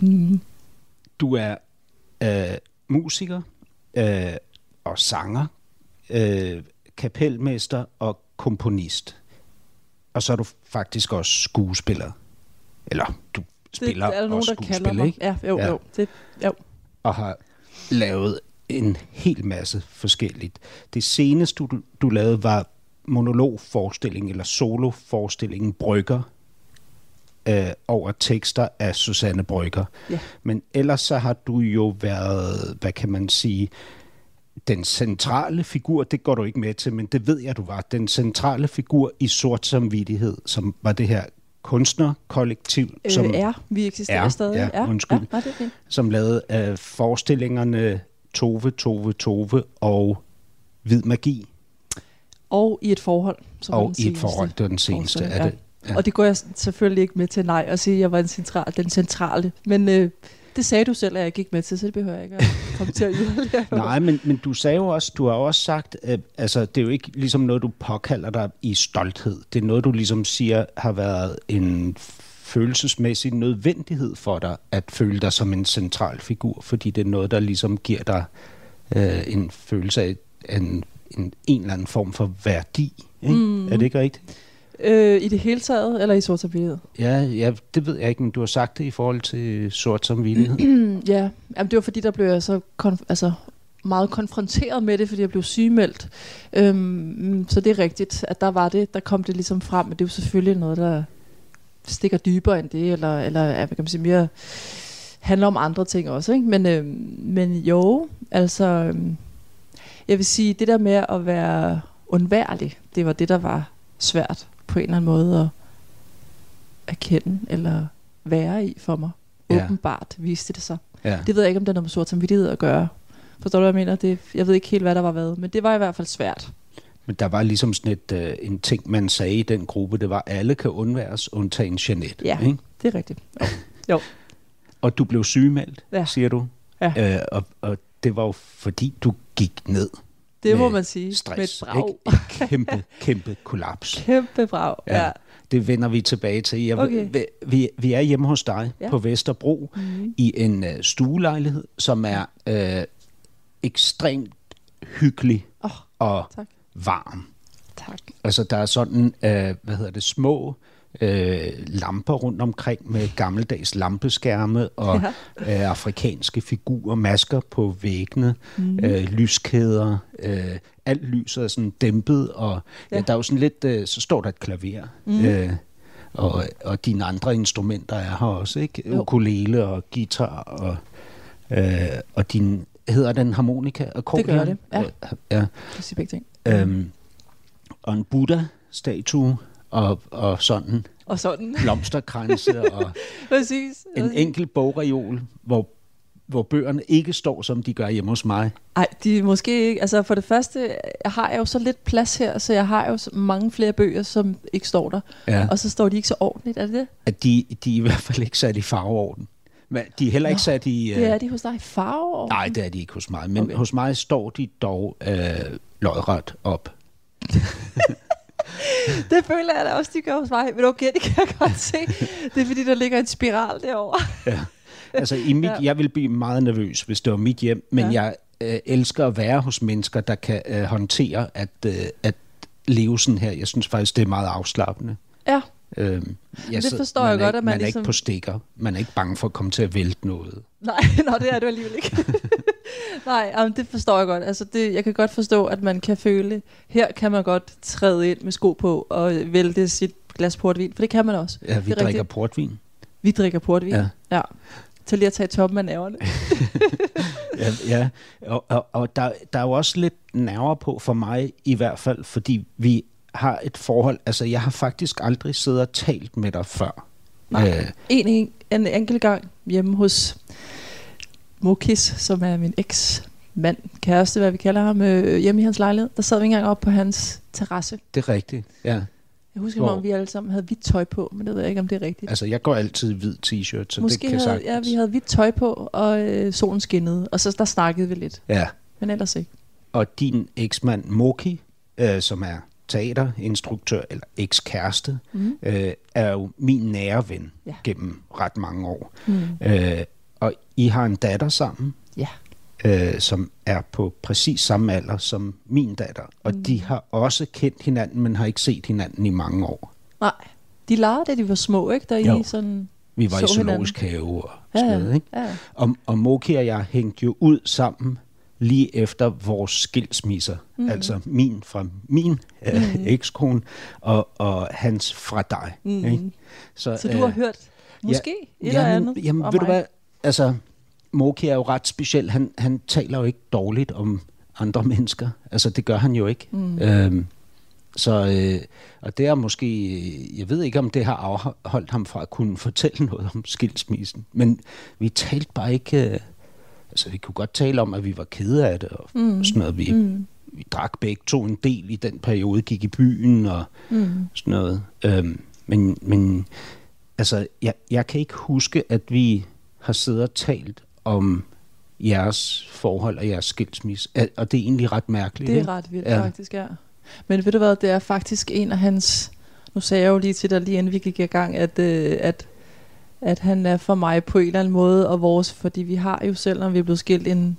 Mm. Du er øh, musiker øh, og sanger, øh, kapelmester og komponist. Og så er du faktisk også skuespiller. Eller du spiller det er der nogen, og der skuespiller, mig. ikke? Ja, jo, Ja. jo. Det, jo. og har lavet en hel masse forskelligt. Det seneste, du, du lavede, var monologforestilling eller soloforestillingen Brygger øh, over tekster af Susanne Brygger. Ja. Men ellers så har du jo været, hvad kan man sige, den centrale figur, det går du ikke med til, men det ved jeg, du var, den centrale figur i Sort Samvittighed, som var det her kunstnerkollektiv, Øh, som er, vi eksisterer er, stadig. ja, undskyld. Ja, nej, det er fint. som lavede øh, forestillingerne Tove, Tove, Tove og Hvid Magi. Og i et forhold. Som Og i et forhold, det var den seneste. forestilling, Er det, Ja. Og det går jeg selvfølgelig ikke med til nej at sige, at jeg var en central, den centrale. Men øh, det sagde du selv, at jeg gik med til, så det behøver jeg ikke at komme til at yderligere. Nej, men, men du sagde jo også, du har også sagt, øh, altså det er jo ikke ligesom noget, du påkalder dig i stolthed. Det er noget, du ligesom siger har været en følelsesmæssig nødvendighed for dig, at føle dig som en central figur, fordi det er noget, der ligesom giver dig øh, en følelse af en, en, en eller anden form for værdi. Ikke? Mm. Er det ikke rigtigt? Øh, I det hele taget, eller i sort samvittighed? Ja, ja, det ved jeg ikke, men du har sagt det i forhold til sort samvittighed. Ja, Jamen, det var fordi, der blev jeg så konf- altså, meget konfronteret med det, fordi jeg blev sygemeldt. Øhm, så det er rigtigt, at der var det, der kom det ligesom frem, men det er jo selvfølgelig noget, der stikker dybere end det, eller, eller hvad kan man sige, mere handler om andre ting også. Ikke? Men, øhm, men jo, altså, øhm, jeg vil sige, det der med at være undværlig, det var det, der var svært på en eller anden måde at erkende, eller være i for mig. Ja. Åbenbart viste det sig. Ja. Det ved jeg ikke, om det har noget med sort samvittighed at gøre. Forstår du, hvad jeg mener? Det, jeg ved ikke helt, hvad der var hvad, men det var i hvert fald svært. Men der var ligesom sådan et, øh, en ting, man sagde i den gruppe, det var, at alle kan undværes, undtagen Jeanette. Ja. Ikke? Det er rigtigt. Jo. jo. Og du blev sygemeldt, Ja. siger du. Ja. Øh, og, og det var jo fordi, du gik ned Det må man sige. stress. Med et brag. Ikke? Et kæmpe, kæmpe kollaps. Kæmpe brag. Ja. ja. Det vender vi tilbage til. Jeg, Okay. vi, vi, vi er hjemme hos dig Ja. på Vesterbro Mhm. i en øh, stuelejlighed, som er øh, ekstremt hyggelig Åh, og tak. varm. Tak. Altså, der er sådan, øh, hvad hedder det, små øh, lamper rundt omkring med gammeldags lampeskærme og ja. øh, afrikanske figurer, masker på væggene, mm. øh, lyskæder. Øh, alt lyset er sådan dæmpet, og ja. Ja. Der er jo sådan lidt, øh, så står der et klaver. Mm. Øh, og, og dine andre instrumenter er her også, ikke? Jo. Ukulele og guitar og, øh, og din, hedder den harmonika? Det gør det, ja. ja. Jeg siger begge ting. Øhm, og en Buddha-statue, og, og sådan Og sådan. blomsterkranse, og Præcis. en enkelt bogreol, hvor, hvor bøgerne ikke står, som de gør hjemme hos mig. Ej, de er måske ikke... Altså for det første, jeg har jeg jo så lidt plads her, så jeg har jo mange flere bøger, som ikke står der. Ja. Og så står de ikke så ordentligt, er det det? At de, de er i hvert fald ikke sat i farveorden. Men de er heller ikke Nå, sat i... Det er de hos dig i farve. Nej, det er de ikke hos mig. Men okay. hos mig står de dog øh, lodret op. Det føler jeg da også, de gør hos mig. Men okay, det kan jeg godt se. Det er fordi, der ligger en spiral derovre. Altså, i mit, Ja. ja. jeg vil blive meget nervøs, hvis det var mit hjem, men Ja. ja. jeg øh, elsker at være hos mennesker, der kan øh, håndtere at, øh, at leve sådan her. Jeg synes faktisk, det er meget afslappende. Ja, Øhm, jeg det forstår man jeg er godt, ikke, at man man er ligesom- ikke på stikker. Man er ikke bange for at komme til at vælte noget. nej, nå, det er du alligevel ikke. nej, jamen, det forstår jeg godt. Altså, det, jeg kan godt forstå, at man kan føle, her kan man godt træde ind med sko på og vælte sit glas portvin, for det kan man også. Ja, vi er drikker rigtigt. portvin. Vi drikker portvin. Ja. ja. Til lige at tage toppen af nerverne. Ja, ja. og, og, og der, der er jo også lidt nerver på for mig i hvert fald, fordi vi har et forhold, altså jeg har faktisk aldrig siddet og talt med dig før. Nej. Øh, En, en, en enkelt gang hjemme hos Mokis, som er min eks mand, kæreste, hvad vi kalder ham, øh, hjemme i hans lejlighed. Der sad vi engang op på hans terrasse. det er rigtigt, ja. Jeg husker, Hvor? om vi alle sammen havde hvidt tøj på, men det ved jeg ikke, om det er rigtigt. Altså, jeg går altid i hvid t-shirt, så Måske det kan havde, ja, sagtens. vi havde hvidt tøj på, og øh, solen skinnede, og så der snakkede vi lidt, Ja, men ellers ikke. og din eksmand Moki, øh, som er teaterinstruktør, eller ekskæreste, Mm. øh, er jo min nære ven Ja. gennem ret mange år. Mm. Øh, og I har en datter sammen, Ja. øh, som er på præcis samme alder som min datter. Og Mm. de har også kendt hinanden, men har ikke set hinanden i mange år. Nej, de legede, da de var små, ikke? Da Jo. I sådan... Vi var Så i zoologisk hinanden. have og Ja, sådan ja. noget, ikke? Ja. Og, og Moki og jeg hængte jo ud sammen lige efter vores skilsmisser. Mm. Altså min fra min øh, Mhm. ekskone, og, og hans fra dig. Mm. Ikke? Så du har hørt måske et eller jamen, andet Jamen, ved du mig? hvad? Altså, Moki er jo ret speciel. Han, han taler jo ikke dårligt om andre mennesker. Altså, det gør han jo ikke. Mm. Øhm, så, øh, og det er måske, jeg ved ikke, om det har afholdt ham fra at kunne fortælle noget om skilsmissen. Men vi talte bare ikke, øh, altså vi kunne godt tale om, at vi var kede af det, og Mm. sådan noget. Vi, Mm. vi drak begge to en del i den periode, gik i byen og Mm. sådan noget. Øhm, men, men altså, jeg, jeg kan ikke huske, at vi har siddet og talt om jeres forhold og jeres skilsmisse. Og det er egentlig ret mærkeligt. Det ikke? er ret vildt, Ja. faktisk, ja. Men ved du hvad, det er faktisk en af hans... Nu sagde jeg jo lige til dig, lige inden vi gik i gang, at, øh, at, at han er for mig på en eller anden måde, og vores, fordi vi har jo selv, når vi er blevet skilt, en,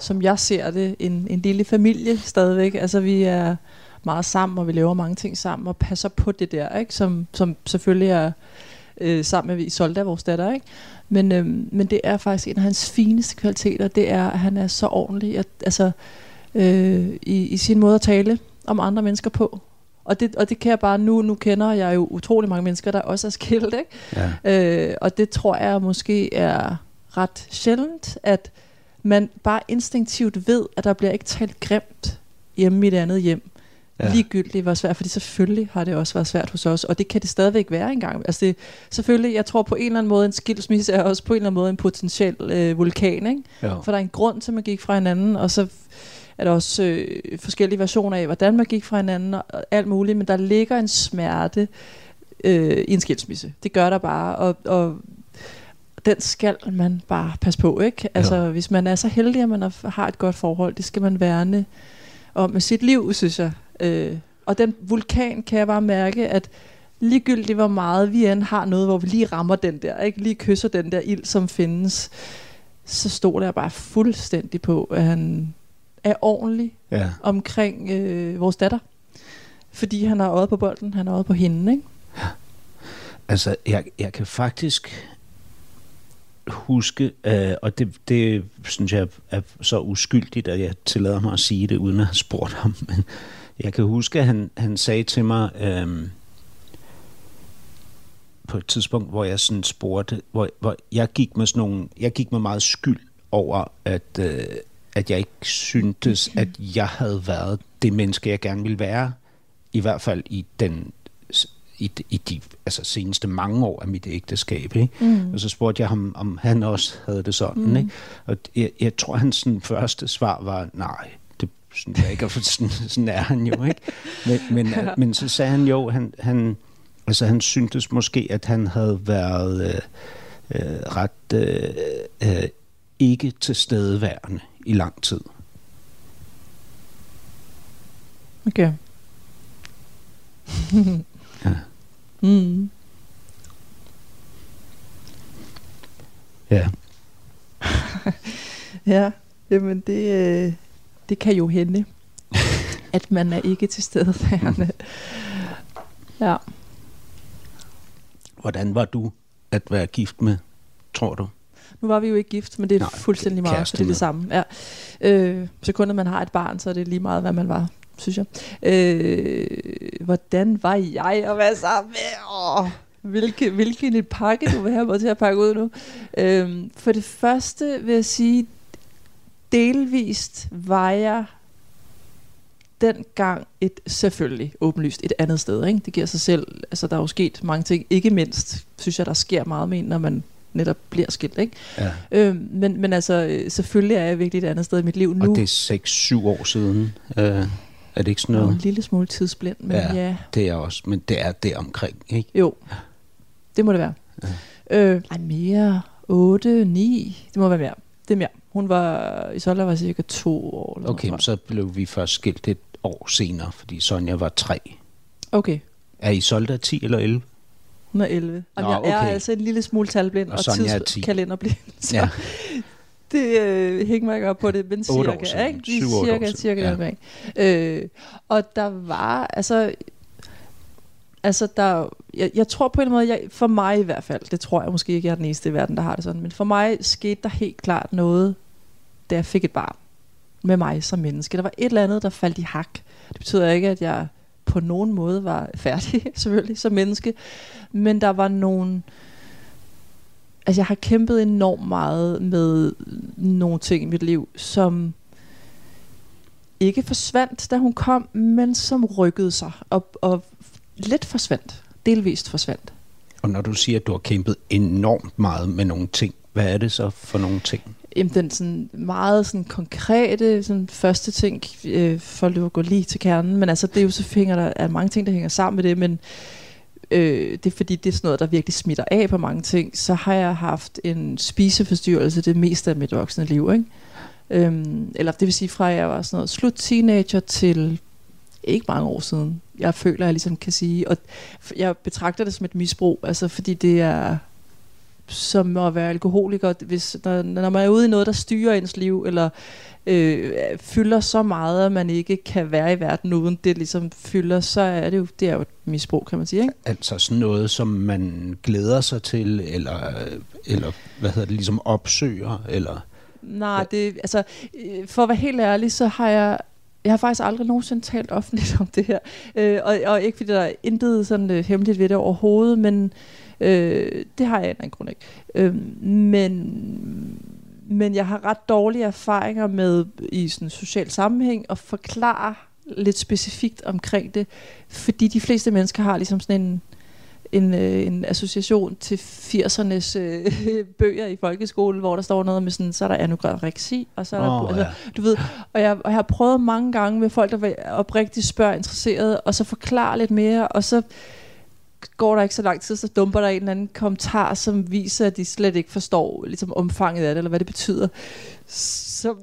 som jeg ser det, en, en lille familie stadigvæk. Altså vi er meget sammen, og vi laver mange ting sammen, og passer på det der, ikke? Som, som selvfølgelig er øh, sammen med Isolde, vores datter, ikke? Men, øhm, men det er faktisk en af hans fineste kvaliteter, det er, at han er så ordentlig, at, altså, øh, i, i sin måde at tale om andre mennesker på. Og det, og det kan jeg bare nu, nu kender jeg jo utrolig mange mennesker, der også er skilt, ikke? Ja. Øh, og det tror jeg måske er ret sjældent, at man bare instinktivt ved, at der bliver ikke talt grimt hjemme i det andet hjem. Ja. Ja. Ligegyldigt hvor svært, fordi selvfølgelig har det også været svært hos os, og det kan det stadigvæk være engang. Altså det, selvfølgelig, jeg tror på en eller anden måde, en skilsmisse er også på en eller anden måde en potentiel øh, vulkan, ikke? Jo. For der er en grund til, at man gik fra hinanden, og så er der også øh, forskellige versioner af, hvordan man gik fra hinanden, og alt muligt, men der ligger en smerte øh, i en skilsmisse. Det gør der bare, og, og den skal man bare passe på, ikke? Altså, Jo. hvis man er så heldig, at man har et godt forhold, det skal man værne om med sit liv, synes jeg. Øh, og den vulkan kan jeg bare mærke, at ligegyldigt hvor meget vi end har noget, hvor vi lige rammer den der, ikke lige kysser den der ild, som findes, så stoler jeg bare fuldstændig på, at han er ordentlig Ja. omkring øh, vores datter. Fordi han har øjet på bolden, han har øjet på hende, ikke? Altså, jeg, jeg kan faktisk huske, øh, og det, det synes jeg er så uskyldigt, at jeg tillader mig at sige det, uden at have spurgt ham, men jeg kan huske, at han, han sagde til mig, øh, på et tidspunkt, hvor jeg sådan spurgte, hvor, hvor jeg gik med sådan nogle, jeg gik med meget skyld over, at, øh, at jeg ikke syntes, at jeg havde været det menneske, jeg gerne ville være, i hvert fald i den i, de- i de altså, seneste mange år af mit ægteskab. Ikke? Mm. Og så spurgte jeg ham, om han også havde det sådan. Mm. Ikke? Og jeg, jeg tror, hans sådan, første svar var, nej, synes jeg ikke, for sådan, sådan er han jo. ikke. Men, men, Ja. men så sagde han jo, han, han, altså, han syntes måske, at han havde været øh, øh, ret øh, øh, ikke tilstedeværende i lang tid. Okay. Ja. Mm. Ja. Ja, jamen det, øh, det kan jo hende, at man er ikke til stede Ja. Hvordan var du at være gift med, tror du? Nu var vi jo ikke gift, men det er Nej, fuldstændig meget, for det er det samme. Ja. Øh, sekundet man har et barn, så er det lige meget, hvad man var, synes jeg. Øh, hvordan var jeg at være sammen med? Åh, hvilke, hvilken et pakke, du vil have mig til at pakke ud nu. Øh, for det første vil jeg sige, delvist var jeg dengang et selvfølgelig åbenlyst et andet sted. Ikke? Det giver sig selv. Altså, der er jo sket mange ting. Ikke mindst, synes jeg, der sker meget med en, når man netop bliver skilt. Ikke? Ja. Øhm, men, men altså, øh, selvfølgelig er jeg virkelig et andet sted i mit liv nu. Og det er 6-7 år siden. Øh, er det ikke sådan Og noget? en lille smule tidsblind, men ja. Ja. Det er også, men det er der omkring, ikke? jo. Det må det være. Ja. Øh, ej, mere. 8, 9. Det må være mere. Det er mere. Hun var, Isolde var cirka to år. Eller Okay, noget, så blev vi først skilt et år senere, fordi Sonja var 3. jeg. Okay, Er I solgt af 10 eller 11? hun er 11. Og Nå, jeg er okay. altså en lille smule talblind Og og, Sonja er 10. tidskalenderblind. Ja. det øh, hænger mig ikke op på det, men cirka, ikke? Syv, otte cirka, siden. cirka Ja. Øh, og der var, altså, altså der, jeg, jeg tror på en måde, jeg, for mig i hvert fald, det tror jeg måske ikke, jeg er den eneste i verden, der har det sådan, men for mig skete der helt klart noget, da jeg fik et barn med mig som menneske. Der var et eller andet, der faldt i hak. Det betyder ikke, at jeg på nogen måde var færdig, selvfølgelig, som menneske, men der var nogle, altså jeg har kæmpet enormt meget med nogle ting i mit liv, som ikke forsvandt, da hun kom, men som rykkede sig og, og lidt forsvandt. Delvist forsvandt. Og når du siger, at du har kæmpet enormt meget med nogle ting, hvad er det så for nogle ting? Jamen, den sådan meget sådan konkrete sådan første ting, øh, for at gå lige til kernen, men altså det er jo så hænger der er mange ting, der hænger sammen med det, men øh, det er fordi, det er sådan noget, der virkelig smitter af på mange ting, så har jeg haft en spiseforstyrrelse det meste af mit voksne liv, ikke? Øhm, eller det vil sige fra jeg var sådan noget slut teenager til ikke mange år siden. Jeg føler, jeg ligesom kan sige, og jeg betragter det som et misbrug, altså fordi det er som at være alkoholiker, hvis, når, når man er ude i noget, der styrer ens liv, eller øh, fylder så meget, at man ikke kan være i verden uden det ligesom fylder, så er det jo, det er jo et misbrug, kan man sige, ikke? Altså sådan noget, som man glæder sig til, eller, eller hvad hedder det, ligesom opsøger, eller... Nej, det, altså, øh, for at være helt ærlig, så har jeg, jeg har faktisk aldrig nogensinde talt offentligt om det her. Øh, og, og ikke fordi der er intet sådan øh, hemmeligt ved det overhovedet, men øh, det har jeg af en anden grund ikke. Øh, men, men jeg har ret dårlige erfaringer med i sådan social sammenhæng at forklare lidt specifikt omkring det, fordi de fleste mennesker har ligesom sådan en en, øh, en association til 80'ernes øh, bøger i folkeskolen, hvor der står noget med sådan, så er der anoreksi, og så er der, Åh, altså, ja. du ved, og jeg, og jeg har prøvet mange gange med folk, der oprigtigt spørge interesseret, og så forklare lidt mere, og så går der ikke så lang tid, så dumper der en eller anden kommentar, som viser, at de slet ikke forstår ligesom, omfanget af det, eller hvad det betyder. Så,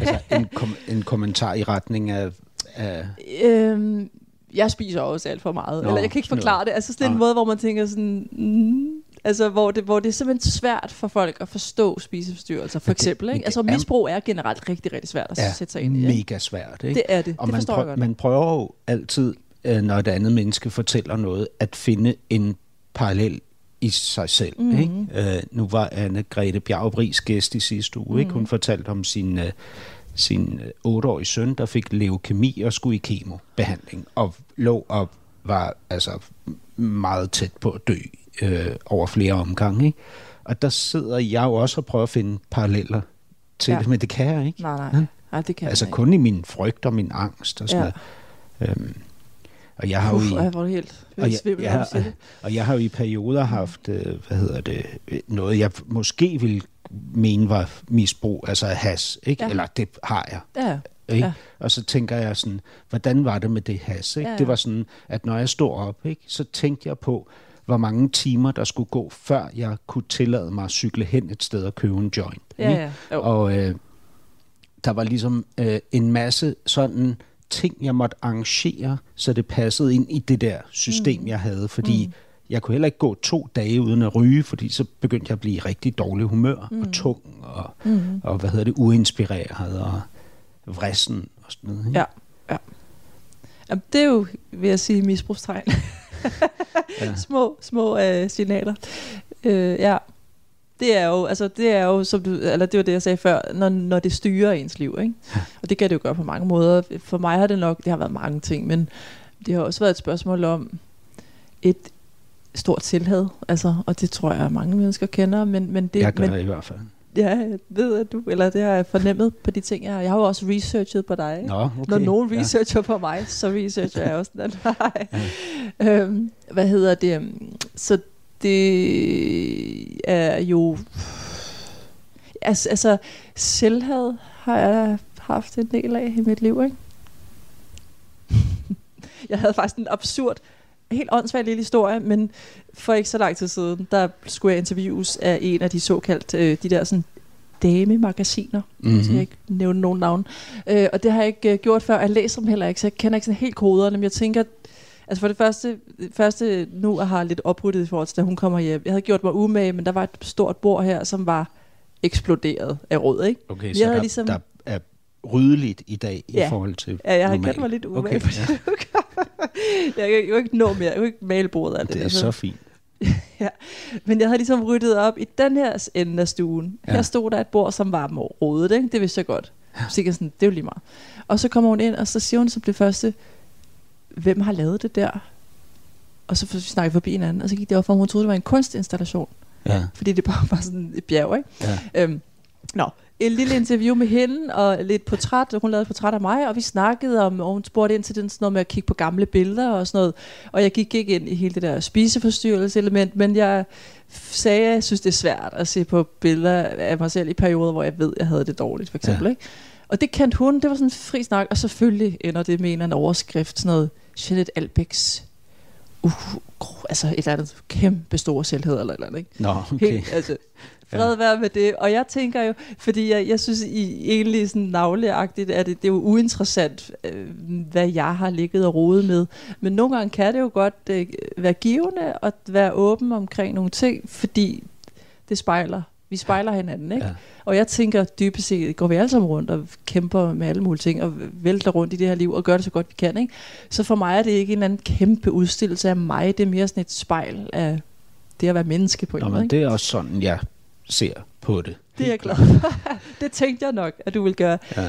Altså en, kom, en kommentar i retning af... af øhm, jeg spiser også alt for meget. Nå, Eller jeg kan ikke forklare noget. det. Altså sådan en Nå. måde, hvor man tænker sådan... Mm, altså, hvor det, hvor det er simpelthen svært for folk at forstå spiseforstyrrelser, for eksempel. Ikke? Altså, misbrug er generelt rigtig, rigtig svært at ja, sætte sig ind i. ikke? mega svært, ikke? Det er det. Og det man, forstår jeg godt. man prøver jo altid, øh, når et andet menneske fortæller noget, at finde en parallel i sig selv. Mhm. Mm-hmm. Ikke? Øh, nu var Anne-Grethe Bjagbris gæst i sidste uge. Mm-hmm. Ikke? Hun fortalte om sin, øh, sin øh, otteårige søn, der fik leukemi og skulle i kemobehandling, og lå og var altså meget tæt på at dø øh, over flere omgange. Ikke? Og der sidder jeg jo også og prøver at finde paralleller til Ja. det, men det kan jeg ikke. Nej, nej. Ja. nej det kan Altså jeg ikke. kun i min frygt og min angst og sådan Ja. noget. Øhm, og jeg har jo Uff, i, jeg var helt og jeg, svimmel, jeg, siger har, og jeg har jo i perioder haft, øh, hvad hedder det, noget jeg måske ville mene var misbrug, altså has, ikke? Ja. Eller det har jeg. Ja, Ikke? Ja. Og så tænker jeg sådan, hvordan var det med det has? Ikke? Ja, Ja, ja. Det var sådan, at når jeg stod op, ikke, så tænkte jeg på, hvor mange timer der skulle gå, før jeg kunne tillade mig at cykle hen et sted og købe en joint. ja, ikke? ja. Jo. Og øh, der var ligesom øh, en masse sådan ting, jeg måtte arrangere, så det passede ind i det der system, mm. jeg havde. Fordi mm. jeg kunne heller ikke gå to dage uden at ryge, fordi så begyndte jeg at blive rigtig dårlig humør mm. og tung og, mm. og hvad hedder det, uinspireret og vrissen og sådan noget. ikke? Ja, ja. Jamen, det er jo, vil jeg sige, misbrugstegn. Ja. små, små øh, signaler. Øh, ja. Det er jo, altså det er jo, som du, eller det var det, jeg sagde før, når, når det styrer ens liv, ikke? Og det kan det jo gøre på mange måder. For mig har det nok, det har været mange ting, men det har også været et spørgsmål om et stort tilhad, altså, og det tror jeg, mange mennesker kender, men, men det, Jeg gør men, det i hvert fald. Ja, jeg ved, at du, eller det har jeg fornemmet på de ting, jeg Jeg har jo også researchet på dig. Nå, okay. Når nogen Ja. researcher på mig, så researcher jeg også den vej. Øhm, hvad hedder det? Så det er jo... Altså, altså selvhed har jeg haft en del af i mit liv, ikke? jeg havde faktisk en absurd, helt åndssvag lille historie, men for ikke så lang tid siden, der skulle jeg interviews af en af de såkaldte, øh, de der sådan dame-magasiner. Mm-hmm. Mhm. Så jeg ikke nævne nogen navn. Øh, og det har jeg ikke øh, gjort før. Jeg læser dem heller ikke, så jeg kender ikke sådan helt koderne, men jeg tænker, Altså for det første, første nu jeg har lidt opryddet i forhold til, da hun kommer hjem. Jeg havde gjort mig umage, men der var et stort bord her, som var eksploderet af råd, ikke? Okay, Jeg så der, ligesom- der er ryddeligt i dag i Ja. forhold til Ja, jeg har gjort mig lidt umage. Okay, ja. jeg kan jo ikke nå mere. Jeg kan jo ikke male bordet af det. Det er altså. så fint. Men jeg havde ligesom ryddet op i den her ende af stuen. Ja. Her stod der et bord, som var rodet, ikke? Det vidste jeg godt. Så jeg sådan, det er jo lige meget. Og så kommer hun ind, og så siger hun som det første, hvem har lavet det der? Og så snakkede vi forbi hinanden, og så gik det op for, hun troede, det var en kunstinstallation. Ja. Fordi det bare var sådan et bjerg, ikke? Ja. Øhm, nå, et lille interview med hende, og lidt portræt. Hun lavede et portræt af mig, og vi snakkede om, og hun spurgte ind til den, sådan noget med at kigge på gamle billeder og sådan noget. Og jeg gik ikke ind i hele det der spiseforstyrrelse element, men jeg sagde, at jeg synes, det er svært at se på billeder af mig selv i perioder, hvor jeg ved, at jeg havde det dårligt, for eksempel. Ja. Ikke? Og det kendte hun, det var sådan en fri snak, og selvfølgelig ender det med en eller anden overskrift, sådan noget, Jeanette Albex, uh, altså et eller andet kæmpe store selvhed eller eller andet, ikke? Nå, okay. Helt, altså, fred være med det. Og jeg tænker jo, fordi jeg, jeg synes i, egentlig sådan navleagtigt, at det, det er jo uinteressant, øh, hvad jeg har ligget og rodet med. Men nogle gange kan det jo godt øh, være givende at være åben omkring nogle ting, fordi det spejler. Vi spejler hinanden, ikke? Ja. Og jeg tænker dybest set, går vi alle sammen rundt og kæmper med alle mulige ting, og vælter rundt i det her liv, og gør det så godt vi kan, ikke? Så for mig er det ikke en eller anden kæmpe udstillelse af mig, det er mere sådan et spejl af det at være menneske på en Nå, måde, ikke? det er også sådan, jeg ser på det. Det er jeg Helt glad klart. det tænkte jeg nok, at du ville gøre. Ja.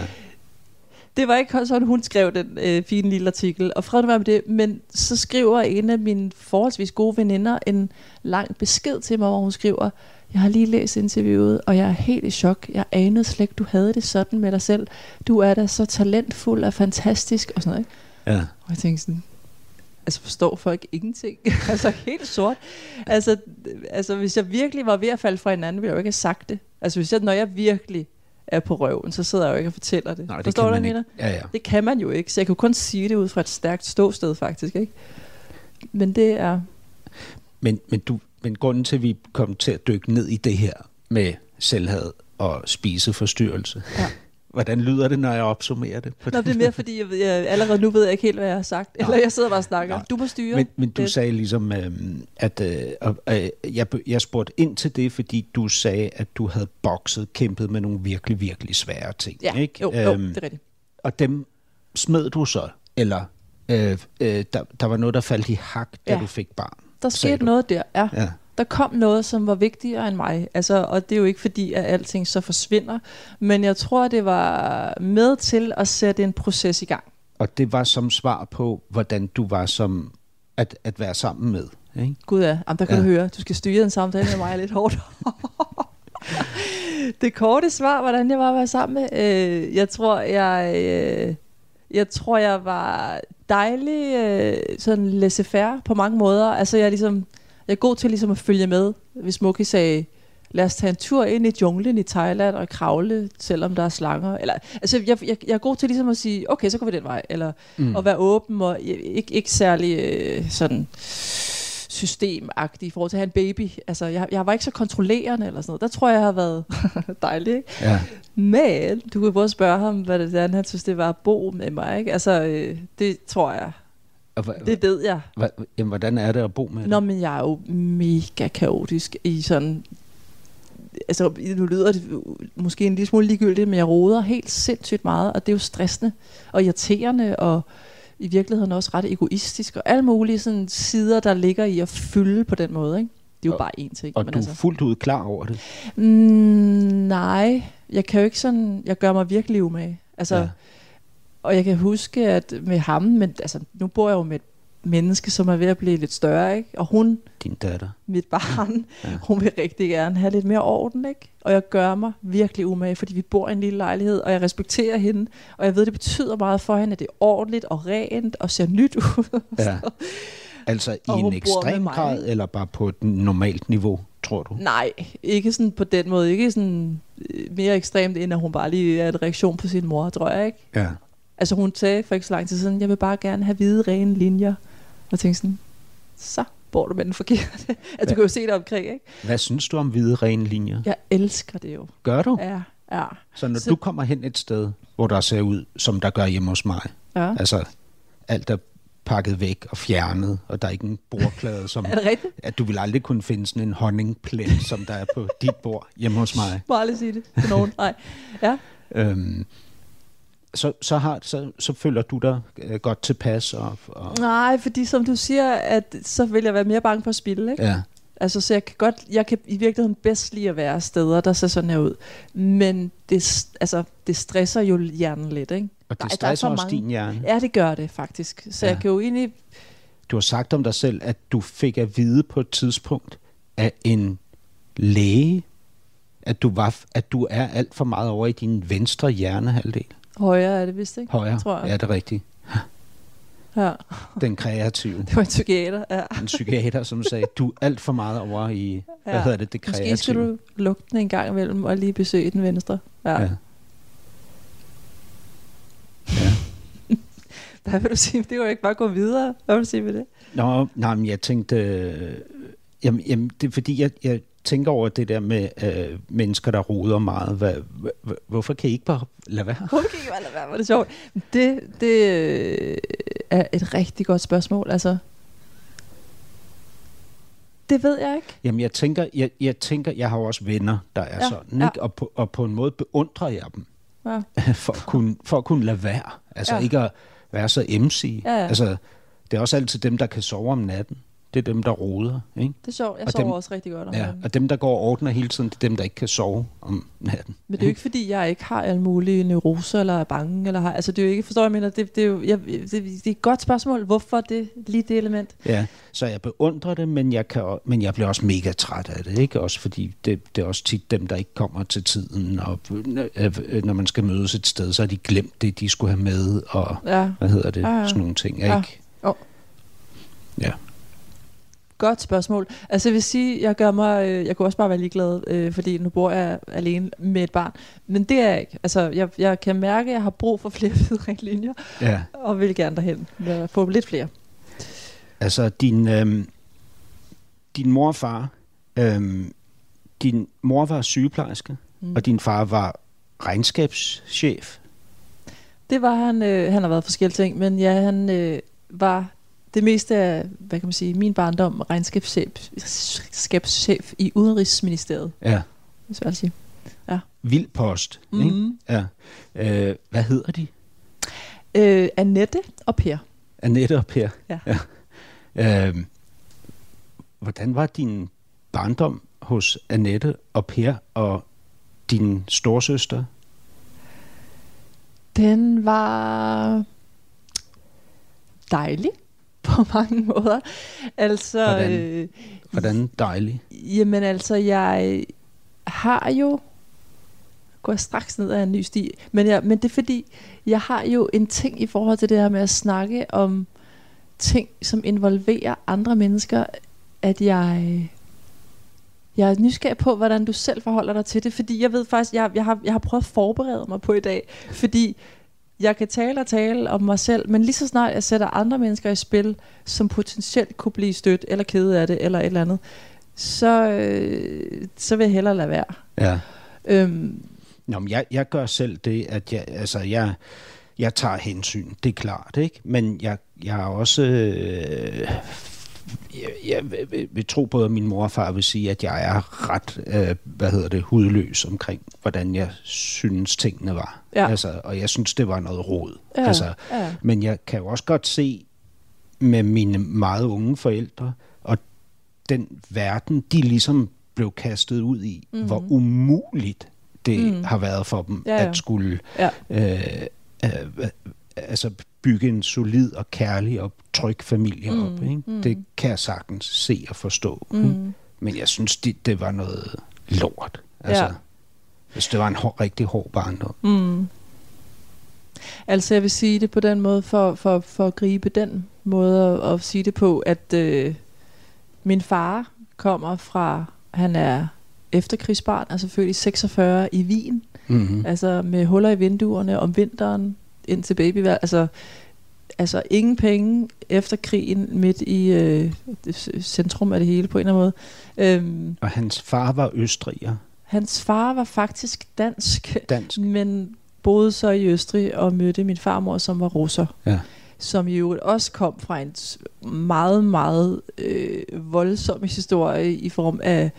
Det var ikke sådan, hun skrev den øh, fine lille artikel, og fred med det, men så skriver en af mine forholdsvis gode veninder en lang besked til mig, hvor hun skriver, jeg har lige læst interviewet, og jeg er helt i chok. Jeg anede slet ikke, du havde det sådan med dig selv. Du er da så talentfuld og fantastisk, og sådan noget, ikke? Ja. Og jeg tænkte sådan, altså forstår folk ingenting? altså helt sort. Altså, altså hvis jeg virkelig var ved at falde fra hinanden, ville jeg jo ikke have sagt det. Altså hvis jeg, når jeg virkelig er på røven, så sidder jeg jo ikke og fortæller det. Nej, det forstår du, mener? Ja, ja. Det kan man jo ikke, så jeg kan kun sige det ud fra et stærkt ståsted faktisk, ikke? Men det er... Men, men, du, men grunden til, at vi kom til at dykke ned i det her med selvhed og spiseforstyrrelse, Ja. hvordan lyder det, når jeg opsummerer det? Nå, det er mere fordi, jeg, jeg, allerede nu ved jeg ikke helt, hvad jeg har sagt. Eller jeg sidder bare og snakker. Nå. Du må styre. Men, men du det. sagde ligesom, øhm, at øh, øh, jeg, jeg spurgte ind til det, fordi du sagde, at du havde bokset, kæmpet med nogle virkelig, virkelig svære ting. Ja, ikke? jo, jo, Øhm, det er rigtigt. Og dem smed du så? Eller øh, øh, der, der var noget, der faldt i hak, da Ja. du fik barn? Der skete noget der, ja. Ja. Der kom noget, som var vigtigere end mig. Altså, og det er jo ikke fordi, at alting så forsvinder. Men jeg tror, det var med til at sætte en proces i gang. Og det var som svar på, hvordan du var som at, at være sammen med. Ikke? Gud ja, Jamen, der kan ja. du høre. Du skal styre en samtale med mig lidt hårdt. det korte svar, hvordan jeg var at være sammen med. Øh, jeg tror, jeg... Øh, jeg tror, jeg var dejlig, øh, sådan laissez-faire på mange måder. Altså, jeg er ligesom, jeg er god til ligesom at følge med. Hvis Muki sagde, lad os tage en tur ind i junglen i Thailand og kravle, selvom der er slanger. Eller, altså, jeg, jeg, jeg er god til ligesom at sige, okay, så går vi den vej. Eller mm. at være åben og ikke, ikke særlig øh, sådan systemagtig i forhold til at have en baby. Altså, jeg, jeg var ikke så kontrollerende eller sådan noget. Der tror jeg, jeg har været dejlig, ikke? Ja. Men du kunne både spørge ham, hvad det er, han synes, det var at bo med mig, ikke? Altså, øh, det tror jeg. Og, hva- Det ved jeg. hva, jamen, hvordan er det at bo med Nå, men jeg er jo mega kaotisk i sådan... Altså, nu lyder det måske en lille smule ligegyldigt, men jeg roder helt sindssygt meget, og det er jo stressende og irriterende, og i virkeligheden også ret egoistisk, og alle mulige sådan sider, der ligger i at fylde på den måde, ikke? Det er jo Og- bare én ting. Og men du altså. er fuldt ud klar over det? Mm, nej, jeg kan jo ikke sådan, jeg gør mig virkelig umage. Altså, ja. Og jeg kan huske, at med ham, men altså, nu bor jeg jo med et menneske, som er ved at blive lidt større, ikke? Og hun, Din datter. mit barn, Ja. hun vil rigtig gerne have lidt mere orden, ikke? Og jeg gør mig virkelig umage, fordi vi bor i en lille lejlighed, og jeg respekterer hende, og jeg ved, det betyder meget for hende, at det er ordentligt og rent og ser nyt ud. Ja. Altså i Og en ekstrem grad, eller bare på et normalt niveau, tror du? Nej, ikke sådan på den måde. Ikke sådan øh, mere ekstremt, end at hun bare lige er en reaktion på sin mor, tror jeg, ikke? Ja. Altså hun sagde for ikke så lang tid siden, jeg vil bare gerne have hvide, rene linjer. Og tænkte sådan, så bor du med den forkerte. altså du kan jo se det omkring, ikke? Hvad synes du om hvide, rene linjer? Jeg elsker det jo. Gør du? Ja, ja. Så når Så- du kommer hen et sted, hvor der ser ud, som der gør hjemme hos mig, ja. altså alt er pakket væk og fjernet, og der er ikke en bordplade, som Er det rigtigt? at du vil aldrig kunne finde sådan en honningplet, som der er på dit bord hjemme hos mig. Må aldrig sige det til nogen. Nej. Ja. Øhm, så, så, har, så, så føler du dig øh, godt tilpas. Og, og, Nej, fordi som du siger, at så vil jeg være mere bange for at spille, ikke? ja. Altså, så jeg kan godt, jeg kan i virkeligheden bedst lide at være steder, der ser sådan her ud. Men det, altså, det stresser jo hjernen lidt, ikke? Og det der er stresser for også mange. din hjerne. Ja, det gør det faktisk. Så ja. jeg kan jo egentlig... Du har sagt om dig selv, at du fik at vide på et tidspunkt af en læge, at du, var, at du er alt for meget over i din venstre hjernehalvdel. Højere er det vist, ikke? Højre, Tror jeg. ja, det er rigtigt. Ja, Den kreative. det var en psykiater, ja. En psykiater, som sagde, du er alt for meget over i, hvad Ja. hedder det, det kreative. Måske skal du lukke den en gang imellem og lige besøge den venstre. Ja. Ja. ja. Hvad vil du sige? Det jo ikke bare gå videre. Hvad vil du sige med det? Nå, nej, men jeg tænkte... Øh, jamen, jamen, det er fordi, jeg, jeg tænker over det der med øh, mennesker, der roder meget. Hvad, hva, hvorfor kan I ikke bare lade være? Hvorfor kan ikke bare lade være? Hvor er det sjovt. Det, det øh, er et rigtig godt spørgsmål. Altså, det ved jeg ikke. Jamen, jeg tænker, jeg, jeg tænker, jeg har jo også venner, der er Ja, sådan, ja. ikke? Og, på, og på en måde beundrer jeg dem, Ja. for at kunne, for at kunne lade være. Altså Ja. ikke at være så MC. Ja, ja. Altså, det er også altid dem, der kan sove om natten. Det er dem, der roder, ikke? Det er sjovt. Jeg Og sover dem- også rigtig godt om Ja, natten. og dem, der går og ordner hele tiden, det er dem, der ikke kan sove om natten. Men det er jo ikke, fordi jeg ikke har alle mulige neuroser, eller er bange, eller har... Altså, det er jo ikke... Forstår jeg, mener? Det, det, er jo, jeg, det, det er et godt spørgsmål. Hvorfor det, lige det element? Ja, så jeg beundrer det, men jeg, kan, men jeg bliver også mega træt af det, ikke? Også fordi det, det er også tit dem, der ikke kommer til tiden, og øh, øh, når man skal mødes et sted, så har de glemt det, de skulle have med, og Ja. hvad hedder det, Ja, ja. sådan nogle ting, Ja. ikke? Jo. Ja. Godt spørgsmål. Altså jeg vil sige, jeg gør mig, øh, jeg kunne også bare være ligeglad, øh, fordi nu bor jeg alene med et barn. Men det er jeg ikke. Altså jeg, jeg kan mærke, at jeg har brug for flere linjer, Ja, og vil gerne derhen. Jeg få lidt flere. altså din, øh, din mor og far, øh, din mor var sygeplejerske, Mm. og din far var regnskabschef. Det var han, øh, han har været forskellige ting, men ja, han øh, var det meste af, hvad kan man sige, min barndom regnskabschef i Udenrigsministeriet, Ja, hvis jeg vil sige. vild post, ikke? Mm. Ja. Øh, hvad hedder de? Øh, Annette og Per. Annette og Per. Ja. ja. Øhm, hvordan var din barndom hos Annette og Per og din storsøster? Den var dejlig på mange måder. Altså, Hvordan? øh, Hvordan dejlig? jamen altså, jeg har jo går jeg straks ned ad en ny sti. Men, jeg, men det er fordi, jeg har jo en ting i forhold til det her med at snakke om ting, som involverer andre mennesker, at jeg, jeg er nysgerrig på, hvordan du selv forholder dig til det, fordi jeg ved faktisk, jeg, jeg, har, jeg har prøvet at forberede mig på i dag, fordi jeg kan tale og tale om mig selv, men lige så snart jeg sætter andre mennesker i spil, som potentielt kunne blive stødt eller kede af det, eller et eller andet, så, øh, så vil jeg hellere lade være. Ja. Øhm, Nå, men jeg, jeg gør selv det, at jeg, altså jeg, jeg tager hensyn, det er klart, ikke? Men jeg, jeg er også... Øh, jeg, jeg vil, vil, tro på, at min mor og far vil sige, at jeg er ret, øh, hvad hedder det, hudløs omkring, hvordan jeg synes tingene var. Ja. Altså, og jeg synes, det var noget råd. Ja, altså, ja. Men jeg kan jo også godt se med mine meget unge forældre, og den verden, de ligesom blev kastet ud i, mm-hmm. hvor umuligt det mm. har været for dem Ja, ja. at skulle ja. øh, øh, altså bygge en solid og kærlig og tryg familie Mm, op. Ikke? mm. Det kan jeg sagtens se og forstå. Ikke? Mm. Men jeg synes, det, det var noget lort. Altså, Ja. Hvis det var en hår, rigtig hård barndom. Mm. Altså jeg vil sige det på den måde, for, for, for at gribe den måde at, at sige det på, at øh, min far kommer fra, han er efterkrigsbarn, altså født i 46 i Wien, Mm-hmm. altså med huller i vinduerne om vinteren ind til babyvær, altså altså ingen penge efter krigen midt i øh, centrum af det hele på en eller anden måde. Øhm, Og hans far var østriger, hans far var faktisk dansk, dansk. men boede så i Østrig og mødte min farmor, som var russer. Ja. Som jo også kom fra en meget, meget øh, voldsom historie i form af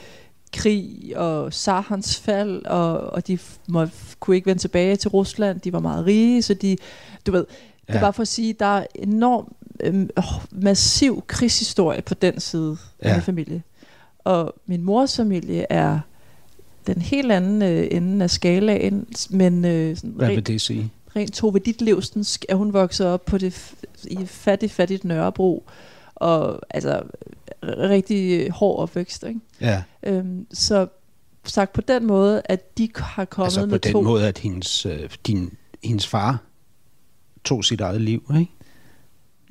krig og Sarhans fald, og, og de må, kunne ikke vende tilbage til Rusland. De var meget rige, så de, du ved, det er Ja. bare for at sige, der er enorm øh, massiv krigshistorie på den side Ja. af min familie. Og min mors familie er den helt anden øh, ende af skalaen, men øh, sådan Hvad vil det sige? rent Tove Ditlevsensk er hun vokset op på det i fattigt, fattigt Nørrebro, og altså rigtig hård opvækst, ikke? Ja, Øhm, så sagt på den måde, at de har kommet altså på med den to... måde, at hendes, øh, din, hendes far tog sit eget liv, ikke?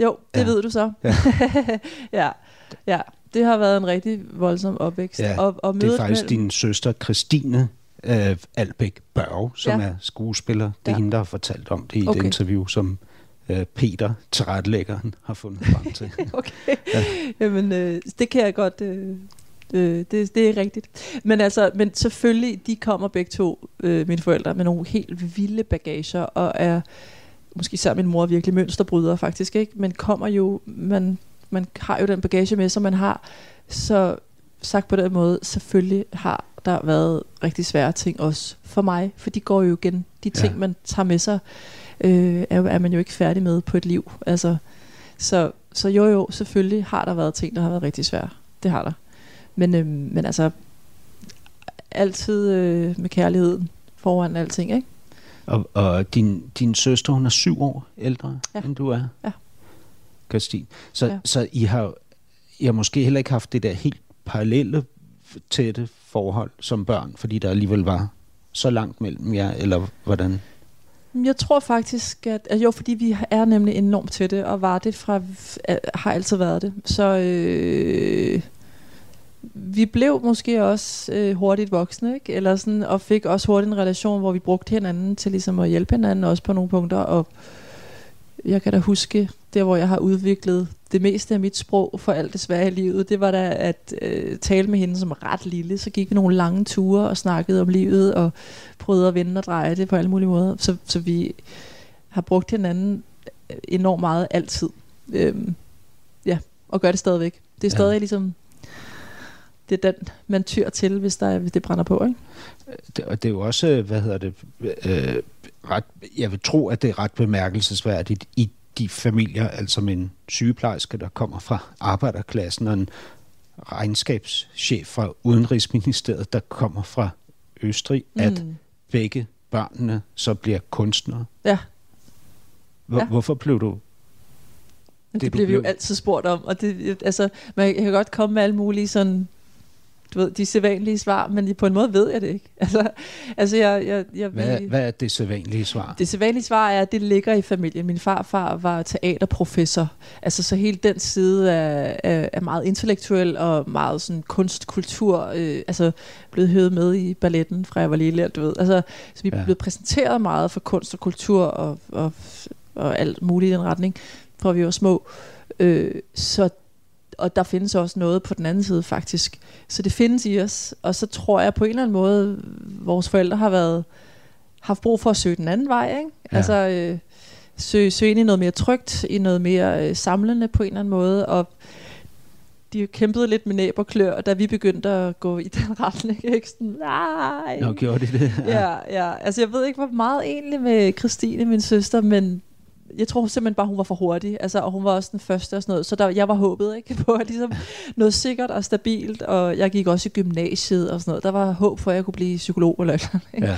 Jo, det Ja. ved du så. Ja. ja. ja, det har været en rigtig voldsom opvækst. Ja, og, og Det er faktisk mellem, din søster Christine øh, Albæk Børge, som Ja. er skuespiller. Det er Ja. hende, der har fortalt om det i. Okay. et interview, som øh, Peter, tilrettelæggeren, har fundet frem til. Okay, ja. jamen øh, det kan jeg godt... Øh, øh, det, det er rigtigt. Men altså, men selvfølgelig, de kommer begge to, øh, mine forældre, med nogle helt vilde bagager, og er, måske især min mor, virkelig mønsterbryder faktisk, ikke? Men kommer jo, man, man har jo den bagage med, som man har, så sagt på den måde, selvfølgelig har der været rigtig svære ting også for mig, for de går jo igen. De ting, Ja. man tager med sig, øh, er, er man jo ikke færdig med på et liv. Altså, så, så jo jo, selvfølgelig har der været ting, der har været rigtig svære. Det har der. Men, øh, men altså, altid øh, med kærligheden foran alting, ikke? og og din, din søster, hun er syv år ældre, Ja. end du er. Ja. Christine. Så. Ja. så I, har, I har måske heller ikke haft det der helt parallelle tætte forhold som børn, fordi der alligevel var så langt mellem jer, eller hvordan? Øhm, jeg tror faktisk, at, at jo, fordi vi er nemlig enormt tætte, og var det fra, har altid været det. Så øh, vi blev måske også øh, hurtigt voksne, ikke? Eller sådan, og fik også hurtigt en relation, hvor vi brugte hinanden til ligesom at hjælpe hinanden også på nogle punkter. Og jeg kan da huske, der hvor jeg har udviklet det meste af mit sprog for alt det svære i livet, det var da at øh, tale med hende som ret lille. Så gik vi nogle lange ture og snakkede om livet, og prøvede at vende og dreje det på alle mulige måder. Så, så vi har brugt hinanden enormt meget altid. Øhm, ja, og gør det stadigvæk. Det er stadig ja. ligesom, det er den, man tyr til, hvis, der, er- hvis det brænder på, ikke? Det, og det er jo også, øh, hvad hedder det, øh, ret, jeg vil tro, at det er ret bemærkelsesværdigt i de familier, altså med en sygeplejerske, der kommer fra arbejderklassen, og en regnskabschef fra Udenrigsministeriet, der kommer fra Østrig, mm. at begge børnene så bliver kunstnere. Ja. Hvor, Ja. Hvorfor blev du... Det, det, bliver vi jo altid spurgt om, og det, altså, man kan godt komme med alle mulige sådan, du ved, de sædvanlige svar, men på en måde ved jeg det ikke. Altså, altså jeg, jeg, jeg Hvad, ved- hvad er det sædvanlige svar? Det sædvanlige svar er, at det ligger i familien. Min farfar var teaterprofessor. Altså så hele den side er, er, er meget intellektuel og meget sådan kunstkultur. Øh, altså blevet høvet med i balletten fra jeg var lille, du ved. Altså, så vi er ja. blevet præsenteret meget for kunst og kultur og, og, og alt muligt i den retning, fra vi var små. Øh, så og der findes også noget på den anden side faktisk. Så det findes i os, og så tror jeg på en eller anden måde, vores forældre har været haft brug for at søge den anden vej, ikke? Ja. Altså øh, søge, søge ind i noget mere trygt, i noget mere øh, samlende på en eller anden måde, og de kæmpede lidt med næb og klør, da vi begyndte at gå i den retning, ikke? Sådan, nej. Nå, gjorde de det? Ja, ja. Altså, jeg ved ikke, hvor meget egentlig med Christine, min søster, men jeg tror simpelthen bare, hun var for hurtig. Altså, og hun var også den første og sådan noget. Så der, jeg var håbet ikke, på at ligesom noget sikkert og stabilt. Og jeg gik også i gymnasiet og sådan noget. Der var håb for, at jeg kunne blive psykolog eller et eller andet, ikke? ja.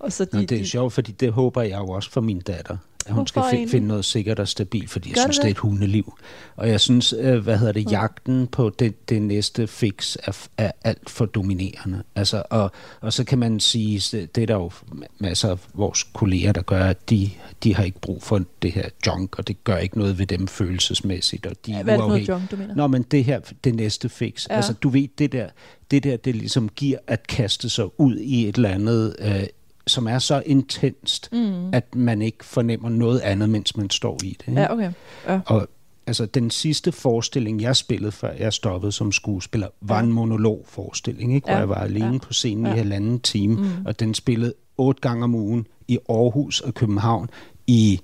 Og så de, Nå, det er de, sjovt, fordi det håber jeg jo også for min datter, at hun skal fi- finde noget sikkert og stabilt, fordi jeg Gør synes, det det er et hundeliv. Og jeg synes, øh, hvad hedder det, jagten på det, det næste fix er, er alt for dominerende. Altså, og, og så kan man sige, det er der jo masser af vores kolleger, der gør, at de, de har ikke brug for det her junk, og det gør ikke noget ved dem følelsesmæssigt. Og de Hvad er det noget junk, du mener? Nå, men det her, det næste fix. Ja. Ja. Altså, du ved, det der, det der, det ligesom giver at kaste sig ud i et eller andet, øh, som er så intenst, mm. at man ikke fornemmer noget andet, mens man står i det. ikke? Ja, okay. Ja. Og altså, den sidste forestilling, jeg spillede, før jeg stoppede som skuespiller, var Ja. en monologforestilling, ikke? hvor Ja. jeg var alene Ja. på scenen Ja. i halvanden time, mm. og den spillede otte gange om ugen i Aarhus og København i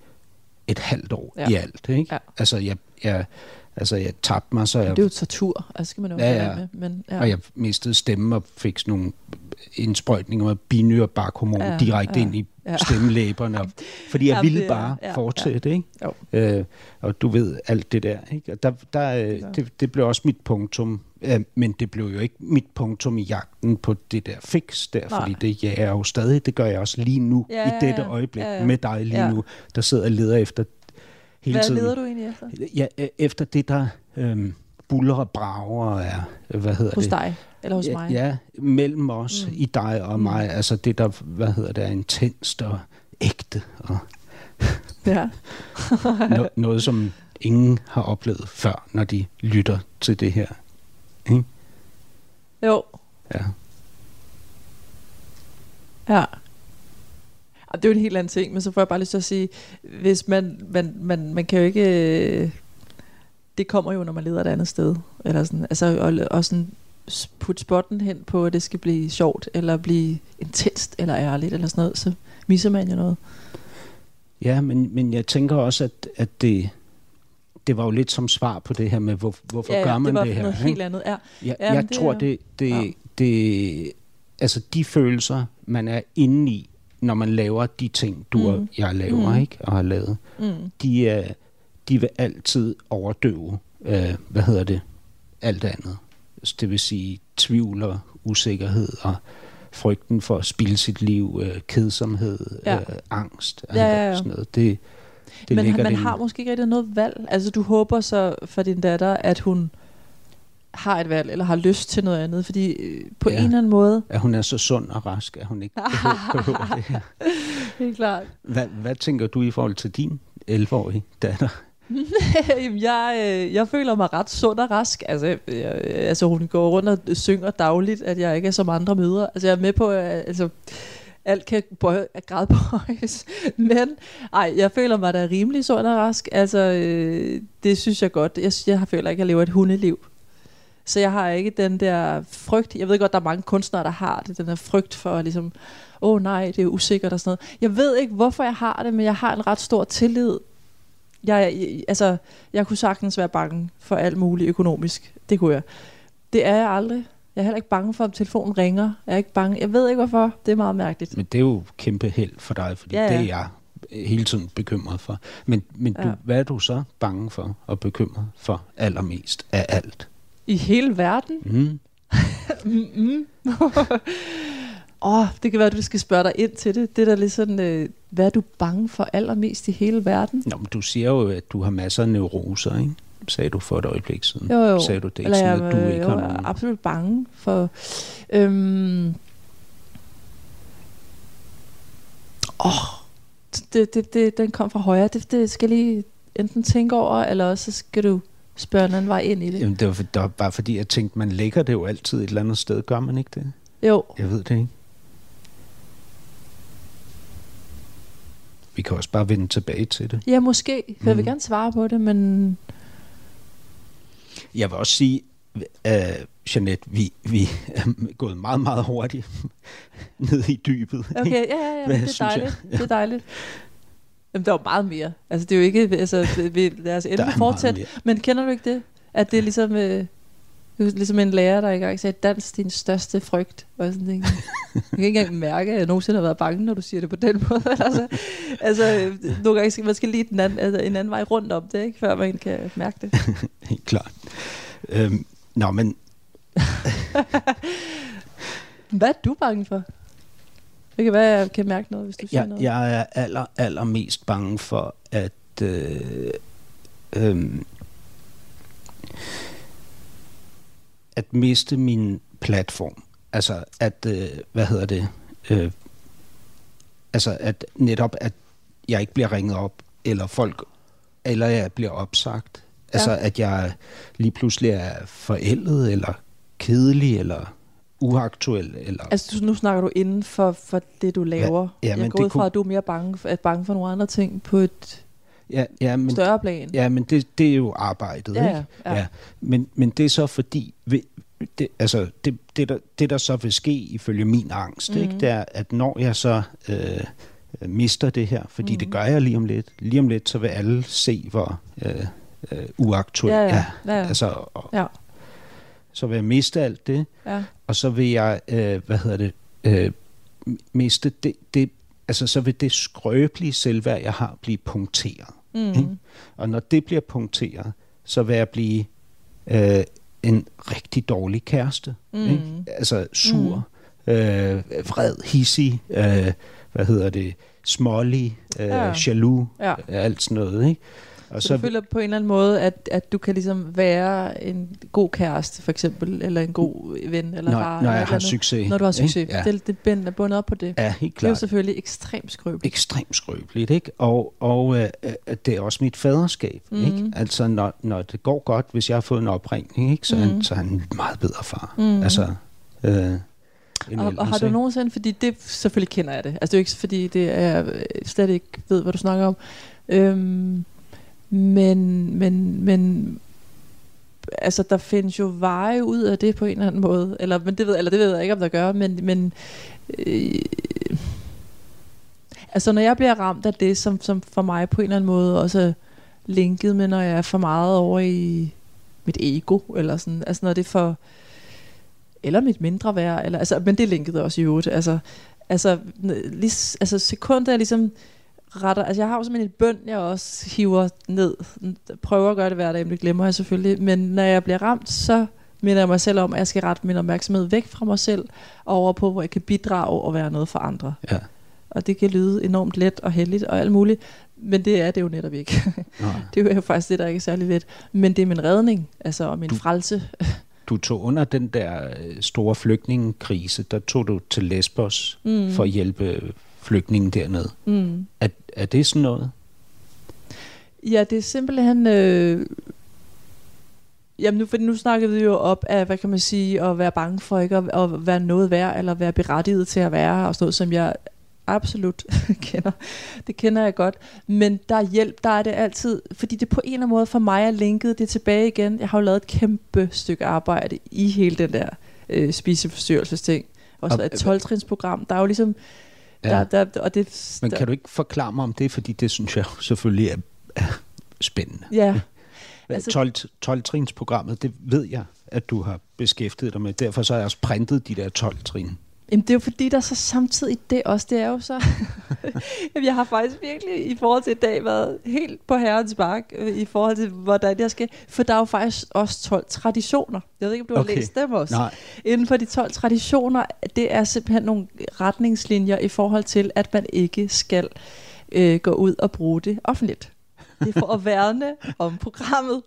et halvt år Ja. i alt. Ikke? Ja. Altså, jeg, jeg, altså, jeg tabte mig, så jeg Det er jo tortur, altså skal man jo Ja, ja, ja. ja. med. Men, ja. og jeg mistede stemme og fik sådan nogle indsprøjtninger med binyrebarkhormon ja, Ja, direkte ja, ja, ind i ja. stemmelæberne, og, fordi jeg Jamen, ville det bare ja, fortsætte, ikke? Jo. Øh, og du ved alt det der, ikke? Og der, der, øh, Ja. det, det blev også mit punktum, øh, men det blev jo ikke mit punktum i jagten på det der fix der, Nej. fordi det jager jo stadig, det gør jeg også lige nu, Ja, i ja, dette ja. øjeblik, Ja, ja. med dig lige Ja. nu, der sidder og leder efter hele Hvad tiden. leder du egentlig efter? Ja, øh, efter det der øh, buller og brager og er, øh, hvad hedder Hos det? dig? Eller hos mig? Ja, ja, mellem os, mm. i dig og mig. Altså det der, hvad hedder det, er intenst og ægte. Og ja. no, noget, som ingen har oplevet før, når de lytter til det her. Ikke? Jo, Ja. Ja. Og det er jo en helt anden ting, men så får jeg bare lyst til at sige, hvis man, man, man, man kan jo ikke, øh, det kommer jo, når man leder et andet sted, eller sådan, altså, og, og sådan putte spotten hen på, at det skal blive sjovt, eller blive intenst, eller ærligt, eller sådan noget, så misser man jo noget. Ja, men, men jeg tænker også, at, at det, det var jo lidt som svar på det her med, hvor, hvorfor ja, ja, gør man det var det her? noget ikke? helt andet. Ja. Jeg, Jamen, jeg det tror, er- det, det, ja. det, altså de følelser, man er inde i, når man laver de ting, du og Mm. jeg laver, Mm. ikke, og har lavet, Mm. de, er, de vil altid overdøve, øh, hvad hedder det, alt andet. Så Det vil sige tvivl og usikkerhed og frygten for at spilde sit liv, øh, kedsomhed, Ja. øh, angst, Ja, ja, ja. sådan noget. Det, det Men man den- har måske ikke rigtig noget valg. Altså du håber så for din datter, at hun har et valg, eller har lyst til noget andet, fordi øh, på Ja. en eller anden måde, at hun er så sund og rask, at hun ikke behøver, det her. helt klart, Hvad, hvad tænker du i forhold til din 11-årige datter? Jeg, øh, jeg føler mig ret sund og rask. Altså, jeg, altså, hun går rundt og synger dagligt, at jeg ikke er som andre møder. Altså, jeg er med på, altså, alt kan bøje, gradbøjes. Men ej, jeg føler mig da rimelig sund og rask. Altså, øh, det synes jeg godt. Jeg, jeg føler ikke, at jeg lever et hundeliv. Så jeg har ikke den der frygt. Jeg ved godt, der er mange kunstnere, der har det. Den der frygt for ligesom, åh oh, nej, det er usikkert og sådan noget. Jeg ved ikke, hvorfor jeg har det, men jeg har en ret stor tillid jeg, jeg, altså, jeg kunne sagtens være bange for alt muligt økonomisk. Det kunne jeg. Det er jeg aldrig. Jeg er heller ikke bange for, om telefonen ringer. Jeg er ikke bange. Jeg ved ikke, hvorfor. Det er meget mærkeligt. Men det er jo kæmpe held for dig, fordi Ja, ja, det er jeg hele tiden bekymret for. Men, men du, Ja. hvad er du så bange for og bekymret for allermest af alt? I hele verden? Mm. Åh, oh, det kan være, at du skal spørge dig ind til det. Det er da lidt sådan, øh, hvad er du bange for allermest i hele verden? Nå, men du siger jo, at du har masser af neuroser, ikke? Sagde du for et øjeblik siden. Jo, jo. Sagde du det ikke Eller sådan, at du øh, ikke jo, har jeg er nogen... absolut bange for... Øhm, åh, det, det, det, den kom fra højre. Det, det skal jeg lige enten tænke over, eller også så skal du spørge en anden vej ind i det. Jamen, det var, for- det var bare fordi, jeg tænkte, man lægger det jo altid et eller andet sted. Gør man ikke det? Jo, Jeg ved det ikke. Vi kan også bare vende tilbage til det. ja måske. For jeg vil Mhm. gerne svare på det, men Jeg vil også sige, uh, Jeanette, vi, vi er gået meget, meget hurtigt ned i dybet. okay, ja, ja, ja det er synes jeg? dejligt. Det er dejligt. Jamen, der er jo meget mere. Altså, det er jo ikke... Altså, vi, lad os endelig fortsætte. Men kender du ikke det? At det er ligesom... Øh, ligesom en lærer, der engang sagde, dans din største frygt. Og sådan ting. Jeg kan ikke engang mærke, at jeg nogensinde har været bange, når du siger det på den måde. altså, altså, nogle gange skal man skal lige den anden, altså, en anden vej rundt om det, ikke? før man kan mærke det. Helt klart. Øhm, nå, men Hvad er du bange for? Det kan være, jeg kan mærke noget, hvis du siger Jeg, noget. jeg er aller, aller mest bange for, at... Øh, øh, at miste min platform. Altså, at... Øh, hvad hedder det? Øh, altså, at netop, at jeg ikke bliver ringet op, eller folk... Eller jeg bliver opsagt. Altså, Ja. at jeg lige pludselig er forældet, eller kedelig, eller uaktuel, eller... Altså, nu snakker du inden for, for det, du laver. ja, jeg men går det ud fra, kunne- at du er mere bange for, er bange for nogle andre ting på et ja, ja, men, større plan. Ja, men det, det er jo arbejdet, Ja, ikke? ja. ja. Men, men det er så fordi, det, altså, det, det, der, det der så vil ske ifølge min angst, mm. ikke, Mhm. det er, at når jeg så øh, mister det her, fordi mm. det Mhm. gør jeg lige om lidt, lige om lidt, så vil alle se, hvor øh, øh, uaktuel Ja, ja. jeg Ja, ja. Altså, og, Ja. Så vil jeg miste alt det, ja. og så vil jeg, øh, hvad hedder det, øh, miste det, det, altså så vil det skrøbelige selvværd, jeg har, blive punkteret. Mm. Ikke? Og når det bliver punkteret, så vil jeg blive øh, en rigtig dårlig kæreste. Mm. Ikke? Altså sur, mm. øh, vred, hissig, øh, hvad hedder det, smålig, øh, Ja. ja. jaloux, Ja. ja. alt sådan noget. Ikke? Og Så, så du føler på en eller anden måde, at, at du kan ligesom være en god kæreste, for eksempel, eller en god ven, eller når, far, når eller jeg et har eller andet. succes. Når du har succes. Ikke? Ja. Det, det ben er bundet op på det. ja, helt Det er jo klart. selvfølgelig ekstremt skrøbeligt. ekstremt skrøbeligt, ikke? Og, og øh, øh, det er også mit faderskab, Mhm. mm. ikke? Altså, når, når det går godt, hvis jeg har fået en opringning, ikke? Så, mm. Mhm. han, så er han en meget bedre far. Mhm. Altså, øh, Og, og har du nogensinde, fordi det selvfølgelig kender jeg det, altså det er jo ikke fordi det er øh, slet ikke ved, hvad du snakker om, øhm, men, men, men altså der findes jo veje ud af det på en eller anden måde, eller, men det ved, eller det ved jeg ikke, om der gør, men, men øh, altså når jeg bliver ramt af det, som, som for mig på en eller anden måde også er linket med, når jeg er for meget over i mit ego, eller sådan, altså når det er for, eller mit mindre værd, eller, altså, men det linkede også i øvrigt. Altså, altså, lige, altså sekundet jeg ligesom retter, altså jeg har jo simpelthen et bøn, jeg også hiver ned. Prøver at gøre det hver dag, men det glemmer jeg selvfølgelig. Men når jeg bliver ramt, så minder jeg mig selv om, at jeg skal rette min opmærksomhed væk fra mig selv, og over på, hvor jeg kan bidrage og være noget for andre. Ja. Og det kan lyde enormt let og heldigt og alt muligt, men det er det jo netop ikke. Nej. det er jo faktisk det, der ikke er særlig let. Men det er min redning, altså og min Du- frelse. Du tog under den der øh, store flygtningekrise, der tog du til Lesbos mm. for at hjælpe flygtningen dernede. Mm. Er, er det sådan noget? Ja, det er simpelthen... Øh, jamen nu, fordi nu snakkede vi jo op af, hvad kan man sige, at være bange for ikke at, at være noget værd, eller være berettiget til at være, og sådan noget, som jeg absolut kender. Det kender jeg godt. Men der er hjælp, der er det altid, fordi det på en eller anden måde for mig er linket det tilbage igen. Jeg har jo lavet et kæmpe stykke arbejde i hele den der øh, spiseforstyrrelsesting. Og- et 12-trinsprogram. Der er jo ligesom... Ja. Der, der, og det, Men kan du ikke forklare mig om det, fordi det synes jeg selvfølgelig er, er spændende. Ja, Altså, 12, 12-trinsprogrammet, det ved jeg, at du har beskæftiget dig med. Derfor så har jeg også printet de der 12 trin. Jamen det er jo fordi, der så samtidig det også, det er jo så... Jamen, jeg har faktisk virkelig i forhold til i dag været helt på herrens bark øh, i forhold til, hvordan jeg skal... For der er jo faktisk også 12 traditioner. Jeg ved ikke, om du har Okay. læst dem også. Nej, Inden for de 12 traditioner, det er simpelthen nogle retningslinjer i forhold til, at man ikke skal øh, gå ud og bruge det offentligt. Det er for at værne om programmet.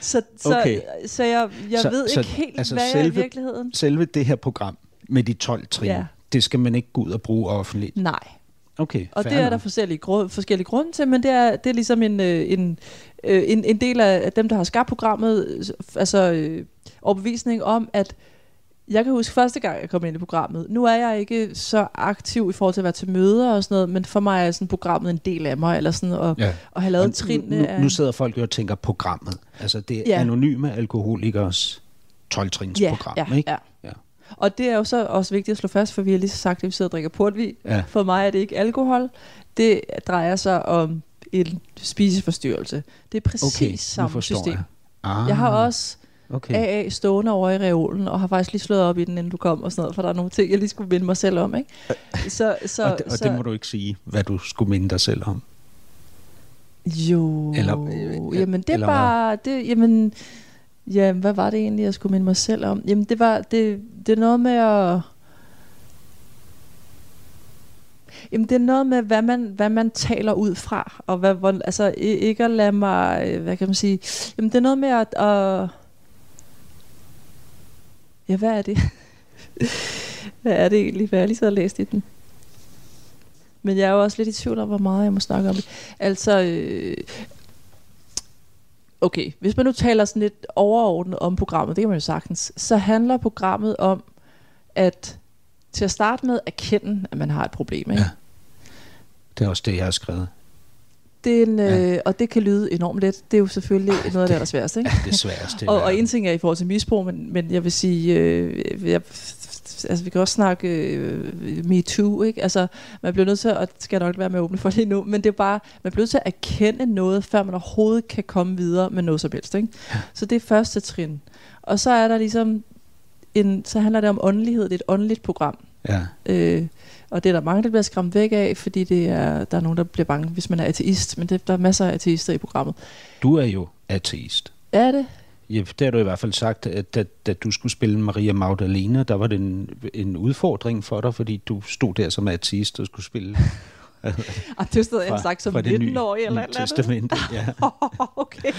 Så, så, Okay. så jeg, jeg Så- ved så ikke helt, altså hvad jeg er i selve- virkeligheden. selve det her program med de 12 trin, Ja. det skal man ikke gå ud og bruge offentligt. Nej. Okay, Og det er der nok. forskellige, grund, forskellige grunde til, men det er, det er ligesom en, øh, en, øh, en, en del af dem, der har skabt programmet, altså øh, overbevisning om, at jeg kan huske første gang, jeg kom ind i programmet. Nu er jeg ikke så aktiv i forhold til at være til møder og sådan noget, men for mig er sådan programmet en del af mig, eller sådan, og, Ja. og have lavet trinene nu, af... nu sidder folk jo og tænker programmet. Altså det er Ja. anonyme alkoholikers 12-trins ja, program, ja, ikke? ja. Ja. Og det er jo så også vigtigt at slå fast, for vi har lige så sagt, at vi sidder og drikker portvin. Ja. For mig er det ikke alkohol. Det drejer sig om en spiseforstyrrelse. Det er præcis Okay, samme system. jeg. Ah, Jeg har også okay. AA stående over i reolen, og har faktisk lige slået op i den, inden du kom og sådan noget, for der er nogle ting, jeg lige skulle minde mig selv om. Ikke? Så, så, og, det, og så, det må du ikke sige, hvad du skulle minde dig selv om. Jo, Eller, øh, jamen det er eller bare, det, jamen, ja, hvad var det egentlig, jeg skulle minde mig selv om? Jamen det var, det, det er noget med at, Jamen, det er noget med, hvad man, hvad man taler ud fra, og hvad, hvor, altså, ikke at lade mig, øh, hvad kan man sige, jamen, det er noget med at, at ja, hvad er det? hvad er det egentlig, hvad jeg lige så læst i den? Men jeg er jo også lidt i tvivl om, hvor meget jeg må snakke om det. Altså, øh, okay, hvis man nu taler sådan lidt overordnet om programmet, det kan man jo sagtens, så handler programmet om, at til at starte med erkende, at man har et problem. Ikke? Ja. Det er også det, jeg har skrevet. Det er en, Ja. øh, og det kan lyde enormt let. Det er jo selvfølgelig noget af det allersværeste. Ikke? Det sværeste. Og, og en ting er i forhold til misbrug, men, men jeg vil sige, øh, jeg, altså vi kan også snakke øh, MeToo, ikke? Altså, man bliver nødt til, at, og det skal jeg nok være med åbne for lige nu, men det er bare, man bliver nødt til at erkende noget, før man overhovedet kan komme videre med noget som helst, ikke? Så det er første trin. Og så er der ligesom, en, så handler det om åndelighed, det er et åndeligt program. Ja. Øh, og det er der mange, der bliver skræmt væk af, fordi det er, der er nogen, der bliver bange, hvis man er ateist. Men det, der er masser af ateister i programmet. Du er jo ateist. Er det? Ja, det har du i hvert fald sagt, at da, da du skulle spille Maria Magdalena, der var det en, en udfordring for dig, fordi du stod der som ateist og skulle spille Ah, det stod jeg sagt som fra det nye, 19-årig eller eller andet. testamente. Ja. okay.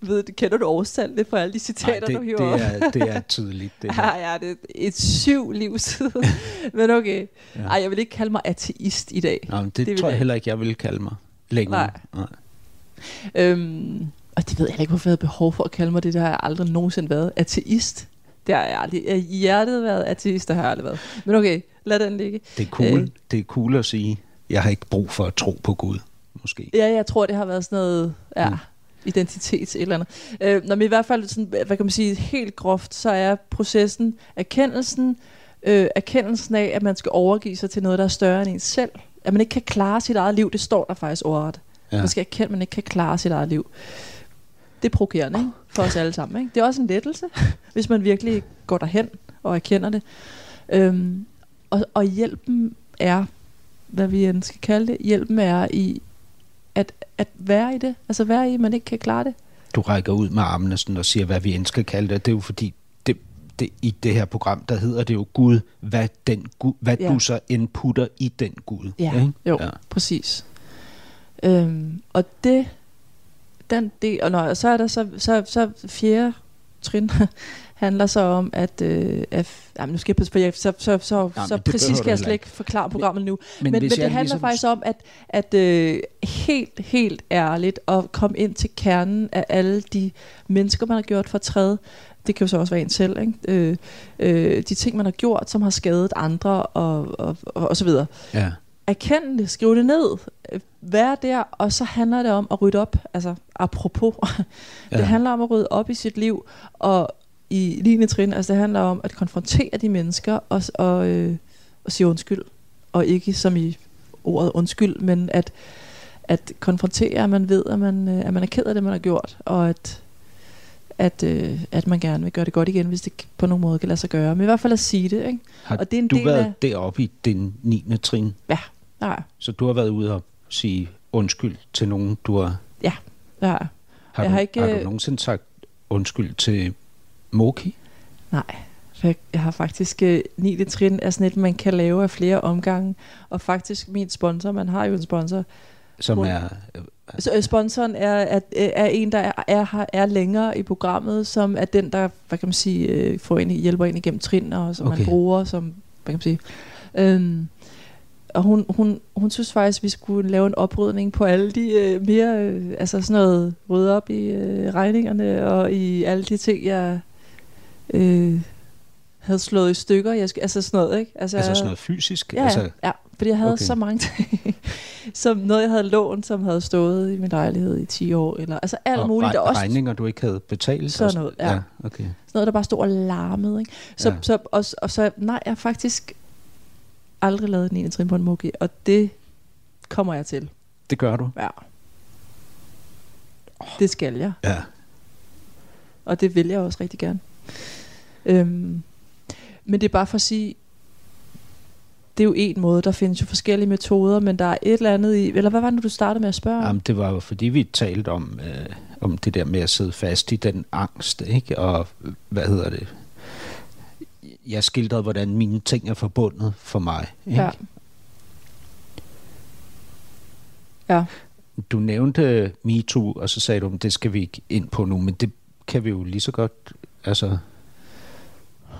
Ved, kender du årstallet for alle de citater, det, du hiver det, op? er, det er tydeligt. Det her. Ja, ja, det er et syv liv siden. Men okay. Ja. Ej, jeg vil ikke kalde mig ateist i dag. Nå, men det, det tror jeg jeg heller ikke, jeg vil kalde mig længere. Nej. Nej. Øhm, og det ved jeg ikke, hvorfor jeg havde behov for at kalde mig det. Det har jeg aldrig nogensinde været. Ateist. Det har jeg aldrig. I hjertet været ateist, det har jeg aldrig været. Men okay, lad den ligge. Det er cool. Øh. Det er cool at sige, jeg har ikke brug for at tro på Gud, måske. Ja, jeg tror, det har været sådan noget, ja, Mm. identitet, et eller andet. Øh, når men i hvert fald, sådan, hvad kan man sige, helt groft, så er processen erkendelsen, øh, erkendelsen af, at man skal overgive sig til noget, der er større end ens selv. At man ikke kan klare sit eget liv, det står der faktisk. Ja. Ja. Man skal erkende, at man ikke kan klare sit eget liv. Det er provokerende, ikke? For os alle sammen, ikke? Det er også en lettelse, hvis man virkelig går derhen og erkender det. Øhm, og, og hjælpen er, hvad vi end skal kalde det, hjælpen er i at, at være i det. Altså være i, at man ikke kan klare det. Du rækker ud med armene sådan og siger, hvad vi end skal kalde det. Det er jo fordi, det, det, i det her program, der hedder det jo Gud, hvad, den Gud, hvad Ja. du så indputter i den Gud. ikke? jo, Ja. ja. præcis. Øhm, og det, den del, og når, så er der så, så, så fjerde trin, handler så om, at, øh, at jamen, nu skal jeg passe på, jeg, så, så, så, men så præcis skal du jeg slet ikke forklare programmet nu. Men, men, hvis men det handler ligesom- faktisk om, at, at øh, helt, helt ærligt at komme ind til kernen af alle de mennesker, man har gjort for træde. Det kan jo så også være en selv, ikke? Øh, øh, de ting, man har gjort, som har skadet andre, og, og, og, og så videre Ja. Erkende det, skriv det ned, øh, vær der, og så handler det om at rydde op, altså apropos, ja. Ja. det handler om at rydde op i sit liv, og i 9. trin, altså det handler om at konfrontere de mennesker, og, og, øh, og sige undskyld, og ikke som i ordet undskyld, men at, at konfrontere, at man ved, at man, øh, at man er ked af det, man har gjort, og at, at, øh, at man gerne vil gøre det godt igen, hvis det på nogen måde kan lade sig gøre. Men i hvert fald at sige det, ikke? Har Og det er en du del været af- deroppe i den 9. trin? Ja, ja, Så du har været ude og sige undskyld til nogen, du har... ja. Har, Jeg du, har ikke, har du øh, nogensinde sagt undskyld til Moki? Nej, jeg, har faktisk øh, 9. trin er sådan et, man kan lave af flere omgange. Og faktisk min sponsor, man har jo en sponsor. Som Hun- er... Så, øh, sponsoren er, er, er en, der er, er, er længere i programmet, som er den, der hvad kan man sige, øh, får en, hjælper en igennem trin, og som. Okay. man bruger, som, hvad kan man sige. Øhm, og hun, hun, hun synes faktisk, at vi skulle lave en oprydning på alle de øh, mere, øh, altså sådan noget, rydde op i øh, regningerne, og i alle de ting, jeg øh, havde slået i stykker. Jeg, altså sådan noget, ikke? Altså sådan noget fysisk? Ja, altså, altså, ja, fordi jeg havde okay. så mange ting. som noget, jeg havde lånt, som havde stået i min lejlighed i 10 år. Eller, altså alt og muligt. Der også regninger, du ikke havde betalt? Sådan og noget, ja. ja okay. sådan noget, der bare stod og larmede. Ikke? Så, Ja. så, og, og så, nej, jeg faktisk aldrig lavet den ene trin på en mogi, og det kommer jeg til. Det gør du? Ja. Det skal jeg, Ja. og det vil jeg også rigtig gerne. Øhm, men det er bare for at sige, det er jo en måde, der findes jo forskellige metoder, men der er et eller andet i, eller hvad var det nu, du startede med at spørge om? Jamen, det var jo fordi, vi talte om, øh, om det der med at sidde fast i den angst, ikke? Og hvad hedder det? Jeg skildrede, hvordan mine ting er forbundet for mig. Ikke? Ja. Ja. Du nævnte MeToo, og så sagde du, at det skal vi ikke ind på nu, men det kan vi jo lige så godt altså,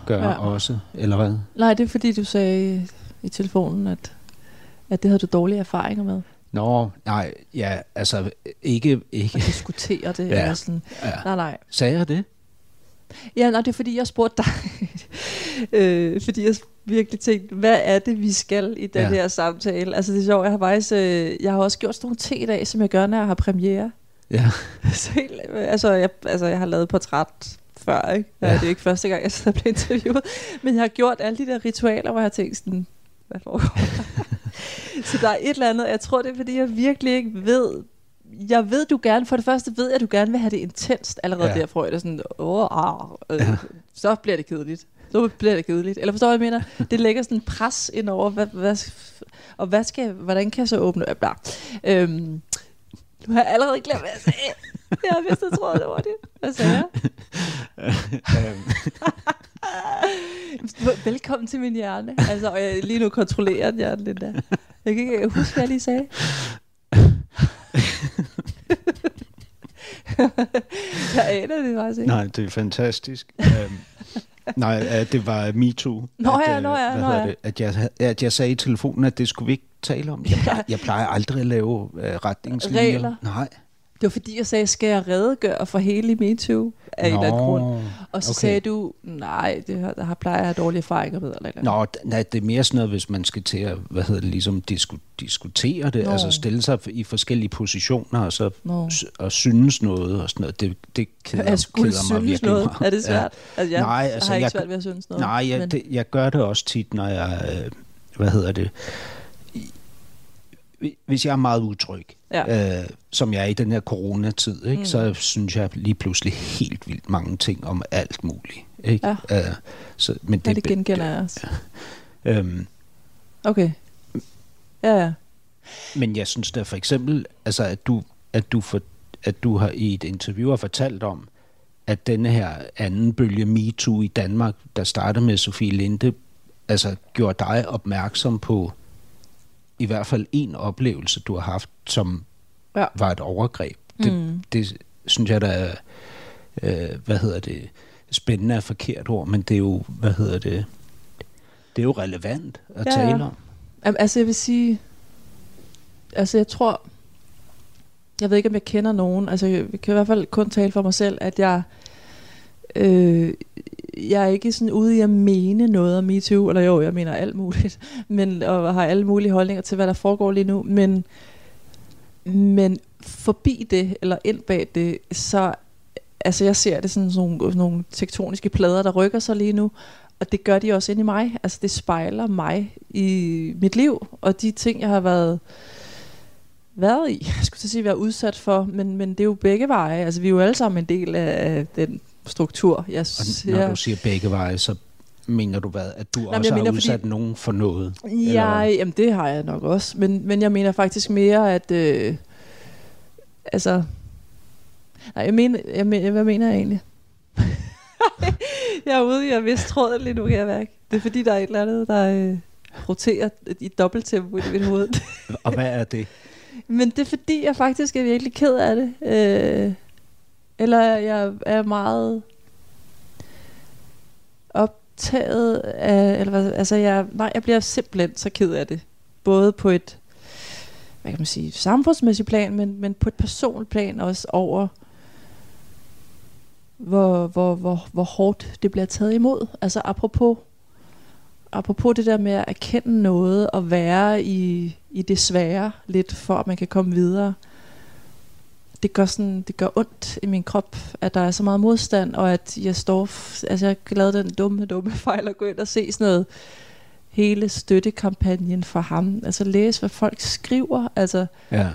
gøre Ja. også, eller hvad? Nej, det er fordi, du sagde i, i telefonen, at, at det havde du dårlige erfaringer med. Nå, nej, ja, altså ikke, ikke. At diskutere det. Ja. Eller sådan. Ja. Nej, nej. Sagde jeg det? Ja, nej, det er fordi, jeg spurgte dig. øh, fordi jeg virkelig tænkte, hvad er det, vi skal i den Ja. her samtale? Altså, det er sjovt, jeg har faktisk, øh, jeg har også gjort sådan nogle te i dag, som jeg gør, når jeg har premiere. Ja. Så øh, altså, jeg, altså, jeg har lavet portræt før, ikke? Ja. Det er ikke første gang, jeg sidder og bliver interviewet. Men jeg har gjort alle de der ritualer, hvor jeg har tænkt sådan, hvad foregår? Så der er et eller andet, jeg tror, det er, fordi jeg virkelig ikke ved, jeg ved, du gerne, for det første ved jeg, at du gerne vil have det intenst. Allerede ja. Der får jeg det sådan, åh, ah, øh, ja. så bliver det kedeligt. Så bliver det kedeligt. Eller forstår du, hvad jeg mener? Det lægger sådan en pres ind over, hvad, hvad, og hvad skal, hvordan kan jeg så åbne? Ja, bla. Øhm, nu har jeg allerede glemt, hvad jeg sagde. Jeg har vist, jeg troede, det var det. Hvad sagde jeg? Velkommen til min hjerne. Altså, og jeg lige nu kontrollerer den hjerne lidt der. Jeg kan ikke huske, hvad jeg lige sagde. jeg aner det faktisk ikke. Nej, det er fantastisk. Nej, det var MeToo. Nå at, ja, øh, nå ja, nå ja. Det, at, jeg, at jeg sagde i telefonen, at det skulle vi ikke tale om. Jeg plejer, jeg plejer aldrig at lave øh, retningslinjer. Regler. Nej. Det var fordi, jeg sagde, skal jeg redegøre for hele MeToo af en eller anden grund? Og så okay. sagde du, nej, det har, der har plejer jeg at have dårlige erfaringer med. Eller, eller. Nå, nej, det er mere sådan noget, hvis man skal til at, hvad hedder det, ligesom disku, diskutere det, Nå. altså stille sig i forskellige positioner, og så Nå. og synes noget og sådan noget. Det, det keder, jeg skulle keder mig synes virkelig noget. meget. Er det svært? Ja. Altså, jeg Nej, altså, har ikke jeg- svært ved at synes noget. Nej, jeg, men- det, jeg gør det også tit, når jeg, øh, hvad hedder det, hvis jeg er meget utryg, Ja. øh, som jeg er i den her coronatid, ikke, Mm. så synes jeg lige pludselig helt vildt mange ting om alt muligt. Ikke? Ja. Øh, så, men Ja, det genkender jeg også. øhm, Okay. Ja, ja. Men jeg synes da for eksempel, altså at du, at du, for, at du har i et interview har fortalt om, at denne her anden bølge MeToo i Danmark, der startede med Sofie Linde, altså gjorde dig opmærksom på i hvert fald en oplevelse, du har haft, som Ja. var et overgreb. Det, Mm. det synes jeg da er, øh, hvad hedder det, spændende er forkert ord, men det er jo, hvad hedder det, det er jo relevant at Ja, ja, ja. tale om. Jamen, altså jeg vil sige, altså jeg tror, jeg ved ikke om jeg kender nogen, altså jeg kan i hvert fald kun tale for mig selv, at jeg, øh, jeg er ikke sådan ude i at mene noget om MeToo, eller jo, jeg mener alt muligt, men, og har alle mulige holdninger til, hvad der foregår lige nu, men, men forbi det, eller ind bag det, så altså jeg ser det sådan sådan nogle, nogle tektoniske plader, der rykker sig lige nu, og det gør de også ind i mig. Altså det spejler mig i mit liv, og de ting, jeg har været været i, jeg skulle til at sige, været udsat for, men, men det er jo begge veje. Altså vi er jo alle sammen en del af den struktur. Jeg Og ser, når du siger begge veje, så mener du hvad? At du men også har mener, udsat fordi- nogen for noget? Eller Ja, hvad? jamen det har jeg nok også. Men, men jeg mener faktisk mere, at... Øh, altså... Nej, jeg mener... Jeg mener hvad mener jeg egentlig? jeg er ude i at miste tråden lige nu, kan jeg mærke. Det er fordi, der er et eller andet, der øh, roterer i dobbelttempo i mit hoved. Og hvad er det? Men det er fordi, jeg faktisk er virkelig ked af det. Øh, eller jeg er meget optaget af... Eller hvad, altså jeg, nej, jeg bliver simpelthen så ked af det. Både på et hvad kan man sige, samfundsmæssigt plan, men, men på et personligt plan også over, hvor, hvor, hvor, hvor hårdt det bliver taget imod. Altså apropos, apropos det der med at erkende noget og være i, i det svære lidt, for at man kan komme videre. Det gør, sådan, det gør ondt i min krop, at der er så meget modstand, og at jeg står... Altså, jeg lavet den dumme, dumme fejl at gå ind og se sådan noget hele støttekampagnen for ham. Altså læse, hvad folk skriver. Altså, Ja.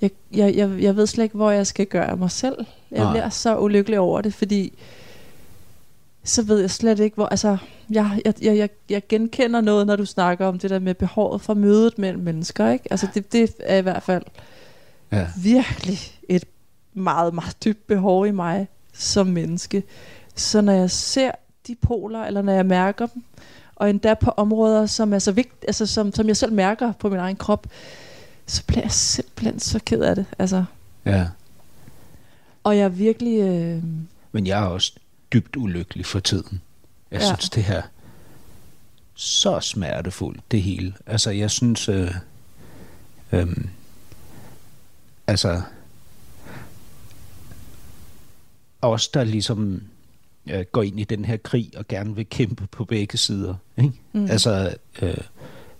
jeg, jeg, jeg, jeg ved slet ikke, hvor jeg skal gøre af mig selv. Jeg Nej. bliver så ulykkelig over det, fordi så ved jeg slet ikke, hvor... Altså, jeg, jeg, jeg, jeg, genkender noget, når du snakker om det der med behovet for mødet mellem mennesker. Ikke? Altså, det, det er i hvert fald ja. virkelig meget, meget dybt behov i mig som menneske. Så når jeg ser de poler, eller når jeg mærker dem, og endda på områder, som er så vigtige, altså som, som jeg selv mærker på min egen krop, så bliver jeg simpelthen så ked af det. Altså, Ja. og jeg er virkelig... Øh, Men jeg er også dybt ulykkelig for tiden. Jeg ja. synes, det her så smertefuldt, det hele. Altså, jeg synes... Øh, øh, altså... Os, der ligesom øh, går ind i den her krig og gerne vil kæmpe på begge sider, ikke? Mm. Altså øh,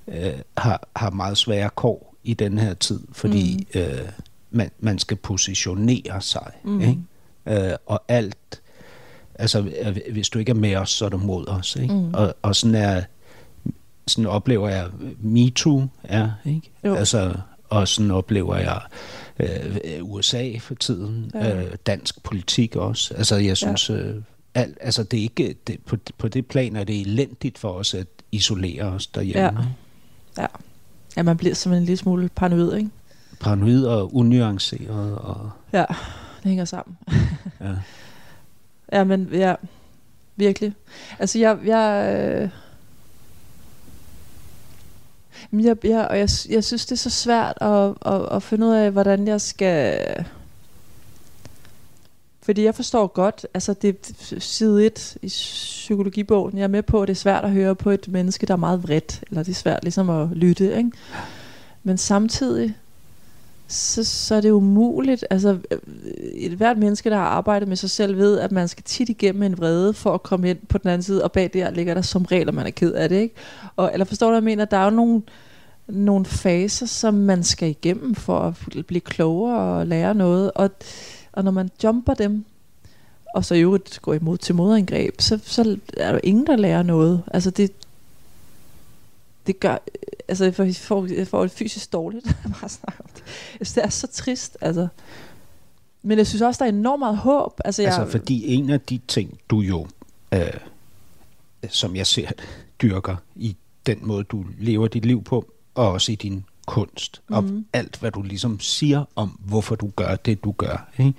øh, har, har meget svære kår i den her tid, fordi mm. øh, man, man skal positionere sig, Mm. mm. ikke? Øh, og alt, altså øh, hvis du ikke er med os, så er du mod os, ikke? Mm. Og, og sådan er, sådan oplever jeg MeToo er, ikke? Jo. Altså, og sådan oplever jeg øh, USA for tiden, Ja. øh, dansk politik også. Altså, jeg synes, ja. øh, alt, altså det er ikke, det, på, på det plan er det elendigt for os at isolere os derhjemme. Ja. Ja. ja, man bliver simpelthen en lille smule paranoid, ikke? Paranoid og unuanceret. Og, Ja, det hænger sammen. ja. Ja, men ja, virkelig. Altså, jeg... jeg øh, jeg, jeg, og jeg, jeg synes, det er så svært at, at, at finde ud af, hvordan jeg skal... Fordi jeg forstår godt, altså det side 1 i psykologibogen, jeg er med på, at det er svært at høre på et menneske, der er meget vredt, eller det er svært ligesom at lytte, ikke? Men samtidig, så, så er det umuligt. Altså, øh, et hvert menneske, der har arbejdet med sig selv, ved, at man skal tit igennem en vrede for at komme ind på den anden side, og bag der ligger der som regel, at man er ked af det. Ikke? Og, eller forstår du, hvad jeg mener? Der er jo nogle, nogle faser, som man skal igennem for at blive klogere og lære noget. Og, og når man jumper dem, og så i øvrigt går imod til modangreb, så, så er der ingen, der lærer noget. Altså det, det gør, øh, altså jeg får, jeg får, det fysisk dårligt, at bare snakke om synes, det er så trist, altså. Men jeg synes også, der er enormt meget håb. Altså, jeg, Altså, fordi en af de ting, du jo, øh, som jeg ser dyrker i den måde, du lever dit liv på, og også i din kunst, mm. og Mhm. alt, hvad du ligesom siger om, hvorfor du gør det, du gør, ikke,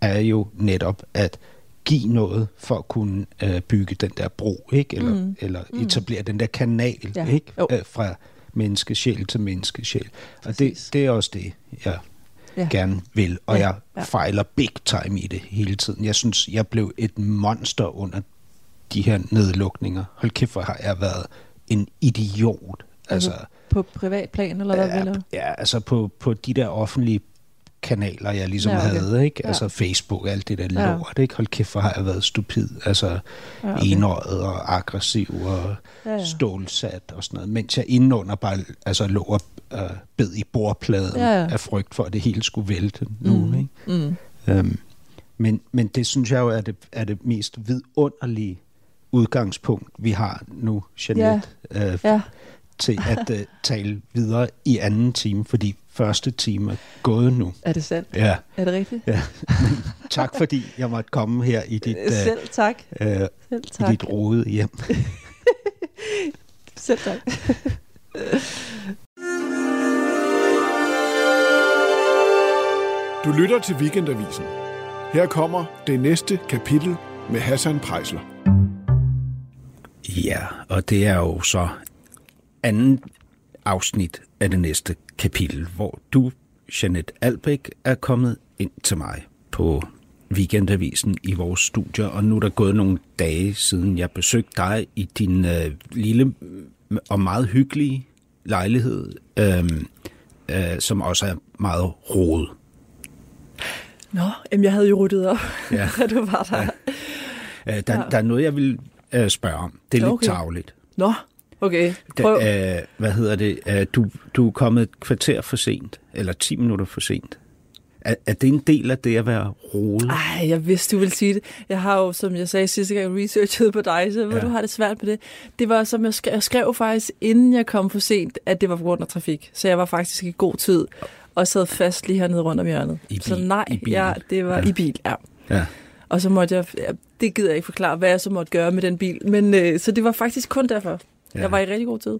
er jo netop at give noget for at kunne øh, bygge den der bro, ikke? Eller, Mhm. mm. eller etablere den der kanal, Ja. ikke? Jo. Øh, fra menneskesjæl til menneskesjæl. Og det, det er også det, jeg Ja. gerne vil, og Ja, jeg fejler big time i det hele tiden. Jeg synes, jeg blev et monster under de her nedlukninger. Hold kæft, hvor har jeg været en idiot. Altså, på privat plan, eller hvad ja, vil du? ja, altså på, på de der offentlige kanaler, jeg ligesom Ja, ja, okay. havde, ikke? Ja. Altså Facebook og alt det der Ja. lort, ikke? Hold kæft, hvor har jeg været stupid. Altså Ja, ja, okay. enøjet og aggressiv og Ja, ja, ja. ja. stålsat og sådan noget. Mens jeg indenunder bare altså, lå og øh, bed i bordpladen Ja, ja. af frygt for, at det hele skulle vælte nu, Mm. ikke? Mm. Øhm, men, men det synes jeg jo er det, er det mest vidunderlige udgangspunkt, vi har nu, Jeanette, ja. Øh, Ja, til at uh, tale videre i anden time, fordi første time er gået nu. er det sandt? Ja, Er det rigtigt? ja. Tak fordi jeg måtte komme her i dit, Øh, Selv tak. uh, uh, Selv i tak. dit rode hjem. Selv tak. Du lytter til Weekendavisen. Her kommer det næste kapitel med Hassan Prejsler. Ja, og det er jo så anden afsnit af det næste kapitel, hvor du, Jeanette Albæk, er kommet ind til mig på Weekendavisen i vores studier, og nu er der gået nogle dage siden jeg besøgte dig i din øh, lille og meget hyggelige lejlighed, øh, øh, som også er meget rodet. Nå, jamen jeg havde jo ryddet op, Ja. da du var der. Øh, der, ja. der er noget, jeg vil øh, spørge om. Det er lidt Okay. tavligt. Nå, okay. Prøv. Da, øh, hvad hedder det? Øh, du, du er kommet et kvarter for sent, eller 10 minutter for sent. Er, er det en del af det at være rodet? Ej, jeg vidste, du ville sige det. Jeg har jo, som jeg sagde sidste gang, researchet på dig, så Ja. du har det svært med det. Det var, som jeg skrev, jeg skrev faktisk, inden jeg kom for sent, at det var på grund af trafik. Så jeg var faktisk i god tid, og sad fast lige hernede rundt om hjørnet. I så bil- nej, i bil. ja, det var ja. i bil, ja. Ja. Og så måtte jeg, ja, det gider jeg ikke forklare, hvad jeg så måtte gøre med den bil. Men øh, så det var faktisk kun derfor. Ja. Jeg var i rigtig god tid.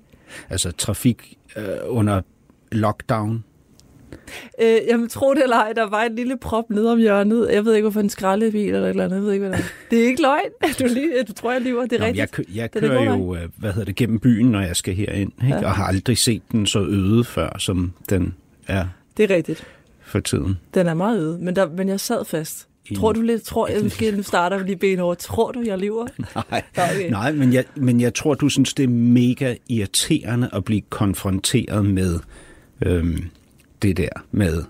Altså trafik øh, under lockdown. Øh, jamen, tro det eller ej, der var en lille prop nede om hjørnet. Jeg ved ikke, hvorfor en skraldebil eller et eller andet. Jeg ved ikke, hvad det er. Det er ikke løgn. Du, lige, du tror, jeg lyver. Det er Nå, rigtigt. jeg, jeg er kører god jo øh, hvad hedder det, gennem byen, når jeg skal herind, ikke? Ja. og har aldrig set den så øde før, som den Ja, Det er rigtigt. for tiden. Den er meget øde, men, der, men jeg sad fast. Tror du lidt, tror jeg, måske nu starter lige benhårdt. Tror du, jeg lever? Nej, Okay. Nej men, jeg, men jeg tror, du synes, det er mega irriterende at blive konfronteret med øhm, det der med...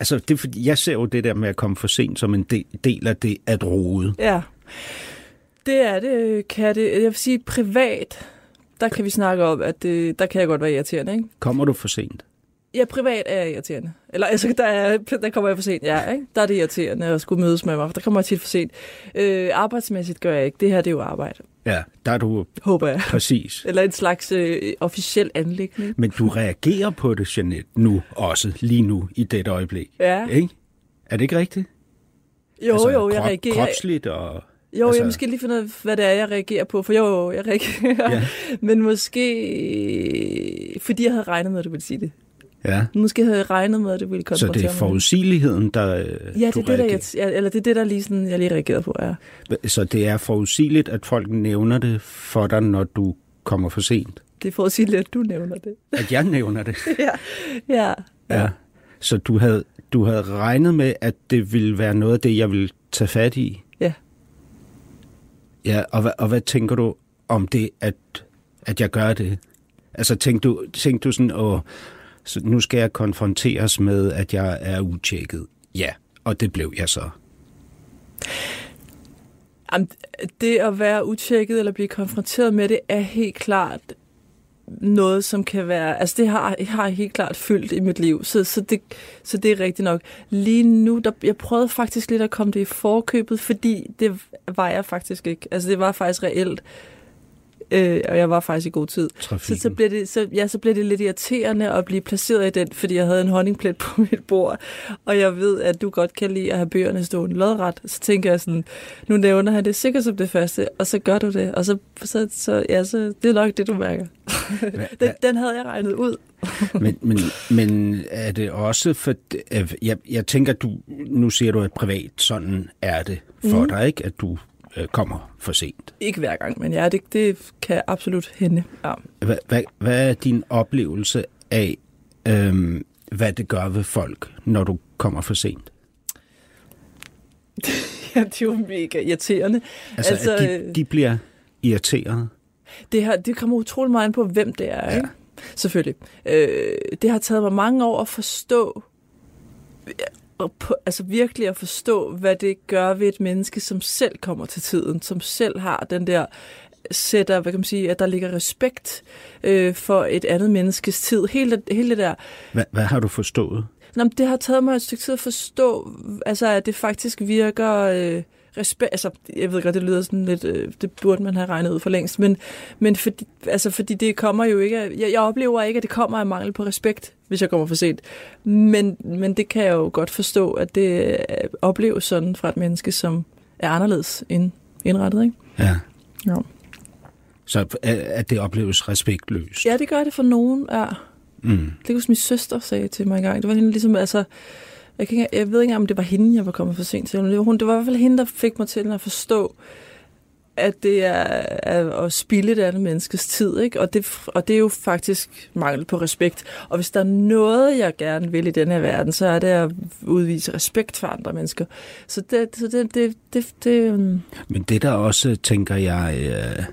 Altså, det fordi, jeg ser jo det der med at komme for sent som en del, del af det at rode. Ja. Det er det, kan det. Jeg vil sige, privat, der kan vi snakke om, at det, der kan jeg godt være irriterende, ikke? Kommer du for sent? Ja, privat er jeg irriterende. Eller altså, der, er, der kommer jeg for sent, ja, ikke? Der er det irriterende at skulle mødes med mig, for der kommer jeg tit for sent. Øh, arbejdsmæssigt gør jeg ikke. Det her, det er jo arbejde, Ja, der er du håber jeg. præcis. Eller en slags øh, officiel anlæggende. Men du reagerer på det, Jeanette, nu også, lige nu, i dette øjeblik. Ja. Ikke? Er det ikke rigtigt? Jo, altså, jo, jeg krop, reagerer. Kropsligt og... Jo, Altså- jeg måske lige finde ud af, hvad det er, jeg reagerer på. For jo, jo, jeg reagerer. Ja. Men måske, fordi jeg havde regnet med, at du ville sige det. Ja. Måske havde jeg regnet med, at du ville Så konfrontere det er forudsigeligheden, der øh, Ja, det er det, der, jeg, ja, eller det er det, der lige sådan, jeg lige reagerede på, ja. Så det er forudsigeligt, at folk nævner det for dig, når du kommer for sent. Det er for at sige lidt, at du nævner det. At jeg nævner det. ja, ja. Ja. Så du havde, du havde regnet med, at det ville være noget af det, jeg ville tage fat i? Ja. Ja, og hvad, og hvad tænker du om det, at, at jeg gør det? Altså tænkte du, tænkte du sådan, åh, så nu skal jeg konfronteres med, at jeg er utjekket? Ja, og det blev jeg så. Jamen, det at være utjekket eller blive konfronteret med det, er helt klart noget, som kan være... Altså, det har, har helt klart fyldt i mit liv, så, så, det, så det er rigtigt nok. Lige nu, der, jeg prøvede faktisk lidt at komme det i forkøbet, fordi det var jeg faktisk ikke. Altså, det var faktisk reelt, øh, og jeg var faktisk i god tid. Så, Trafikken. så, blev det, så, ja, så blev det lidt irriterende at blive placeret i den, fordi jeg havde en honningplet på mit bord, og jeg ved, at du godt kan lide at have bøgerne stående lodret. Så tænker jeg sådan, nu nævner han det sikkert som det første, og så gør du det, og så, så, så, ja, så det er nok det, du mærker. den, den havde jeg regnet ud. men, men, men er det også for... Jeg, jeg tænker, du, nu siger du, at privat sådan er det for mm. dig, ikke? At du øh, kommer for sent. Ikke hver gang, men ja, det, det kan absolut hende. Ja. Hvad, hvad, hvad er din oplevelse af, øhm, hvad det gør ved folk, når du kommer for sent? ja, det er jo mega irriterende. Altså, altså Altså, at de, de bliver irriteret? Det, her, det kommer utrolig meget an på, hvem det er, ikke? Selvfølgelig. Øh, det har taget mig mange år at forstå, og på, altså virkelig at forstå, hvad det gør ved et menneske, som selv kommer til tiden, som selv har den der sætter, hvad kan man sige, at der ligger respekt øh, for et andet menneskes tid. Hele, hele det der Hvad, hvad har du forstået? Nå, det har taget mig et stykke tid at forstå, altså, at det faktisk virker øh, respekt. Altså, jeg ved godt, det lyder sådan lidt, øh, det burde man have regnet ud for længst, men, men fordi, altså, fordi det kommer jo ikke, jeg, jeg oplever ikke, at det kommer af mangel på respekt, hvis jeg kommer for sent. Men, men det kan jeg jo godt forstå, at det øh, opleves sådan fra et menneske, som er anderledes end indrettet, ikke? Ja. Ja. Så at- det opleves respektløst? ja, det gør det for nogen, ja. Mm. Det kunne min søster sagde til mig engang. Det var hende ligesom, altså, jeg, kan jeg ved ikke engang, om det var hende, jeg var kommet for sent til. Men det var, hun, det var i hvert fald hende, der fik mig til at forstå, at det er, er at spilde et andet menneskes tid. Ikke? Og, det, og det er jo faktisk mangel på respekt. Og hvis der er noget, jeg gerne vil i den her verden, så er det at udvise respekt for andre mennesker. Så det, så det, det, det, det um... Men det der også, øh, tænker jeg, øh,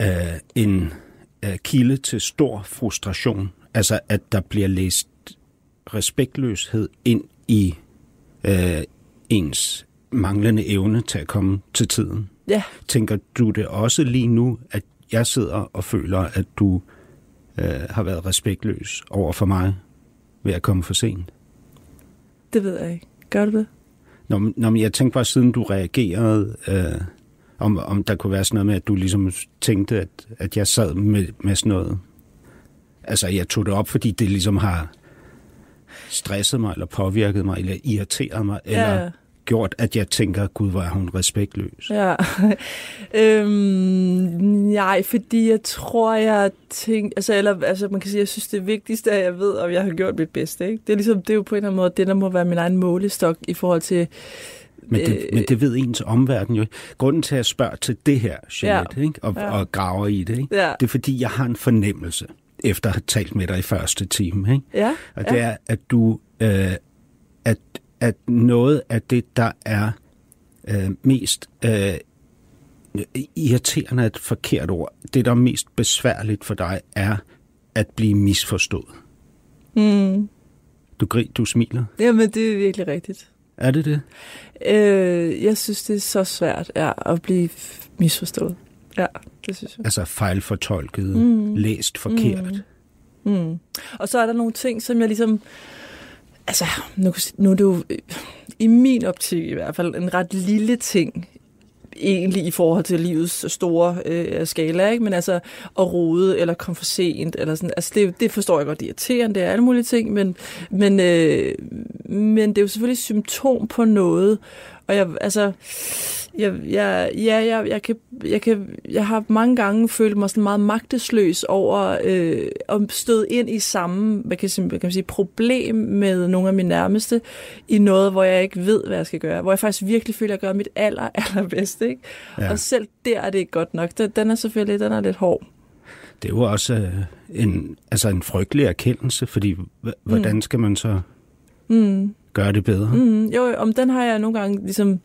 øh, øh, en øh, kilde til stor frustration. Altså, at der bliver læst respektløshed ind i øh, ens manglende evne til at komme til tiden. ja, Tænker du det også lige nu, at jeg sidder og føler, at du øh, har været respektløs over for mig ved at komme for sent? det ved jeg ikke. Gør du det? Nå, men- nå, men jeg tænkte bare, siden du reagerede, øh, om, om der kunne være sådan noget med, at du ligesom tænkte, at, at jeg sad med, med sådan noget. Altså, jeg tog det op, fordi det ligesom har stresset mig, eller påvirket mig, eller irriteret mig, eller Ja. gjort, at jeg tænker, gud, hvor er hun respektløs. Ja. øhm, nej, fordi jeg tror, jeg tænker... Altså, eller, altså, man kan sige, jeg synes, det vigtigste er, at jeg ved, om jeg har gjort mit bedste. Ikke? Det, er ligesom, det er jo på en eller anden måde det, der må være min egen målestok i forhold til... Men det, Øh, men det ved ens omverden jo. Grunden til, at jeg spørger til det her, Jeanette, Ja. ikke? Og, Ja. og graver i det, ikke? Ja. det er, fordi jeg har en fornemmelse efter at have talt med dig i første time. Ikke? Ja, Og ja. det er, at du, øh, at, at noget af det, der er øh, mest øh, irriterende er et forkert ord, det, der er mest besværligt for dig, er at blive misforstået. Mm. Du, gri, du smiler. Jamen, det er virkelig rigtigt. Er det det? Øh, jeg synes, det er så svært ja, at blive misforstået. Ja, det synes jeg. Altså fejlfortolket, Mm. læst forkert. Mm. Mm. Og så er der nogle ting, som jeg ligesom... Altså, nu, nu er det jo øh, i min optik i hvert fald en ret lille ting, egentlig i forhold til livets store øh, skala, ikke? men altså at rode eller komme for sent, eller sådan, altså det, det forstår jeg godt, det er irriterende, det er alle mulige ting, men, men, øh, men det er jo selvfølgelig et symptom på noget, og jeg, altså, jeg, jeg, ja, jeg, jeg, kan, jeg, kan, jeg har mange gange følt mig sådan meget magtesløs over øh, at støde ind i samme hvad kan, hvad kan man sige, problem med nogle af mine nærmeste i noget, hvor jeg ikke ved, hvad jeg skal gøre. Hvor jeg faktisk virkelig føler, at jeg gør mit aller, allerbedste. Ikke? Ja. Og selv der er det ikke godt nok. Den, den er selvfølgelig den er lidt hård. Det er jo også øh, en, altså en frygtelig erkendelse, fordi hvordan skal man så Mm. gøre det bedre? Mm, jo, om den har jeg nogle gange ligesom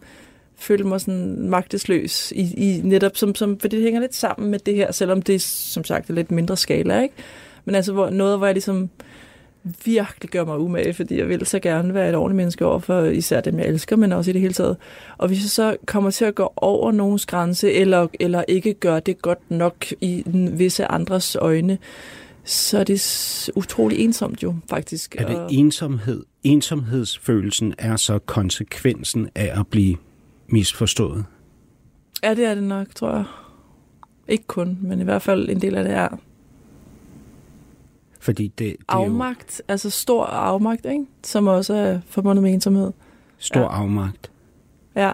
følt mig sådan magtesløs i, i netop som, som, for det hænger lidt sammen med det her, selvom det som sagt er lidt mindre skala, ikke? Men altså hvor, noget, hvor jeg ligesom virkelig gør mig umage, fordi jeg vil så gerne være et ordentligt menneske over for især dem, jeg elsker, men også i det hele taget. Og hvis jeg så kommer til at gå over nogens grænse, eller, eller ikke gør det godt nok i en visse andres øjne, så er det utrolig ensomt jo, faktisk. Er det ensomhed? Ensomhedsfølelsen er så konsekvensen af at blive misforstået. Ja, det er det nok, tror jeg. Ikke kun, men i hvert fald en del af det er Fordi det, det er jo afmagt, altså stor afmagt, ikke? som også er forbundet med ensomhed. stor Ja. afmagt. Ja.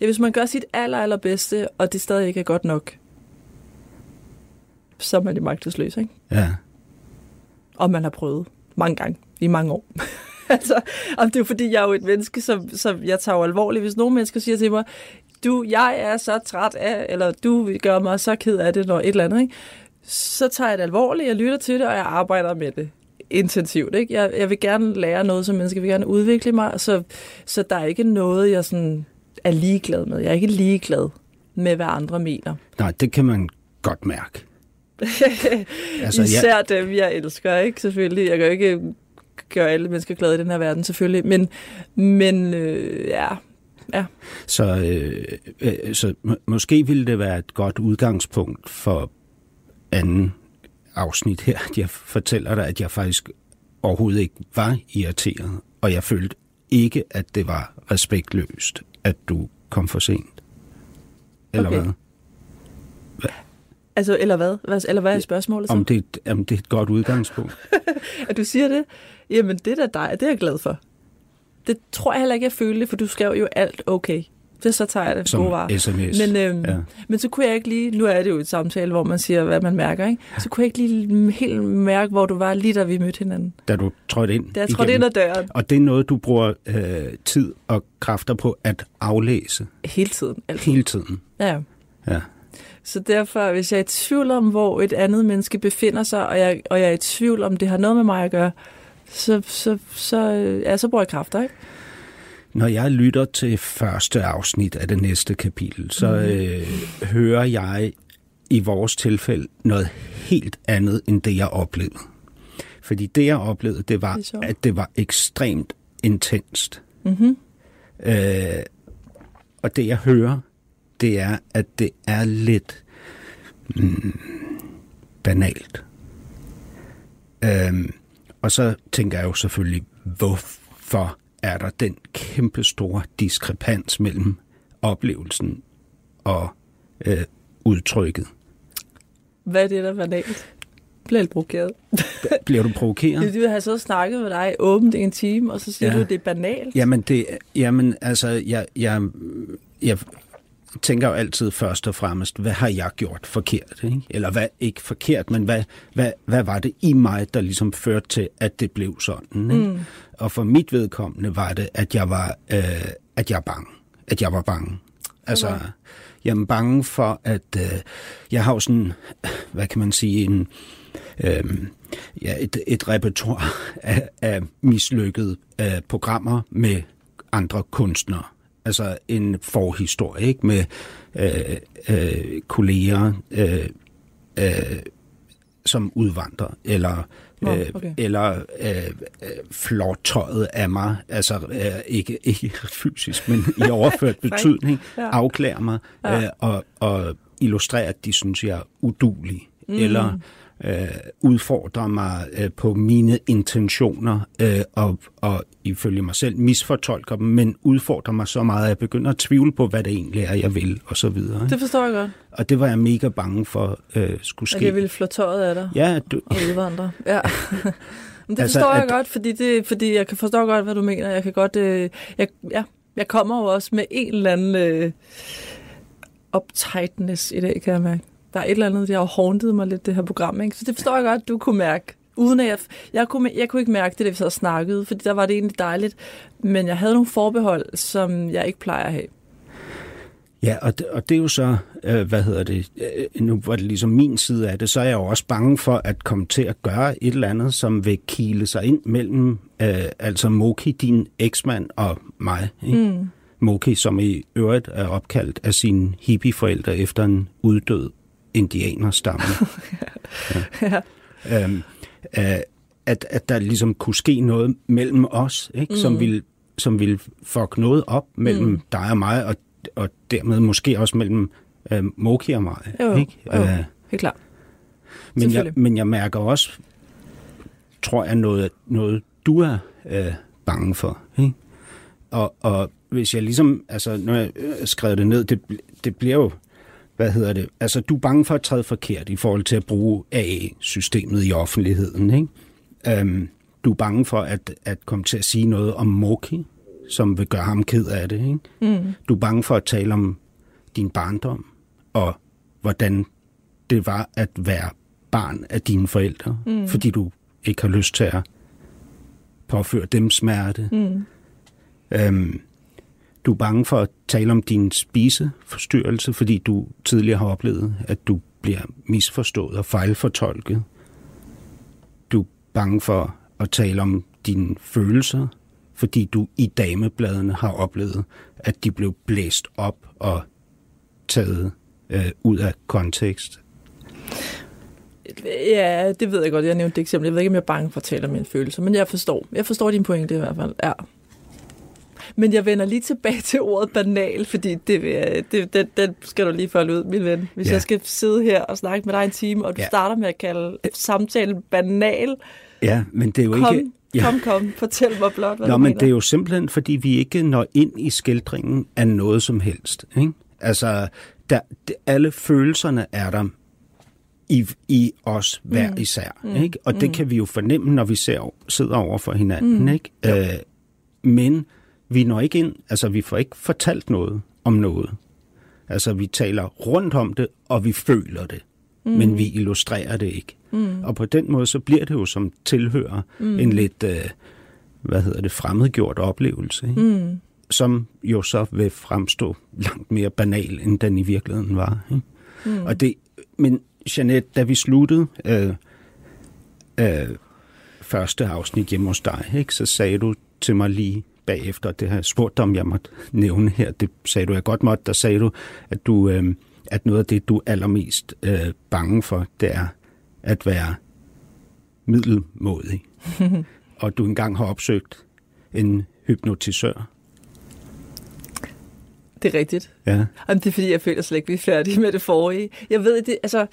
ja, hvis man gør sit aller, allerbedste, og det stadig ikke er godt nok, så er man jo magtesløs, ikke? Ja. Og man har prøvet mange gange i mange år. altså, og det er jo fordi, jeg er jo et menneske, som, som jeg tager alvorligt. Hvis nogle mennesker siger til mig, du, jeg er så træt af, eller du gør mig så ked af det, når et eller andet, ikke? så tager jeg det alvorligt, jeg lytter til det, og jeg arbejder med det intensivt. Ikke? Jeg, jeg vil gerne lære noget som menneske, jeg vil gerne udvikle mig, så, så der er ikke noget, jeg sådan er ligeglad med. Jeg er ikke ligeglad med, hvad andre mener. Nej, det kan man godt mærke. Altså, Især dem, jeg elsker, ikke? Selvfølgelig. Jeg kan jo ikke gøre alle mennesker glade i den her verden, selvfølgelig. Men, men øh, ja, Så, øh, øh, så må, måske ville det være et godt udgangspunkt for anden afsnit her, at jeg fortæller dig, at jeg faktisk overhovedet ikke var irriteret, og jeg følte ikke, at det var respektløst, at du kom for sent. Eller Okay. hvad? altså, eller hvad? hvad eller hvad er spørgsmålet så? Om det, om det er et godt udgangspunkt. At du siger det? Jamen, det er da dig, det er jeg glad for. Det tror jeg heller ikke, jeg følte, for du skrev jo alt okay. Det så tager jeg det som gode sms. Men, øhm, ja. men så kunne jeg ikke lige, nu er det jo et samtale, hvor man siger, hvad man mærker, ikke? Så kunne jeg ikke lige helt mærke, hvor du var lige da vi mødte hinanden. Da du trådte ind Da jeg trådte ind ad døren. Og det er noget, du bruger øh, tid og kræfter på at aflæse Hele tiden. Altså. hele tiden. Ja. Ja. Så derfor, hvis jeg er i tvivl om, hvor et andet menneske befinder sig, og jeg, og jeg er i tvivl om, det har noget med mig at gøre, så, så, så, øh, ja, så bruger jeg kræfter, ikke? Når jeg lytter til første afsnit af det næste kapitel, så Mhm. øh, hører jeg i vores tilfælde noget helt andet, end det jeg oplevede. Fordi det jeg oplevede, det var, Det at det var ekstremt intenst. Mm-hmm. Øh, og det jeg hører, det er, at det er lidt mm, banalt. Øhm, og så tænker jeg jo selvfølgelig, hvorfor er der den kæmpe store diskrepans mellem oplevelsen og øh, udtrykket? Hvad er det, der er banalt? Jeg bliver lidt provokeret. Bliver du provokeret? Du have så snakket med dig åbent i en time, og så siger ja. du, at det er banalt. Jamen, det, jamen altså, jeg, jeg, jeg tænker jo altid først og fremmest, hvad har jeg gjort forkert? Ikke? Eller hvad, ikke forkert, men hvad, hvad, hvad var det i mig, der ligesom førte til, at det blev sådan? Ikke? Mm. Og for mit vedkommende var det, at jeg var, øh, at jeg er bange. At jeg var bange. Altså, Okay. jeg er bange for, at øh, jeg har jo sådan, hvad kan man sige, en, øh, ja, et, et repertoire af, af mislykkede øh, programmer med andre kunstnere. Altså en forhistorie, ikke? Med øh, øh, kolleger, øh, øh, som udvandrer, eller øh, okay. eller øh, øh, af mig, altså øh, ikke, ikke fysisk, men i overført betydning, Ja. afklæder mig Ja. øh, og, og illustrerer, at de synes, jeg er udulig, mm. eller øh, udfordrer mig øh, på mine intentioner, øh, og, og ifølge mig selv misfortolker dem, men udfordrer mig så meget, at jeg begynder at tvivle på, hvad det egentlig er, jeg vil, og så videre. ikke? Det forstår jeg godt. Og det var jeg mega bange for, øh, skulle At ske. jeg ville flå tøjet af dig Ja, du, og udvandre. Ja. Men det Altså, forstår jeg at- godt, fordi, det, fordi jeg kan forstå godt, hvad du mener. Jeg kan godt... Øh, jeg, ja, jeg kommer jo også med en eller anden øh, uptightness i dag, kan jeg mærke. Der er et eller andet, der har hauntet mig lidt, det her program. Ikke? Så det forstår jeg godt, du kunne mærke. Uden at jeg, jeg, kunne, jeg kunne ikke mærke det, da vi og snakkede, fordi der var det egentlig dejligt. Men jeg havde nogle forbehold, som jeg ikke plejer at have. Ja, og det, og det er jo så, øh, hvad hedder det, øh, nu var det ligesom min side af det, så er jeg jo også bange for at komme til at gøre et eller andet, som vil kile sig ind mellem, øh, altså Moki, din eksmand, og mig. Ikke? Mm. Moki, som i øvrigt er opkaldt af sine hippieforældre efter en uddød indianerstamme. ja. øhm, øh, at, at der ligesom kunne ske noget mellem os, ikke? Mm. Som, ville, som ville fuck noget op mellem mm. dig og mig, og, og dermed måske også mellem øh, Moki og mig. Jo, ikke? jo. Øh, Helt klart. men, jeg, men jeg mærker også, tror jeg, noget, noget du er øh, bange for. Ikke? Og, og hvis jeg ligesom, altså når jeg øh, skrev det ned, det, det bliver jo, hvad hedder det, altså du er bange for at træde forkert i forhold til at bruge AA-systemet i offentligheden, ikke? Øhm, du er bange for at, at komme til at sige noget om Moki, som vil gøre ham ked af det, ikke? Mm. Du er bange for at tale om din barndom, og hvordan det var at være barn af dine forældre, mm. fordi du ikke har lyst til at påføre dem smerte. Mm. Øhm, du er bange for at tale om din spiseforstyrrelse, fordi du tidligere har oplevet, at du bliver misforstået og fejlfortolket. Du er bange for at tale om dine følelser, fordi du i damebladene har oplevet, at de blev blæst op og taget øh, ud af kontekst. Ja, det ved jeg godt. Jeg nævnte det eksempel. Jeg ved ikke, om jeg er bange for at tale om mine følelser, men jeg forstår. Jeg forstår din pointe i hvert fald. Ja. Men jeg vender lige tilbage til ordet banal, fordi det, det, den, den skal du lige folde ud, min ven. Hvis Ja. jeg skal sidde her og snakke med dig en time, og du Ja. starter med at kalde samtalen banal, Ja, men det er jo kom, ikke... Ja. kom, kom, fortæl mig blot, hvad Nå, du men mener. det er jo simpelthen, fordi vi ikke når ind i skildringen af noget som helst. Ikke? Altså, der, alle følelserne er der i, i os hver mm. især. Mm. Ikke? Og det kan vi jo fornemme, når vi ser, sidder over for hinanden. Mm. Ikke? Øh, men vi når ikke ind, altså vi får ikke fortalt noget om noget. Altså vi taler rundt om det, og vi føler det, mm. men vi illustrerer det ikke. Mm. Og på den måde, så bliver det jo som tilhører mm. en lidt, øh, hvad hedder det, fremmedgjort oplevelse. Ikke? Mm. Som jo så vil fremstå langt mere banal, end den i virkeligheden var. Ikke? Mm. Og det, men Jeanette, da vi sluttede øh, øh, første afsnit hjemme hos dig, ikke, så sagde du til mig lige bagefter, det har jeg spurgt dig, om jeg måtte nævne her, det sagde du, jeg godt måtte, der sagde du, at, du, øh, at noget af det, du er allermest øh, bange for, det er at være middelmådig. og du engang har opsøgt en hypnotisør. Det er rigtigt. Ja. Jamen, det er fordi, jeg føler slet ikke, vi er færdige med det forrige. Jeg ved det, altså,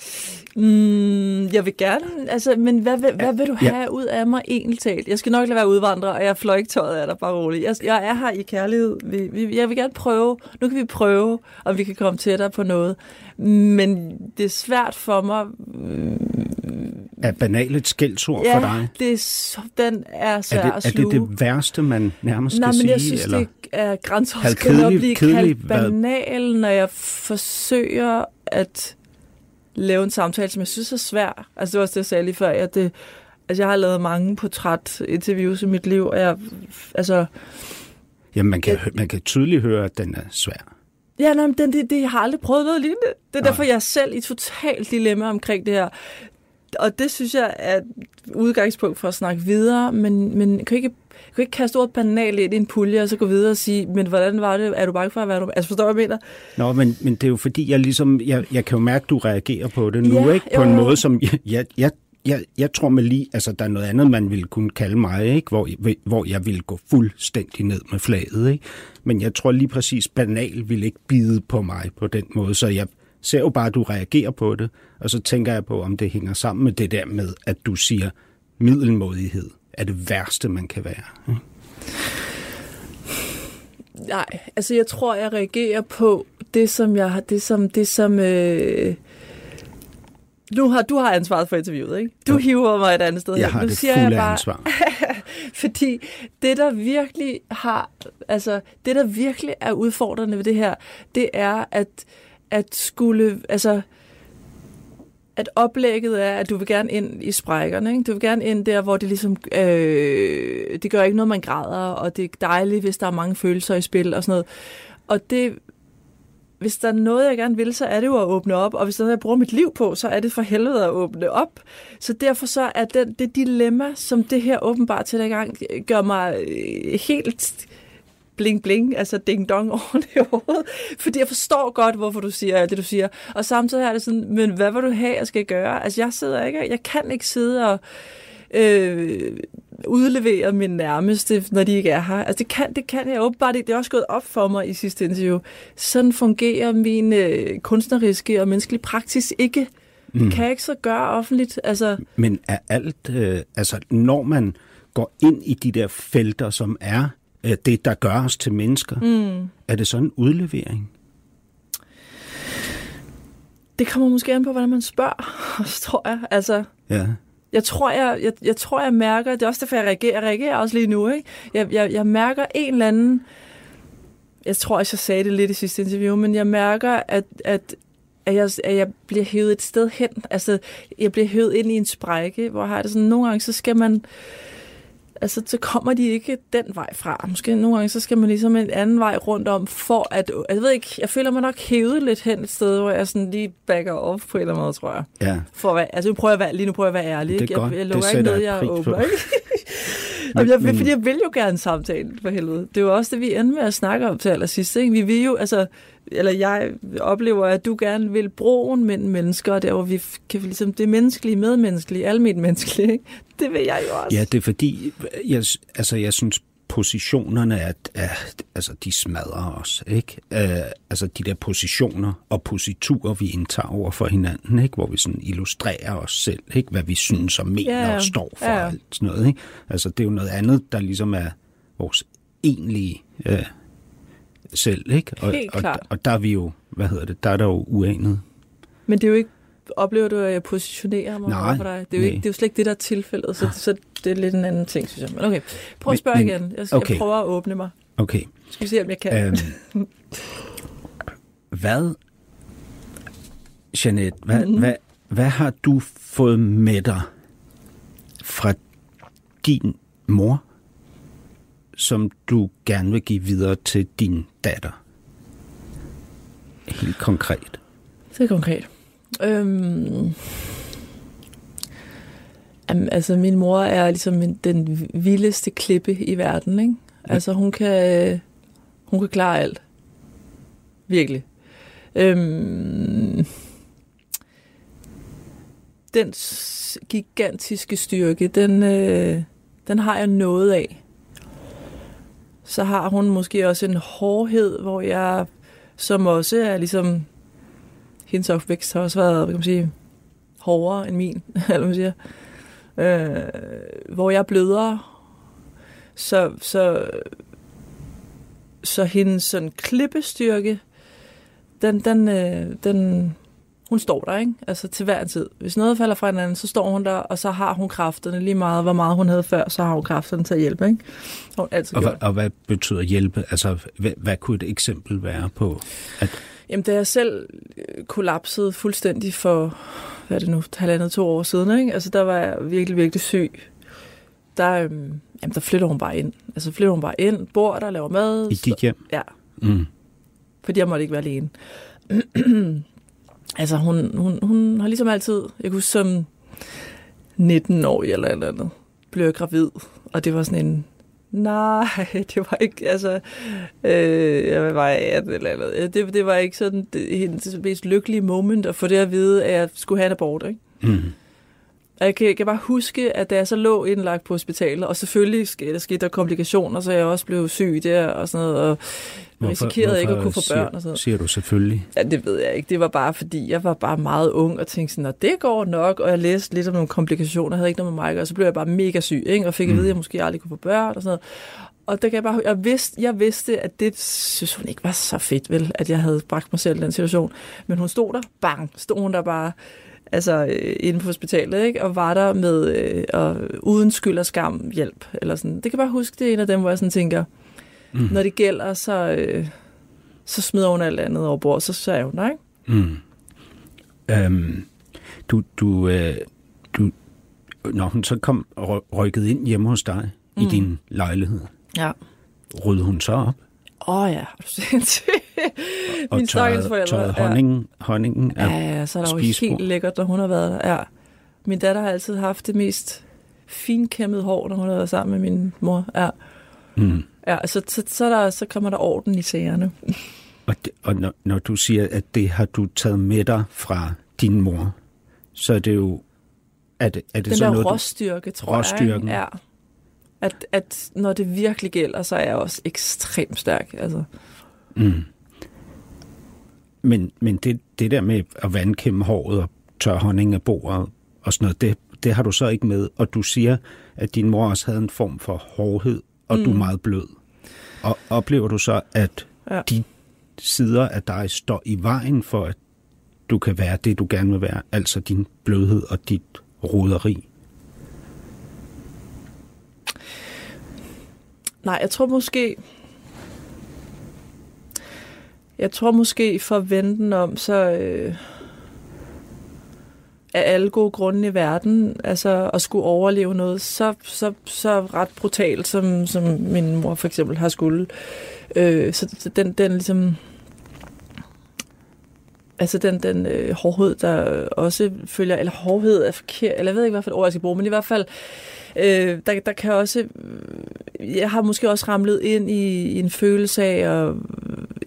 mm, jeg vil gerne, altså, men hvad, hvad, hvad vil du Ja. have ud af mig egentlig talt? Jeg skal nok lade være udvandrer, og jeg fløj ikke tøjet af dig, bare roligt. Jeg, jeg er her i kærlighed. Vi, vi, jeg vil gerne prøve, nu kan vi prøve, om vi kan komme tættere på noget. Men det er svært for mig. Er banalt et skældsord ja, for dig? det er, så, den er svær Er det, at er sluge. det det værste, man nærmest skal Nej, men sige? jeg synes, eller? det er grænseoverskridende at blive kedelig, kaldt banal, når jeg forsøger at lave en samtale, som jeg synes er svær. Altså, det var også det, jeg sagde lige før. Jeg, det, altså, jeg har lavet mange portrætinterviews i mit liv, og jeg, altså, Jamen, man kan, man kan tydeligt høre, at den er svær. Ja, nej, men den, det, det, jeg har aldrig prøvet noget lignende. Det er Nej. derfor, jeg er selv i totalt dilemma omkring det her. Og det synes jeg er udgangspunkt for at snakke videre, men, men kan ikke jeg kan ikke kaste ordet banal ind i en pulje, og så gå videre og sige, men hvordan var det? Er du bange for at være du? Altså forstår du, hvad jeg mener? Nå, men, men det er jo fordi, jeg ligesom, jeg, jeg kan jo mærke, at du reagerer på det nu, Ja, ikke? På jo, en måde, som jeg, jeg, jeg, jeg, jeg tror med lige, altså der er noget andet, man ville kunne kalde mig, ikke? Hvor, hvor jeg ville gå fuldstændig ned med flaget, ikke? Men jeg tror lige præcis, banal vil ikke bide på mig på den måde, så jeg ser jo bare, at du reagerer på det, og så tænker jeg på, om det hænger sammen med det der med, at du siger, middelmodighed er det værste, man kan være. Nej, altså jeg tror, jeg reagerer på det, som jeg har, det som, det som, øh... nu har, du har ansvaret for interviewet, ikke? Du Jo. hiver mig et andet sted Jeg hen. har nu det siger jeg bare, ansvar. Fordi det, der virkelig har, altså, det, der virkelig er udfordrende ved det her, det er, at, at skulle, altså, at oplægget er, at du vil gerne ind i sprækkerne. Ikke? Du vil gerne ind der, hvor det ligesom, øh, det gør ikke noget, man græder, og det er dejligt, hvis der er mange følelser i spil og sådan noget. Og det, hvis der er noget, jeg gerne vil, så er det jo at åbne op, og hvis der er noget, jeg bruger mit liv på, så er det for helvede at åbne op. Så derfor så er den, det dilemma, som det her åbenbart til i gang, gør mig øh, helt bling bling, altså ding dong over det hoved. Fordi jeg forstår godt, hvorfor du siger alt det, du siger. Og samtidig er det sådan, men hvad vil du have, jeg skal gøre? Altså jeg sidder ikke, jeg kan ikke sidde og øh, udlevere min nærmeste, når de ikke er her. Altså det kan, det kan jeg åbenbart ikke. Det er også gået op for mig i sidste interview. Sådan fungerer min øh, kunstneriske og menneskelige praksis ikke. Mm. Kan jeg ikke så gøre offentligt. Altså, Men er alt, øh, altså når man går ind i de der felter, som er det, der gør os til mennesker, mm. er det sådan en udlevering? det kommer måske an på, hvordan man spørger, tror jeg. Altså, Ja. Jeg tror, jeg, jeg, jeg tror, jeg mærker, det er også derfor, jeg reagerer, jeg reagerer også lige nu, ikke? Jeg, jeg, jeg mærker en eller anden, jeg tror også, jeg sagde det lidt i sidste interview, men jeg mærker, at, at, at, jeg, at jeg bliver hævet et sted hen. Altså, jeg bliver hævet ind i en sprække, hvor jeg har det sådan, nogle gange, så skal man, altså, så kommer de ikke den vej fra. Måske nogle gange, så skal man ligesom en anden vej rundt om, for at, altså, jeg ved ikke, jeg føler mig nok hævet lidt hen et sted, hvor jeg sådan lige backer off på en eller anden måde, tror jeg. Ja. For at være, altså nu prøver jeg at være, lige nu prøver jeg at være ærlig. Det er ikke? godt. Jeg, jeg lukker ikke noget, jeg åbner. Ikke? Jamen, jeg, men- fordi jeg vil jo gerne samtale, for helvede. Det er jo også det, vi ender med at snakke om til allersidst. Ikke? Vi vil jo, altså, eller jeg oplever, at du gerne vil broen mellem mennesker, der hvor vi kan ligesom det menneskelige, medmenneskelige, almindeligt menneskelige. Ikke? Det vil jeg jo også. ja, det er fordi, jeg, altså jeg synes, positionerne er, er altså de smadrer os, ikke? Øh, altså de der positioner og positurer, vi indtager over for hinanden, ikke? Hvor vi sådan illustrerer os selv, ikke? Hvad vi synes og mener Ja, og står for Ja, ja. alt sådan noget, ikke? Altså det er jo noget andet, der ligesom er vores egentlige øh, selv, ikke? Og, Helt og, klart. og der er vi jo, hvad hedder det, der er der jo uanet. Men det er jo ikke, oplever du, at jeg positionerer mig Nej, for dig? Det er, jo ikke, det er jo slet ikke det, der er tilfældet, så, så det er lidt en anden ting, synes jeg. Men okay, prøv at spørge men- igen. Jeg, skal, okay. jeg prøver at åbne mig. Okay. Skal vi se, om jeg kan. Øhm, hvad, Jeanette, hvad, mm. hvad, hvad har du fået med dig fra din mor, som du gerne vil give videre til din datter? Helt konkret. Det er konkret. Øhm, jamen, altså, min mor er ligesom en- den vildeste klippe i verden, ikke? Altså, hun kan, hun kan klare alt. Virkelig. Øhm, den gigantiske styrke, den, øh, den har jeg noget af. Så har hun måske også en hårdhed, hvor jeg, som også er ligesom hendes opvækst har også været, hvad kan man sige, hårdere end min, eller hvad man siger. Øh, hvor jeg bløder. Så, så, så hendes sådan klippestyrke, den, den, øh, den, hun står der, ikke? Altså til hver en tid. Hvis noget falder fra hinanden, så står hun der, og så har hun kræfterne lige meget, hvor meget hun havde før, så har hun kræfterne til at hjælpe, ikke? Hun altid Og, hvad, og hvad betyder hjælpe? Altså, hvad, hvad kunne et eksempel være på? At, Jamen, da jeg selv øh, kollapsede fuldstændig for, hvad er det nu, halvandet to år siden, ikke? Altså, der var jeg virkelig, virkelig syg. Der, øhm, jamen, der flytter hun bare ind. Altså, flytter hun bare ind, bor der, laver mad. I dit hjem? Ja, Mm. fordi jeg måtte ikke være alene. altså, hun, hun, hun har ligesom altid, jeg kunne som, 19 år eller eller andet, blev jeg gravid. Og det var sådan en, nej, det var ikke, altså, øh, jeg var 18 eller andet. Det, det var ikke sådan det, hendes mest lykkelige moment at få det at vide, at jeg skulle have en abort, ikke? Mm. Og jeg kan, jeg kan bare huske, at da jeg så lå indlagt på hospitalet, og selvfølgelig skete der, skete der komplikationer, så jeg også blev syg der og sådan noget, og risikerede ikke at kunne få siger, børn og sådan noget. Siger du selvfølgelig. Ja, det ved jeg ikke. Det var bare fordi, jeg var bare meget ung og tænkte sådan, at det går nok, og jeg læste lidt om nogle komplikationer, jeg havde ikke noget med mig, og så blev jeg bare mega syg, ikke? og fik at vide, at jeg måske aldrig kunne få børn og sådan noget. Og der kan jeg bare, jeg vidste, jeg vidste, at det synes hun ikke var så fedt, vel, at jeg havde bragt mig selv i den situation. Men hun stod der, bang, stod hun der bare, altså øh, inde på hospitalet, ikke? og var der med, øh, og uden skyld og skam hjælp. Eller sådan. Det kan jeg bare huske, det er en af dem, hvor jeg sådan tænker, mm. når det gælder, så, øh, så smider hun alt andet over bord, så sagde hun nej. Mm. Øhm, du, du, øh, du, når hun så kom og rykket ind hjemme hos dig mm. i din lejlighed, Ja. ryddede hun så op Åh oh, ja, er du sindssyg? Og stakkels tørrede, forældre. tørrede honningen, honningen Ja, af ja, ja, så er der jo spisebord. helt lækkert, når hun har været der. Ja. Min datter har altid haft det mest finkæmmede hår, når hun har været sammen med min mor. Ja, Mm. ja så, så, så, der, så kommer der orden i sagerne. Og, det, og når, når du siger, at det har du taget med dig fra din mor, så er det jo... Er det, er det Den så der noget, du- råstyrke, tror Råstyrken. jeg. Ja. At, at når det virkelig gælder, så er jeg også ekstremt stærk. Altså. Mm. Men, men det, det der med at vandkæmme håret og tørre honning af bordet og sådan noget, det, det har du så ikke med. Og du siger, at din mor også havde en form for hårdhed, og mm. du er meget blød. Og oplever du så, at ja. de sider af dig står i vejen for, at du kan være det, du gerne vil være, altså din blødhed og dit roderi? Nej, jeg tror måske... Jeg tror måske for at vende den om, så øh, er alle gode grunde i verden, altså at skulle overleve noget, så, så, så ret brutalt, som, som min mor for eksempel har skulle. Øh, så så den, den ligesom... Altså den, den øh, hårdhed, der også følger, eller hårdhed er forkert, eller jeg ved ikke, hvad for et ord jeg skal bruge, men i hvert fald, øh, Øh, der, der kan også, øh, jeg har måske også ramlet ind i, i en følelse af at,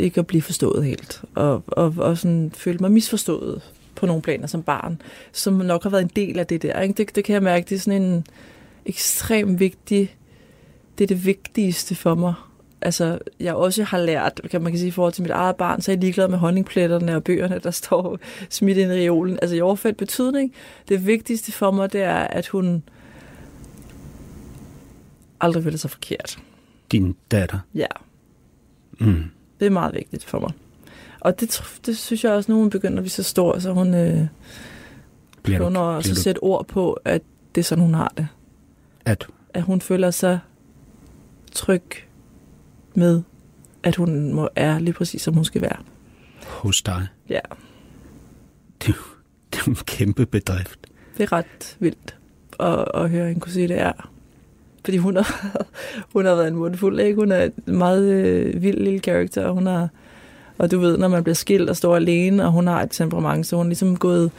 ikke at blive forstået helt, og, og, og sådan føle mig misforstået på nogle planer som barn, som nok har været en del af det der. Ikke? Det, det kan jeg mærke, det er sådan en ekstremt vigtig, det er det vigtigste for mig. Altså, jeg også har lært, kan man kan sige, i forhold til mit eget barn, så er jeg ligeglad med honningpletterne og bøgerne, der står smidt ind i reolen. Altså, i overført betydning, det vigtigste for mig, det er, at hun aldrig føler sig forkert. Din datter? Ja, Mm. det er meget vigtigt for mig. Og det, det synes jeg også, nu hun begynder at blive så stor, så hun øh, Bliver du, begynder også bliver at du, sætte ord på, at det er sådan, hun har det. at At hun føler sig tryg med, at hun må, er lige præcis, som hun skal være. hos dig? Ja, Det er det er en kæmpe bedrift. det er ret vildt at, at høre hende kunne sige det er. Fordi hun har, hun har været en mundfuld, ikke? Hun er en meget øh, vild lille karakter, og hun har, og du ved, når man bliver skilt og står alene, og hun har et temperament, så hun er ligesom gået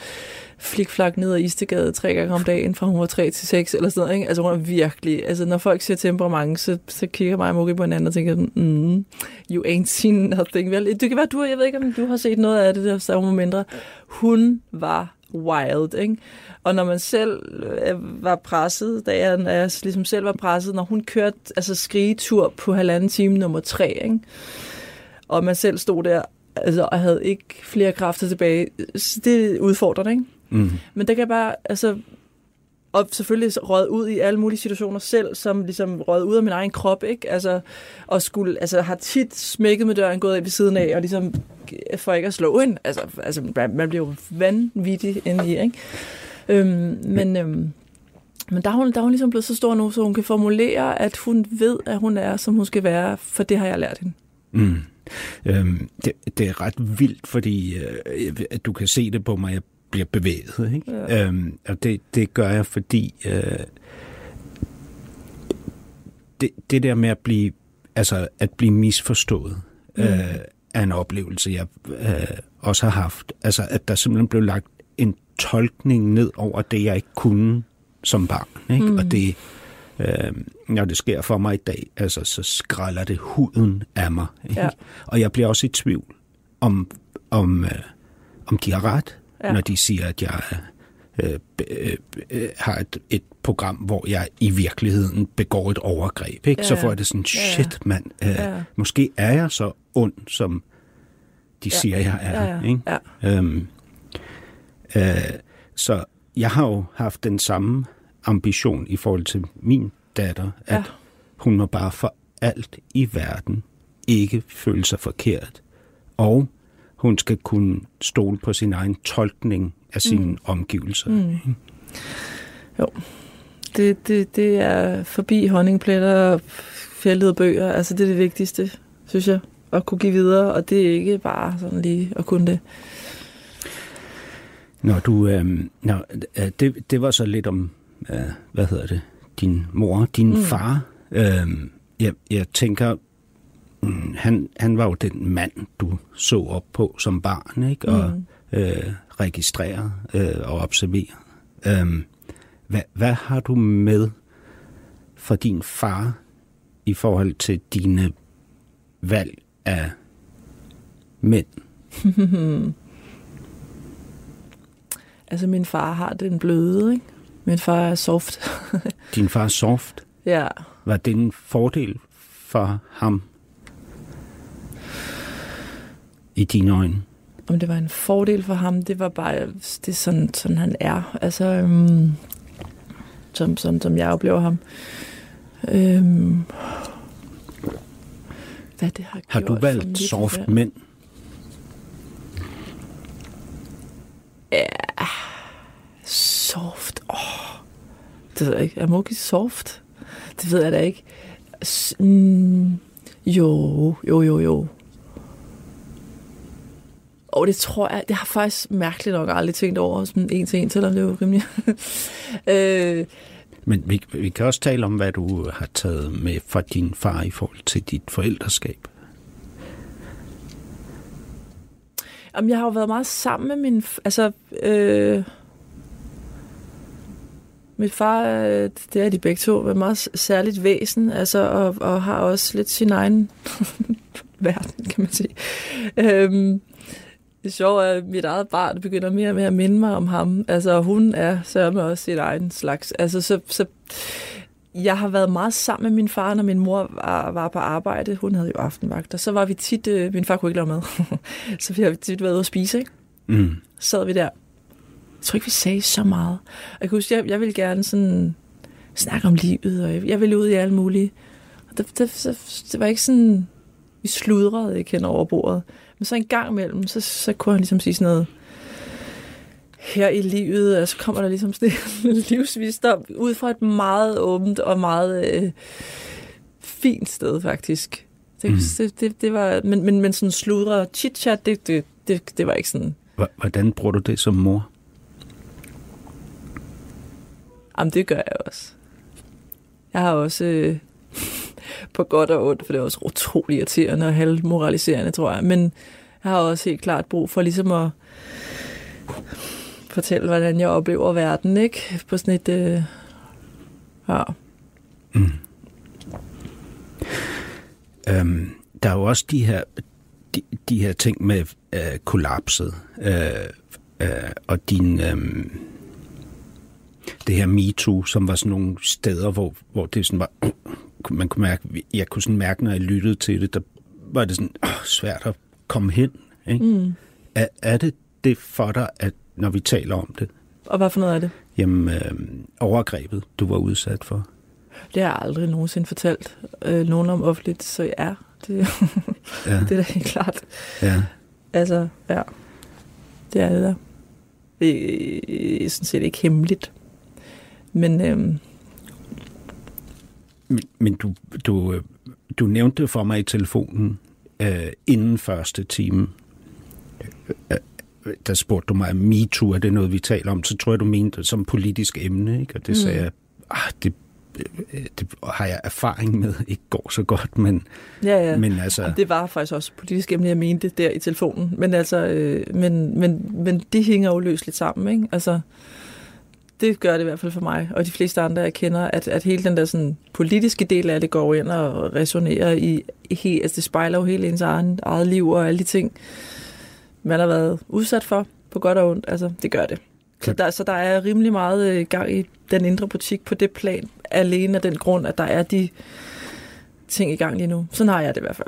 flikflak ned ad Istegade tre gange om dagen, fra hun var tre til 6 eller sådan noget, ikke? Altså hun er virkelig, altså når folk siger temperament, så, så kigger mig og Mugge på hinanden og tænker, mm, you ain't seen nothing, vel? Det kan være, du, jeg ved ikke, om du har set noget af det der, så mindre. Hun var wild, ikke? Og når man selv øh, var presset, da jeg, når jeg ligesom selv var presset, når hun kørte altså skrigetur på halvanden time nummer tre, ikke? og man selv stod der altså, og havde ikke flere kræfter tilbage, så det er udfordrende, ikke? Mm. Men der kan jeg bare, altså, og selvfølgelig røget ud i alle mulige situationer selv, som ligesom røget ud af min egen krop, ikke? Altså, og skulle, altså, har tit smækket med døren, gået af ved siden af, og ligesom, for ikke at slå ind. Altså, altså man, bliver jo vanvittig i, ikke? Øhm, men, øhm, men der er, hun, der er hun ligesom blevet så stor nu, så hun kan formulere, at hun ved, at hun er, som hun skal være, for det har jeg lært hende. Mm. Øhm, det, det er ret vildt, fordi øh, at du kan se det på mig, jeg bliver bevæget. Ikke? Ja. Øhm, og det, det gør jeg, fordi øh, det, det der med at blive, altså at blive misforstået, mm. øh, er en oplevelse, jeg øh, også har haft. Altså at der simpelthen blev lagt en tolkning ned over det, jeg ikke kunne som barn. Ikke? Mm. Og det, øh, når det sker for mig i dag, altså, så skralder det huden af mig. Ikke? Ja. Og jeg bliver også i tvivl om, om, øh, om de har ret, Ja. ja. når de siger, at jeg øh, øh, øh, har et, et program, hvor jeg i virkeligheden begår et overgreb. Ikke? Ja, Så ja. får jeg det sådan, Ja, ja. shit mand, øh, Ja. måske er jeg så ond, som de Ja. siger, jeg er. Ja, ja. Ikke? Ja. Øhm, øh, så jeg har jo haft den samme ambition i forhold til min datter, at Ja. hun må bare for alt i verden ikke føle sig forkert. Og hun skal kunne stole på sin egen tolkning af sine mm. omgivelser. Mm. Det, det, det er forbi honningpletter og fældede bøger. Altså, det er det vigtigste, synes jeg, at kunne give videre. Og det er ikke bare sådan lige at kunne det. Når du, øh, når, øh, det, det var så lidt om, øh, hvad hedder det, din mor, din mm. far. Øh, jeg, jeg tænker, han, han var jo den mand, du så op på som barn, ikke? Og Mm. øh, registreret øh, og observeret. Øh, hvad, hvad har du med fra din far i forhold til dine valg af mænd? Altså, min far har den bløde, ikke? Min far er soft. Din far er soft. ja. Var det en fordel for ham i dine øjne? Om det var en fordel for ham, det var bare, det er sådan, sådan han er. Altså, øhm, som, som, som jeg oplever ham. Øhm, hvad det har Har du valgt soft valg? mænd? Soft. Åh. Det ved jeg ikke. Er Moki soft? Det ved jeg da ikke. S- mm, jo, jo, jo, jo. Og det tror jeg, det har faktisk mærkeligt nok aldrig tænkt over, sådan en til en, selvom det er jo rimelig. øh, Men vi, vi kan også tale om, hvad du har taget med fra din far i forhold til dit forældreskab. Jamen, jeg har jo været meget sammen med min... Altså, øh, min far, øh, det er de begge to, er meget særligt væsen, altså, og, og har også lidt sin egen verden, kan man sige. Øhm, det sjove er, at mit eget barn begynder mere og mere at minde mig om ham. Altså, hun er sørme også sit egen slags. Altså, så, så jeg har været meget sammen med min far, når min mor var, var på arbejde. Hun havde jo aftenvagt, og så var vi tit... Øh, min far kunne ikke lave mad. så vi har tit været ude at spise, ikke? Mm. Så sad vi der. Jeg tror ikke, vi sagde så meget. Jeg kan huske, jeg, jeg ville gerne sådan snakke om livet, og jeg, jeg ville ud i alle mulige. Og det, det, det, det var ikke sådan... Vi sludrede ikke hen over bordet. Men så en gang imellem, så, så kunne han ligesom sige sådan noget her i livet, og så kommer der ligesom sådan en livsvisdom ud fra et meget åbent og meget øh, fint sted, faktisk. Det, Mm. det, det, det var, men, men, men sådan sludre chit-chat, det, det, det, det var ikke sådan... Hvordan bruger du det som mor? Jamen, det gør jeg også. Jeg har også øh, på godt og ondt, for det er også utrolig irriterende og halvmoraliserende, tror jeg. Men jeg har også helt klart brug for ligesom at fortælle, hvordan jeg oplever verden, ikke? På sådan et... Øh, ja. Mm. Øhm, der er jo også de her, de, de her ting med øh, kollapset øh, øh, og din... Øh, det her MeToo, som var sådan nogle steder, hvor, hvor det sådan var... Man kunne mærke, jeg kunne sådan mærke, når jeg lyttede til det, der var det sådan åh, svært at komme hen. Ikke? Mm. Er, er det det for dig, at når vi taler om det, Og hvad for noget er det? jamen øh, overgrebet, du var udsat for? Det har jeg aldrig nogensinde fortalt øh, nogen om offentligt, så ja, det, Ja, det er da helt klart. ja. Altså, ja. Det er det der. Det er sådan set ikke hemmeligt. Men øhm, Men, men du, du, øh, du nævnte for mig i telefonen øh, inden første time. Øh, øh, der spurgte du mig, om MeToo er det noget, vi taler om? Så tror jeg, du mente det som politisk emne, ikke? Og det Mm. sagde jeg, ah, det øh, det har jeg erfaring med, ikke går så godt, men, Ja, ja. men altså... Jamen, det var faktisk også politisk emne, jeg mente der i telefonen. Men altså, øh, men, men, men det hænger jo løsligt sammen, ikke? Altså, det gør det i hvert fald for mig, og de fleste andre, jeg kender, at, at hele den der sådan, politiske del af det går ind og resonerer i, i he, altså det spejler jo hele ens egen, eget liv og alle de ting, man har været udsat for, på godt og ondt. Altså, det gør det. Så der, så der er rimelig meget øh, gang i den indre butik på det plan, alene af den grund, at der er de ting i gang lige nu. Sådan har jeg det i hvert fald.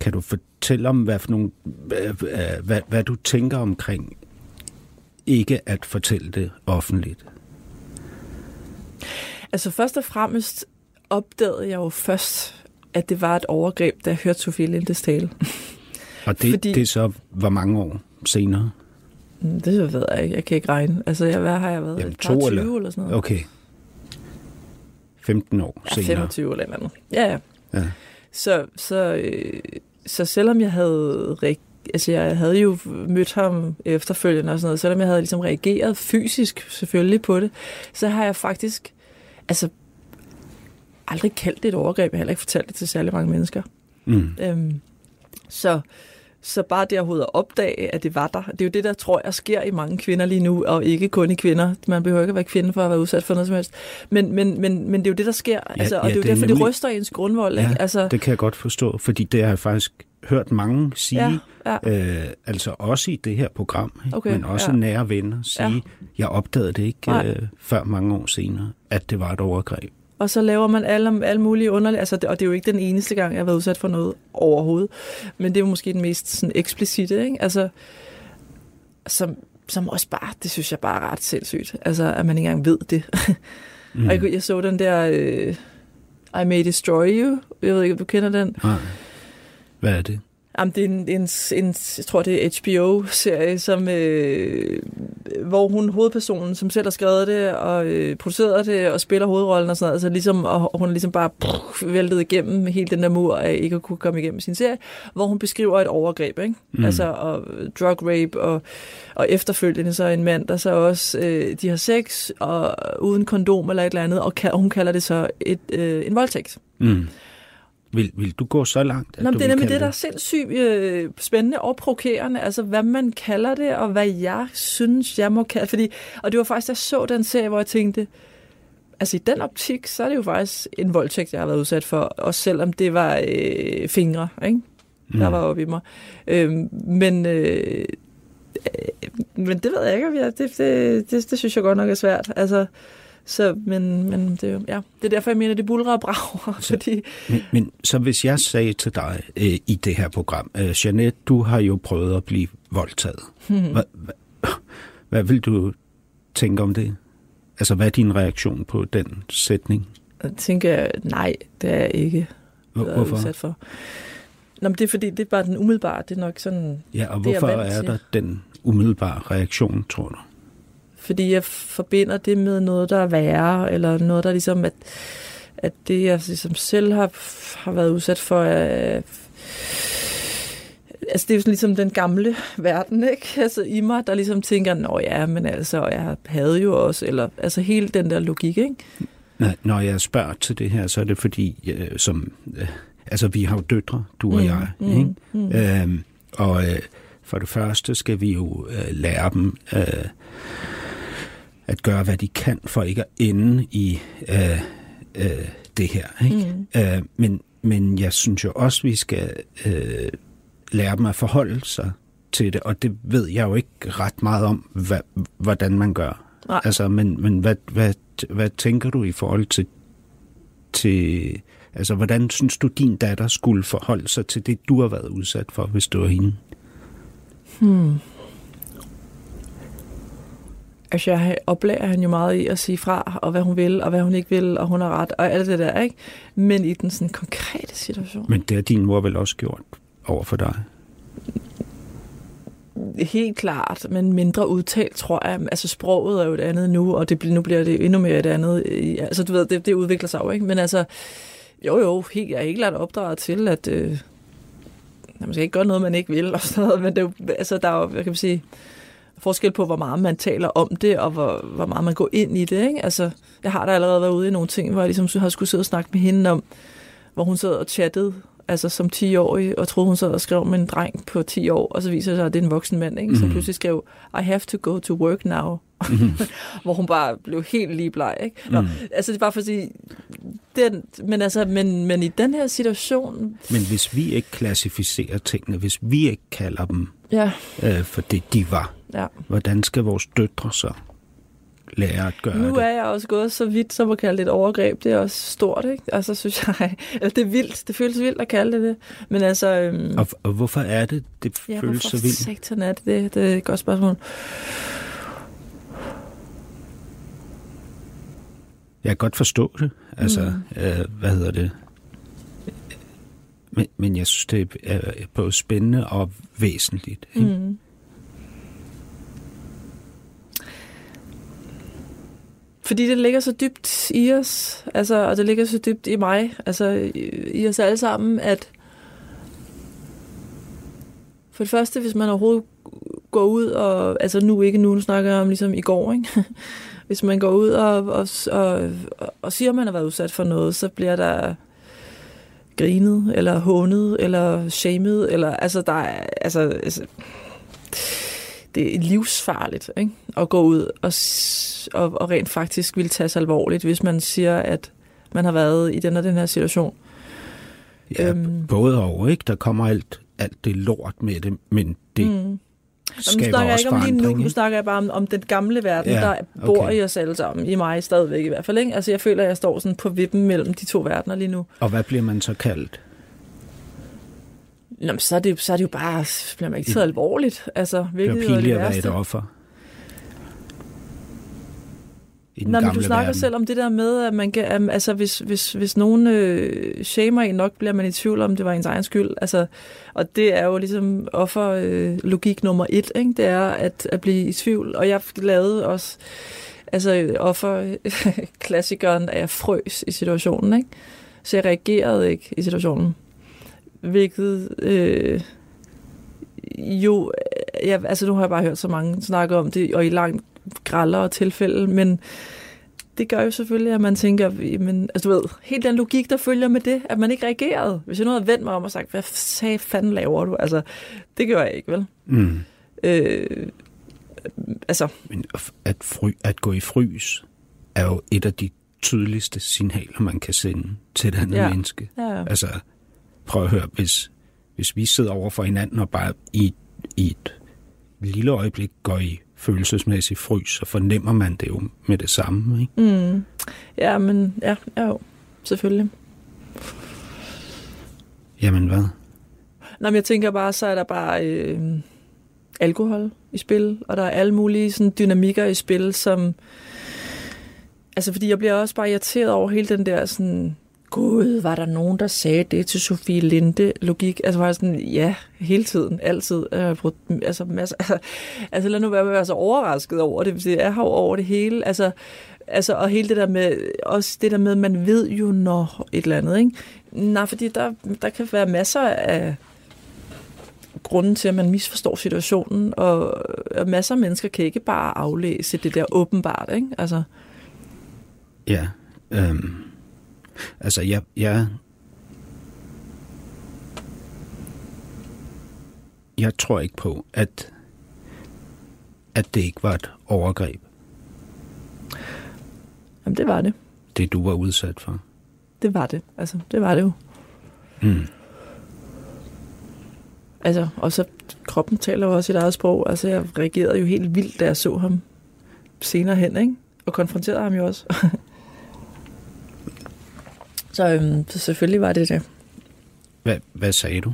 Kan du fortælle om, hvad, for nogle, hvad, hvad, hvad du tænker omkring ikke at fortælle det offentligt? Altså først og fremmest opdagede jeg jo først, at det var et overgreb, da jeg hørte Sofie Lindes tale. Og det, Fordi- det så, hvor mange år senere? Mm, Det ved jeg ikke. Jeg kan ikke regne. Altså, jeg, hvad har jeg været? Jamen, Et par to 20 eller- eller sådan noget? Okay. 15 år Ja, senere. 25 eller et eller andet. Ja, ja. Ja. Så, så, øh, så selvom jeg havde rig- altså jeg havde jo mødt ham efterfølgende og sådan noget, selvom jeg havde ligesom reageret fysisk selvfølgelig på det, så har jeg faktisk altså aldrig kaldt det et overgreb. Jeg har heller ikke fortalt det til særlig mange mennesker. Mm. Øhm, så, så bare det overhovedet at opdage, at det var der, det er jo det, der tror jeg sker i mange kvinder lige nu, og ikke kun i kvinder. Man behøver ikke at være kvinde for at være udsat for noget som helst. Men, men, men, men det er jo det, der sker, ja, altså, og ja, det er jo det er derfor, nemlig- det ryster ens grundvold. Ja, ikke? Altså, Det kan jeg godt forstå, fordi det har jeg faktisk hørt mange sige, ja, ja. øh, altså også i det her program, ikke? Okay, men også ja. nære venner sige, Ja. jeg opdagede det ikke Nej. øh, før mange år senere, at det var et overgreb. Og så laver man alle, alle mulige underlige... Altså, og det er jo ikke den eneste gang, jeg har været udsat for noget overhovedet. Men det er jo måske den mest sådan, eksplicite, ikke? Altså, som, som også bare... Det synes jeg bare er ret sindssygt. Altså, at man ikke engang ved det. Mm. Og jeg, kunne- jeg så den der... Øh, I May Destroy You. Jeg ved ikke, om du kender den. Nej. Hvad er det? Jamen, det er en, en, en, jeg tror, det er HBO-serie, som, øh, hvor hun, hovedpersonen, som selv har skrevet det, og øh, produceret det, og spiller hovedrollen og sådan noget, altså ligesom, og hun er ligesom bare pff, væltet igennem hele den der mur af ikke at kunne komme igennem sin serie, hvor hun beskriver et overgreb, ikke? Mm. Altså, og drug rape, og, og efterfølgende så en mand, der så også, øh, de har sex, og uden kondom eller et eller andet, og, og hun kalder det så et, øh, en voldtægt. Mm. Vil, vil du gå så langt? At Nå, men du det er nemlig det, der er sindssygt øh, spændende og provokerende. Altså, hvad man kalder det, og hvad jeg synes, jeg må kalde fordi, Og det var faktisk, da jeg så den serie, hvor jeg tænkte, altså i den optik, så er det jo faktisk en voldtægt, jeg har været udsat for. Også selvom det var øh, fingre, ikke? der var oppe i mig. Øhm, men, øh, øh, men det ved jeg ikke, om jeg, det, det, det, det synes jeg godt nok er svært. Altså, så, men, men det, er ja, det er derfor, jeg mener, det bulrer og brager, fordi Men, men så hvis jeg sagde til dig øh, i det her program, øh, Jeanette, du har jo prøvet at blive voldtaget. Hmm. Hvad, hvad, hvad vil du tænke om det? Altså, hvad er din reaktion på den sætning? Jeg tænker, nej, det er jeg ikke Hvor, hvorfor? udsat for. Nå, men det er fordi, det er bare den umiddelbare, det er nok sådan, Ja, og det er hvorfor vant er til. der den umiddelbare reaktion, tror du? Fordi jeg forbinder det med noget, der er værre, eller noget, der ligesom, at, at det, jeg ligesom selv har, har været udsat for, er, altså det er jo sådan ligesom den gamle verden, ikke? Altså i mig, der ligesom tænker, nå ja, men altså, jeg havde jo også, eller altså hele den der logik, ikke? Når jeg spørger til det her, så er det fordi, øh, som, øh, altså vi har jo døtre, du og Mm, jeg, mm, ikke? mm. Øhm, og øh, for det første skal vi jo øh, lære dem øh, at gøre, hvad de kan, for ikke at ende i øh, øh, det her. Ikke? Mm. Øh, men, men jeg synes jo også, vi skal øh, lære dem at forholde sig til det, og det ved jeg jo ikke ret meget om, hvad, hvordan man gør. Nej. Altså, men, men hvad, hvad, hvad tænker du i forhold til, til, altså hvordan synes du, din datter skulle forholde sig til det, du har været udsat for, hvis du var hende? Hmm. Altså, jeg oplærer han jo meget i at sige fra, og hvad hun vil, og hvad hun ikke vil, og hun har ret, og alt det der, ikke? Men i den sådan konkrete situation. Men det har din mor vel også gjort over for dig? Helt klart, men mindre udtalt, tror jeg. Altså, sproget er jo et andet nu, og det, nu bliver det endnu mere et andet. Altså, du ved, det, det udvikler sig jo, ikke? Men altså, jo jo, helt, jeg er helt klart opdraget til, at øh, man skal ikke gøre noget, man ikke vil, og sådan noget, men det er jo, altså, der er jo, hvad kan man sige, forskel på, hvor meget man taler om det, og hvor, hvor meget man går ind i det. Ikke? Altså, jeg har da allerede været ude i nogle ting, hvor jeg ligesom har skulle sidde og snakke med hende om, hvor hun sad og chattede altså som 10-årig, og troede, hun sad og skrev med en dreng på 10 år, og så viser det sig, at det er en voksen mand, ikke? som Mhm. pludselig skrev, I have to go to work now. hvor hun bare blev helt lige bleg. Ikke? Nå, Mhm. Altså det er bare for at sige, den, men, altså, men, men i den her situation, Men hvis vi ikke klassificerer tingene, hvis vi ikke kalder dem ja, øh, for det, de var, ja. hvordan skal vores døtre så lære at gøre Nu det? er jeg også gået så vidt, som at kalde det et overgreb. Det er også stort, ikke? Altså, synes jeg... Eller det er vildt. Det føles vildt at kalde det det. Men altså... Øhm, Og, og hvorfor er det, det ja, føles så vildt? sektoren er det, det? Det er et godt spørgsmål. Jeg kan godt forstå det. Altså, mm. øh, hvad hedder det? Men, men jeg synes, det er både spændende og væsentligt. Ikke? Mm. Fordi det ligger så dybt i os, altså, og det ligger så dybt i mig, altså i, i os alle sammen, at for det første, hvis man overhovedet går ud og, altså nu ikke nu, nu snakker jeg om ligesom i går, ikke? hvis man går ud og, og, og, og siger, at man har været udsat for noget, så bliver der grinet, eller hånet, eller shamed, eller altså der er, altså, altså det er livsfarligt ikke? at gå ud og, og, og rent faktisk vil tage sig alvorligt, hvis man siger, at man har været i den og den her situation. Ja, Øhm. både og, ikke? Der kommer alt, alt det lort med det, men det mm. Nå, nu skaber snakker jeg også ikke om lige nu, nu snakker jeg bare om, om den gamle verden, Ja, der bor okay. i os alle sammen, i mig stadigvæk i hvert fald. Ikke? Altså jeg føler, at jeg står sådan på vippen mellem de to verdener lige nu. Og hvad bliver man så kaldt? Nå, men så, er det, så er det jo bare, så bliver man ikke taget alvorligt. Altså, Det er hvilket jo er pinligt det at være et offer. I den Nå, men gamle du snakker verden. selv om det der med, at man kan, altså hvis, hvis, hvis nogen øh, shamer en nok, bliver man i tvivl om, det var ens egen skyld. Altså, og det er jo ligesom offer øh, logik nummer et, ikke? det er at, at blive i tvivl. Og jeg lavede også altså offer klassikeren, at jeg frøs i situationen. Ikke? Så jeg reagerede ikke i situationen. Hvilket øh, jo, øh, jeg, altså nu har jeg bare hørt så mange snakke om det, og i langt grallere tilfælde, men det gør jo selvfølgelig, at man tænker, men, altså du ved, helt den logik, der følger med det, at man ikke reagerede. Hvis jeg nu havde vendt mig om og sagt, hvad sagde fanden laver du? Altså, det gør jeg ikke, vel? Mm. Øh, altså, Men at, fry, at gå i frys er jo et af de tydeligste signaler, man kan sende til et andet ja. Ja. menneske. ja, Altså, prøv at høre, hvis, hvis vi sidder over for hinanden og bare i, i et lille øjeblik går i følelsesmæssig frys, så fornemmer man det jo med det samme. Ikke? mm, ja, men ja, ja jo, selvfølgelig. Jamen hvad? Nå, men jeg tænker bare, så er der bare øh, alkohol i spil, og der er alle mulige sådan, dynamikker i spil, som... Altså, fordi jeg bliver også bare irriteret over hele den der sådan... Gud, var der nogen, der sagde det til Sofie Linde logik? Altså, var jeg sådan, ja, hele tiden, altid. Øh, altså, masser, altså, altså, lad nu være med at være så overrasket over det, det er her over det hele. Altså, altså, og hele det der med, også det der med, man ved jo, når et eller andet, ikke? Nej, fordi der, der kan være masser af grunden til, at man misforstår situationen, og, og masser af mennesker kan ikke bare aflæse det der åbenbart, ikke? Altså, Ja. Øhm, altså, jeg, jeg, jeg tror ikke på, at, at det ikke var et overgreb, jamen, det var det. det du var udsat for. Det var det. Altså, det var det jo. Mm. Altså, og så kroppen taler jo også sit eget sprog. Altså, jeg reagerede jo helt vildt, da jeg så ham senere hen, ikke? Og konfronterede ham jo også. så, øhm, så selvfølgelig var det det. Hvad, hvad sagde du?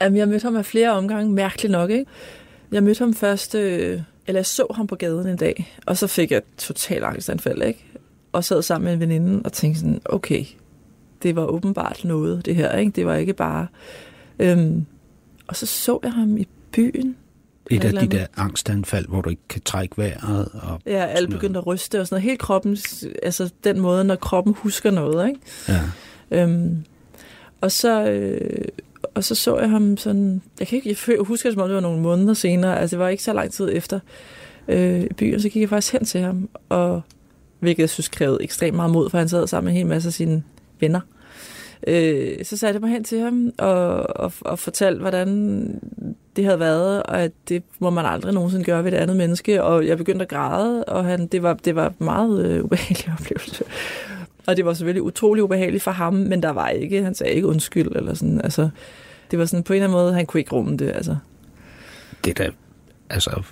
Jamen, jeg mødte ham af flere omgange, mærkeligt nok, ikke? Jeg mødte ham først, øh, eller jeg så ham på gaden en dag, og så fik jeg total angstanfald, ikke? Og sad sammen med en veninde og tænkte sådan, okay, det var åbenbart noget, det her, ikke? Det var ikke bare... Øhm, og så så jeg ham i byen. Et af de der angstanfald, hvor du ikke kan trække vejret. Og Ja, noget. begyndte at ryste og sådan noget. Helt kroppen, altså den måde, når kroppen husker noget, ikke? Ja. Øhm, og så, øh, og så så jeg ham sådan, jeg kan ikke jeg husker det, som om det var nogle måneder senere, altså det var ikke så lang tid efter øh, i byen, så gik jeg faktisk hen til ham, og hvilket jeg synes krævede ekstremt meget mod, for han sad sammen med en hel masse af sine venner. Øh, så satte jeg mig hen til ham og, og, og fortalte, hvordan det havde været, og at det må man aldrig nogensinde gøre ved et andet menneske. Og jeg begyndte at græde, og han, det, var, det var meget øh, ubehagelig oplevelse. Og det var selvfølgelig utrolig ubehageligt for ham, men der var ikke, han sagde ikke undskyld, eller sådan, altså, det var sådan på en eller anden måde, han kunne ikke rumme det, altså. Det er da, altså,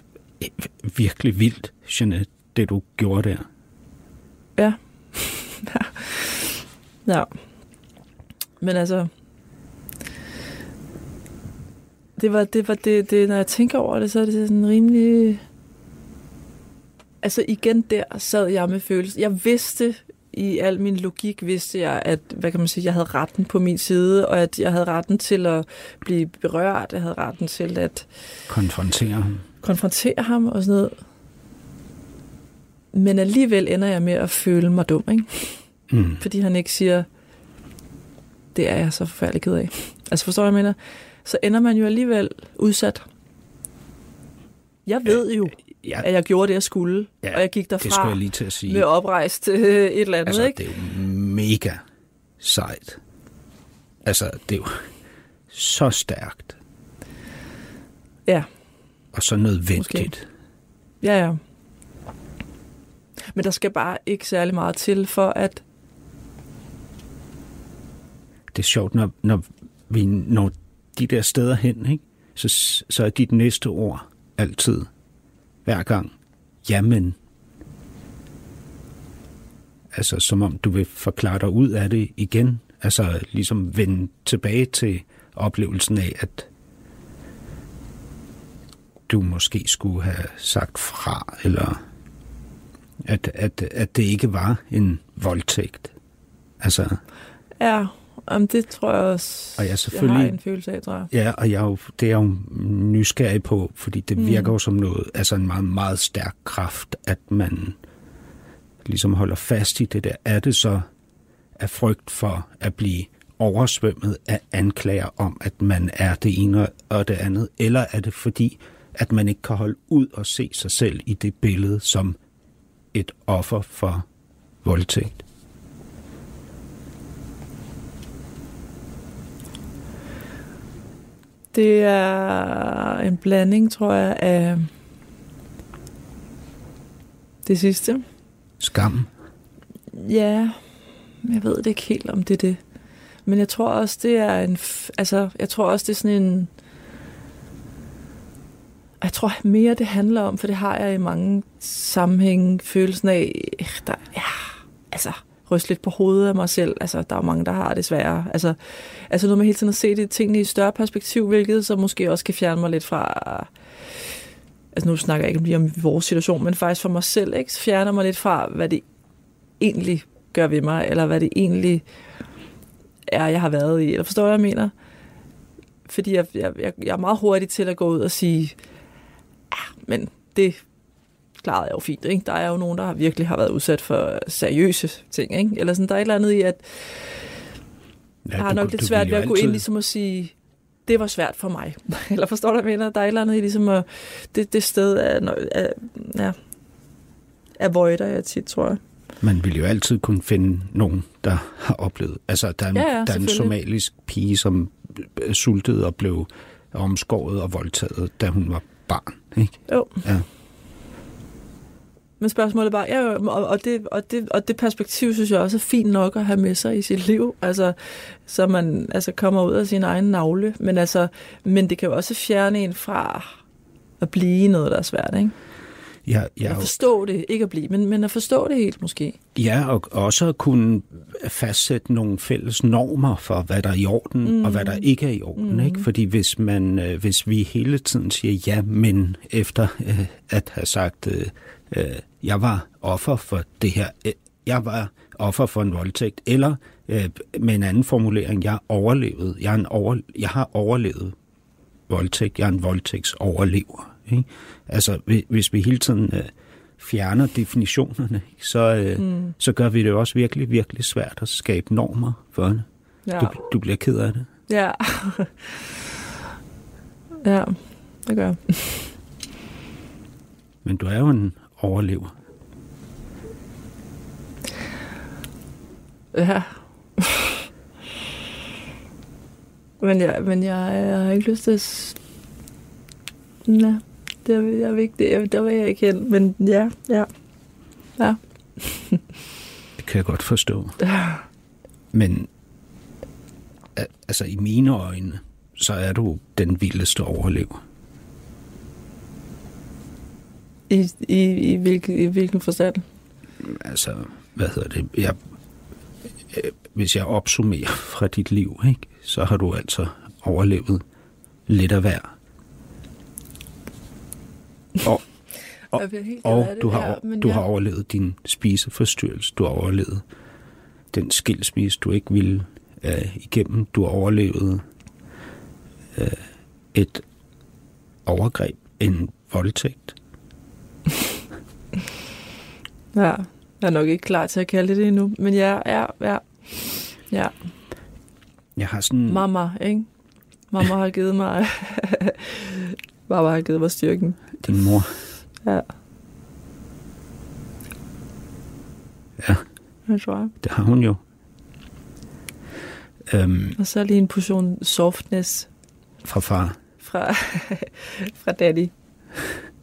virkelig vildt, Jeanette, det du gjorde der. Ja. ja. Men altså, det var, det var det, det, når jeg tænker over det, så er det sådan rimelig... Altså igen der sad jeg med følelsen. Jeg vidste i al min logik, vidste jeg, at hvad kan man sige, jeg havde retten på min side, og at jeg havde retten til at blive berørt, jeg havde retten til at... Konfrontere ham. Konfrontere ham og sådan noget. Men alligevel ender jeg med at føle mig dum, ikke? Mm. Fordi han ikke siger, det er jeg så forfærdelig ked af. Altså forstår jeg, mener? Så ender man jo alligevel udsat. Jeg ved jo, Ja, at jeg gjorde det, jeg skulle, ja, og jeg gik det skulle derfra jeg lige til at sige. med oprejst øh, et eller andet, altså, ikke? det er jo mega sejt. Altså, det er jo så stærkt, Ja, og så nødvendigt. ja, ja. Men der skal bare ikke særlig meget til for, at Det er sjovt, når, når vi når de der steder hen, ikke? Så, så er dit næste ord altid, hver gang, jamen. Altså, som om du vil forklare dig ud af det igen. Altså, ligesom vende tilbage til oplevelsen af, at du måske skulle have sagt fra, eller at, at, at det ikke var en voldtægt. Altså, ja, om det tror jeg også, Og jeg jeg selvfølgelig- har en følelse af, tror jeg. Ja, og jeg er jo, det er jeg jo nysgerrig på, fordi det Mm. virker jo som noget, altså en meget, meget stærk kraft, at man ligesom holder fast i det der. Er det så af frygt for at blive oversvømmet af anklager om, at man er det ene og det andet, eller er det fordi, at man ikke kan holde ud og se sig selv i det billede som et offer for voldtægt? Det er en blanding, tror jeg, af det sidste. Skam? Ja, jeg ved det ikke helt, om det er det. Men jeg tror også, det er en... Altså, jeg tror også, det er sådan en... Jeg tror mere, det handler om, for det har jeg i mange sammenhænge, følelsen af, der, ja, altså, ryste lidt på hovedet af mig selv. Altså, der er jo mange, der har det sværere. Altså, altså noget med hele tiden at se det tingene i et større perspektiv, hvilket så måske også kan fjerne mig lidt fra... Altså, nu snakker jeg ikke lige om vores situation, men faktisk for mig selv, ikke? Så fjerner mig lidt fra, hvad det egentlig gør ved mig, eller hvad det egentlig er, jeg har været i. Eller forstår du, hvad jeg mener? Fordi jeg, jeg, jeg, jeg er meget hurtig til at gå ud og sige, ja, men det klarede jeg jo fint. Ikke? Der er jo nogen, der har virkelig har været udsat for seriøse ting. Ikke? Eller sådan, der er et eller andet i, at Ja, jeg har nok du lidt svært ved at gå altid- ind ligesom at sige, det var svært for mig. Eller forstår du, hvad jeg mener? Der er et eller andet i ligesom at, det, det sted er, er, ja, avoider jeg tit, tror jeg. Man vil jo altid kunne finde nogen, der har oplevet. Altså, der er, Ja, ja, der er en somalisk pige, som øh, sultede og blev omskåret og voldtaget, da hun var barn. Ikke? Jo. Ja. Men spørgsmålet bare, ja, og, og, det, og, det, og det perspektiv, synes jeg også er fint nok at have med sig i sit liv, altså, så man altså, kommer ud af sin egen navle. Men, altså, men det kan jo også fjerne en fra at blive noget, der er svært, ikke? Jeg, jeg, At forstå det, ikke at blive, men, men at forstå det helt måske. ja, og også at kunne fastsætte nogle fælles normer for, hvad der er i orden, mm. og hvad der ikke er i orden. Mm. Ikke? Fordi hvis, man, øh, hvis vi hele tiden siger ja, men efter øh, at have sagt, øh, øh, jeg var offer for det her, øh, jeg var offer for en voldtægt, eller øh, med en anden formulering, jeg overlevede, jeg, er en over, jeg har overlevet voldtægt, jeg er en voldtægtsoverlever. Ikke? Altså, hvi- hvis vi hele tiden øh, fjerner definitionerne, ikke, så, øh, mm. så gør vi det også virkelig, virkelig svært at skabe normer for det. Ja. Du, du bliver ked af det. Ja. ja, det gør. Men du er jo en overlever. Ja. men jeg, men jeg, jeg har ikke lyst til at... Nej, det er, jeg vil ikke, det, der vil jeg ikke hen. Men ja, ja. Ja. Det kan jeg godt forstå. Men altså i mine øjne, så er du den vildeste overlever. I, i, i, hvilken, I hvilken forstand? Altså, hvad hedder det? Jeg, øh, hvis jeg opsummerer fra dit liv, ikke, så har du altså overlevet lidt af hver. Og, Og- og du, har, men du har overlevet din spiseforstyrrelse. Du har overlevet den skilsmisse, du ikke ville øh, igennem. Du har overlevet øh, et overgreb, en voldtægt. Ja, jeg er nok ikke klar til at kalde det det endnu. Men ja, ja, ja. Ja, Jeg har sådan... mamma, ikke? Mamma har givet mig... mamma har givet mig styrken. Din mor. Ja. Ja. Jeg tror jeg. Det har hun jo. Øhm, Og så lige en portion softness fra far. fra, fra daddy.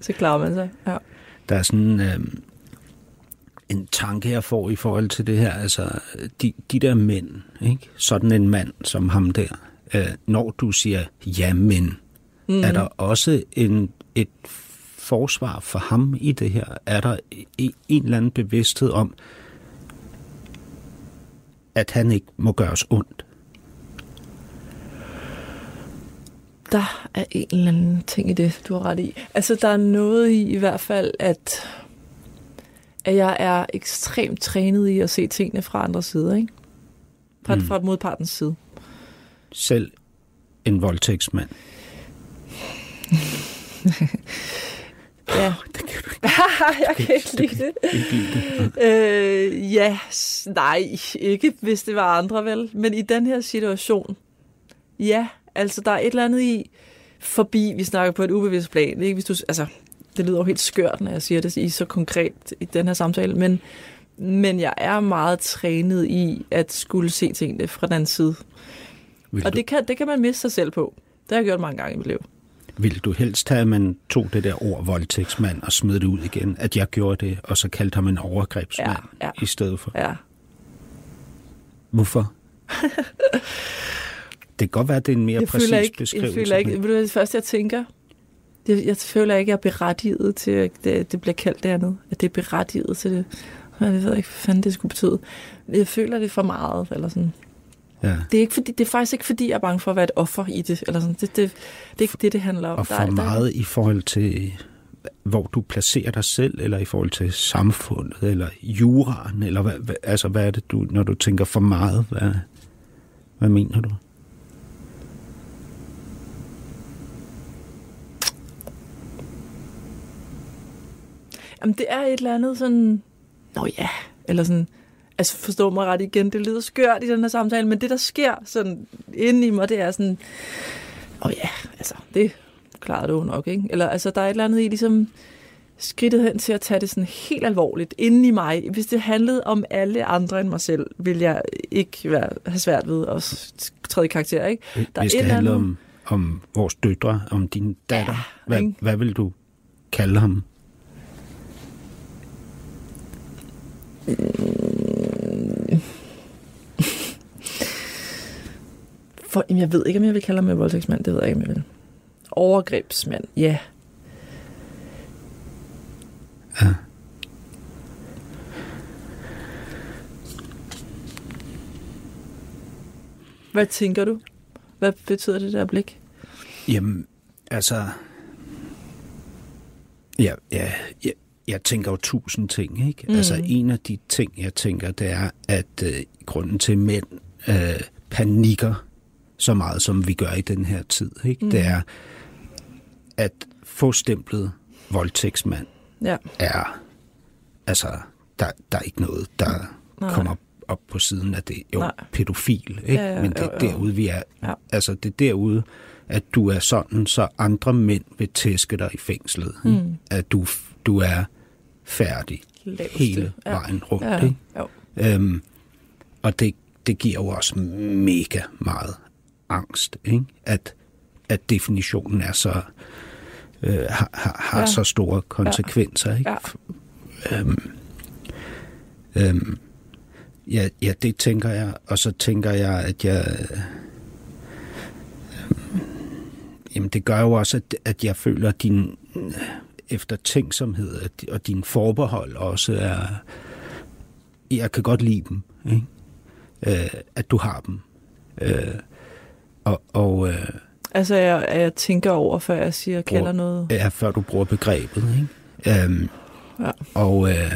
Så klarer man sig. Ja. Der er sådan øhm, en tanke, jeg får i forhold til det her. Altså, de, de der mænd, ikke? sådan en mand som ham der, øh, når du siger ja, men, mm. er der også en, et forsvar for ham i det her? Er der en, en eller anden bevidsthed om, at han ikke må gøres ondt? Der er en eller anden ting i det, du har ret i. Altså, der er noget i i hvert fald, at, at jeg er ekstremt trænet i at se tingene fra andre sider, ikke? Fra, mm. fra modpartens side. Selv en voldtægtsmand. Ja. Det kan du jeg kan ikke lide det. ikke lide det. Øh, ja, nej, ikke hvis det var andre vel. Men i den her situation, ja, altså der er et eller andet i, forbi, vi snakker på et ubevidst plan, ikke? Hvis du, altså, det lyder jo helt skørt, når jeg siger det i så konkret i den her samtale, men, men jeg er meget trænet i at skulle se tingene fra den anden side. Vil, Og du, det kan, det kan man miste sig selv på. Det har jeg gjort mange gange i mit liv. vil du helst have, at man tog det der ord voldtægtsmand og smed det ud igen? At jeg gjorde det, og så kaldte ham en overgrebsmand Ja, ja. i stedet for? Ja. Hvorfor? det kan godt være, at det er en mere jeg præcis føler ikke, beskrivelse. Jeg føler ikke, ved du det første, jeg tænker? Jeg, jeg føler ikke, jeg er berettiget til, at det, det bliver kaldt det andet. At det er berettiget til det. Jeg ved ikke, hvad fanden det skulle betyde. Jeg føler det for meget, eller sådan. Ja. Det er, ikke fordi, det er faktisk ikke, fordi jeg er bange for at være et offer i det. Eller sådan. Det, det, det er ikke det, det handler om. Og Der for er- der er- meget i forhold til, hvor du placerer dig selv, eller i forhold til samfundet, eller juraen, eller hvad, hvad, altså, hvad er det, du, når du tænker for meget? Hvad, hvad mener du? Jamen, det er et eller andet sådan... Nå ja, eller sådan... Altså, forstå mig ret igen, det lyder skørt i den her samtale, men det, der sker sådan inde i mig, det er sådan... Åh oh ja, altså, det klarede du nok, ikke? Eller altså, der er et eller andet i ligesom skridtet hen til at tage det sådan helt alvorligt inde i mig. Hvis det handlede om alle andre end mig selv, ville jeg ikke være, have svært ved at træde i karakter, ikke? Der er Hvis et det handler andet- om, om vores døtre, om din datter, Ja, hvad, ikke? hvad vil du kalde ham? For, jamen, jeg ved ikke, om jeg vil kalde ham en voldtægtsmand. Det ved jeg ikke, om jeg vil. Overgrebsmand, ja. Ja. Hvad tænker du? Hvad betyder det der blik? Jamen, altså... Ja, ja, ja, jeg tænker jo tusind ting, ikke? Mm. Altså, en af de ting, jeg tænker, det er, at øh, grunden til, mænd øh, panikker så meget, som vi gør i den her tid, ikke? Mm. Det er, at få stemplet voldtægtsmand Ja. er... Altså, der, der er ikke noget, der Nej. Kommer op på siden af det. Jo, Nej. pædofil, ikke? Ja, ja, Men det er jo, jo. derude, vi er. Ja. Altså, det er derude, at du er sådan, så andre mænd vil tæske dig i fængslet. Ikke? Mm. At du, du er færdig Laveste. hele Ja. vejen rundt. Ja, Ikke? jo. Øhm, og det, det giver jo også mega meget angst, ikke? At, at definitionen er så øh, har, har, Ja. så store konsekvenser. Ikke? Ja. Øhm, øhm, ja, ja, det tænker jeg. Og så tænker jeg, at jeg... Øh, jamen, det gør jo også, at, at jeg føler, at din øh, eftertænksomhed og din forbehold også er... Jeg kan godt lide dem, ikke? Øh, at du har dem. Øh, og og øh, Altså, jeg, jeg tænker over, før jeg siger, kalder Bruger- noget. Ja, før du bruger begrebet, ikke? Øhm, Ja. Og øh,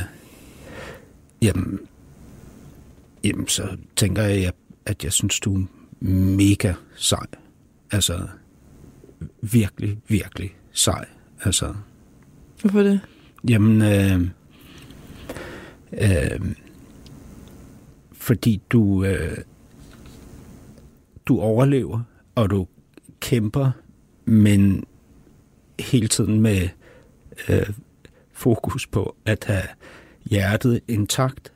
jamen, jamen, så tænker jeg, at jeg synes, du er mega sej. Altså, virkelig, virkelig sej. Altså, Hvorfor det? jamen, øh, øh, fordi du, øh, du overlever, og du kæmper, men hele tiden med øh, fokus på at have hjertet intakt.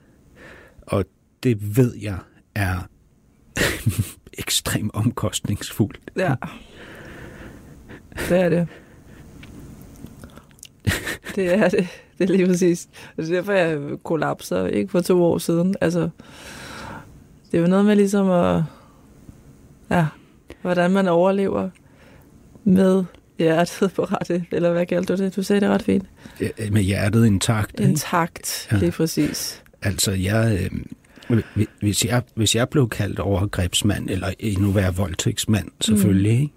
Og det ved jeg er ekstremt omkostningsfuldt. Ja. Det er det. Det er det. Det er lige præcis. Og det er derfor, jeg kollapser, ikke for to år siden. Altså, det er jo noget med ligesom at... Ja, hvordan man overlever med hjertet på rette. Eller hvad kaldte du det? Du sagde det ret fint. Med hjertet intakt. Intakt, Ja. lige præcis. Altså, jeg, øh, hvis, jeg, hvis jeg blev kaldt overgrebsmand, eller endnu værre voldtægtsmand, selvfølgelig, mm. ikke?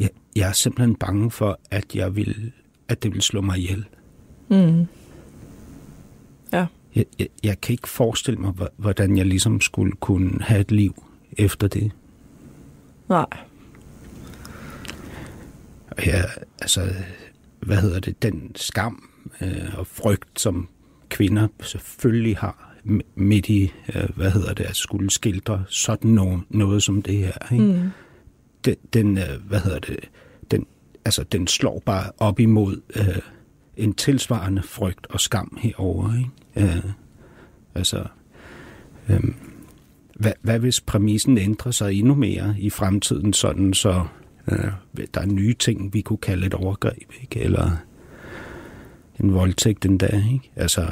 Jeg, jeg er simpelthen bange for, at jeg vil, at det vil slå mig ihjel. Mm. Jeg, jeg, jeg kan ikke forestille mig, hvor- hvordan jeg ligesom skulle kunne have et liv efter det. Nej. Og jeg, altså, hvad hedder det, den skam øh, og frygt, som kvinder selvfølgelig har midt i, øh, hvad hedder det, at skulle skildre sådan noget, noget som det her. Ikke? Mm. Den, den øh, hvad hedder det, den, altså, den slår bare op imod øh, en tilsvarende frygt og skam herover. Ikke? Øh, altså, øh, hvad, hvad hvis præmissen ændrer sig endnu mere i fremtiden, sådan så øh, der er nye ting, vi kunne kalde et overgreb, ikke? eller en voldtægt endda. Ikke? Altså,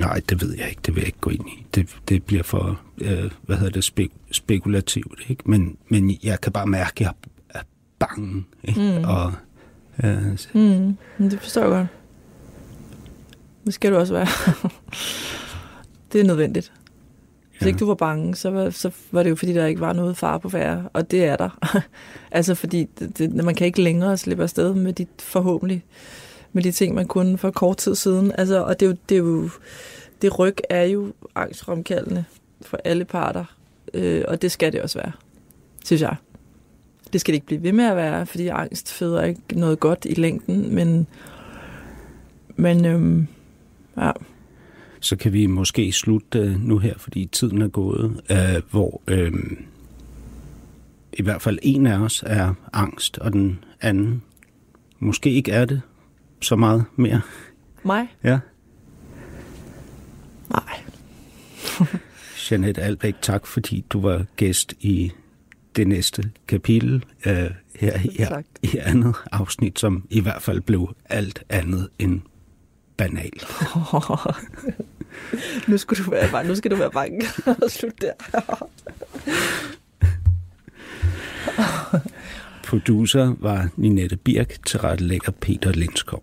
nej, det ved jeg ikke, det vil jeg ikke gå ind i. Det, det bliver for, øh, hvad hedder det, spe, spekulativt. Ikke? Men, men jeg kan bare mærke, at jeg har bange. Ikke? Mm. Og, øh, Mm. Men Det forstår jeg godt. Det skal du også være. det er nødvendigt. Hvis Ja. ikke du var bange, så var, så var det jo fordi, der ikke var noget far på færre. Og det er der. altså fordi, det, det, man kan ikke længere slippe afsted med de, forhåbentlig, med de ting, man kunne for kort tid siden. Altså, og det er jo, det er jo, det ryg er jo angstfremkaldende for alle parter. Øh, og det skal det også være, synes jeg. Det skal det ikke blive ved med at være, fordi angst føder ikke noget godt i længden, men, men øhm, ja, så kan vi måske slutte øh, nu her, fordi tiden er gået, øh, hvor øh, i hvert fald en af os er angst, og den anden måske ikke er det så meget mere. mig? Ja. Nej. Jeanette Albæk, tak fordi du var gæst i det næste kapitel øh, her, her i andet afsnit, som i hvert fald blev alt andet end banal. nu, skulle du være, bange. nu skal du være bange. Slut der. Producer var Ninette Birk, tilrettelægger Peter Lindskov.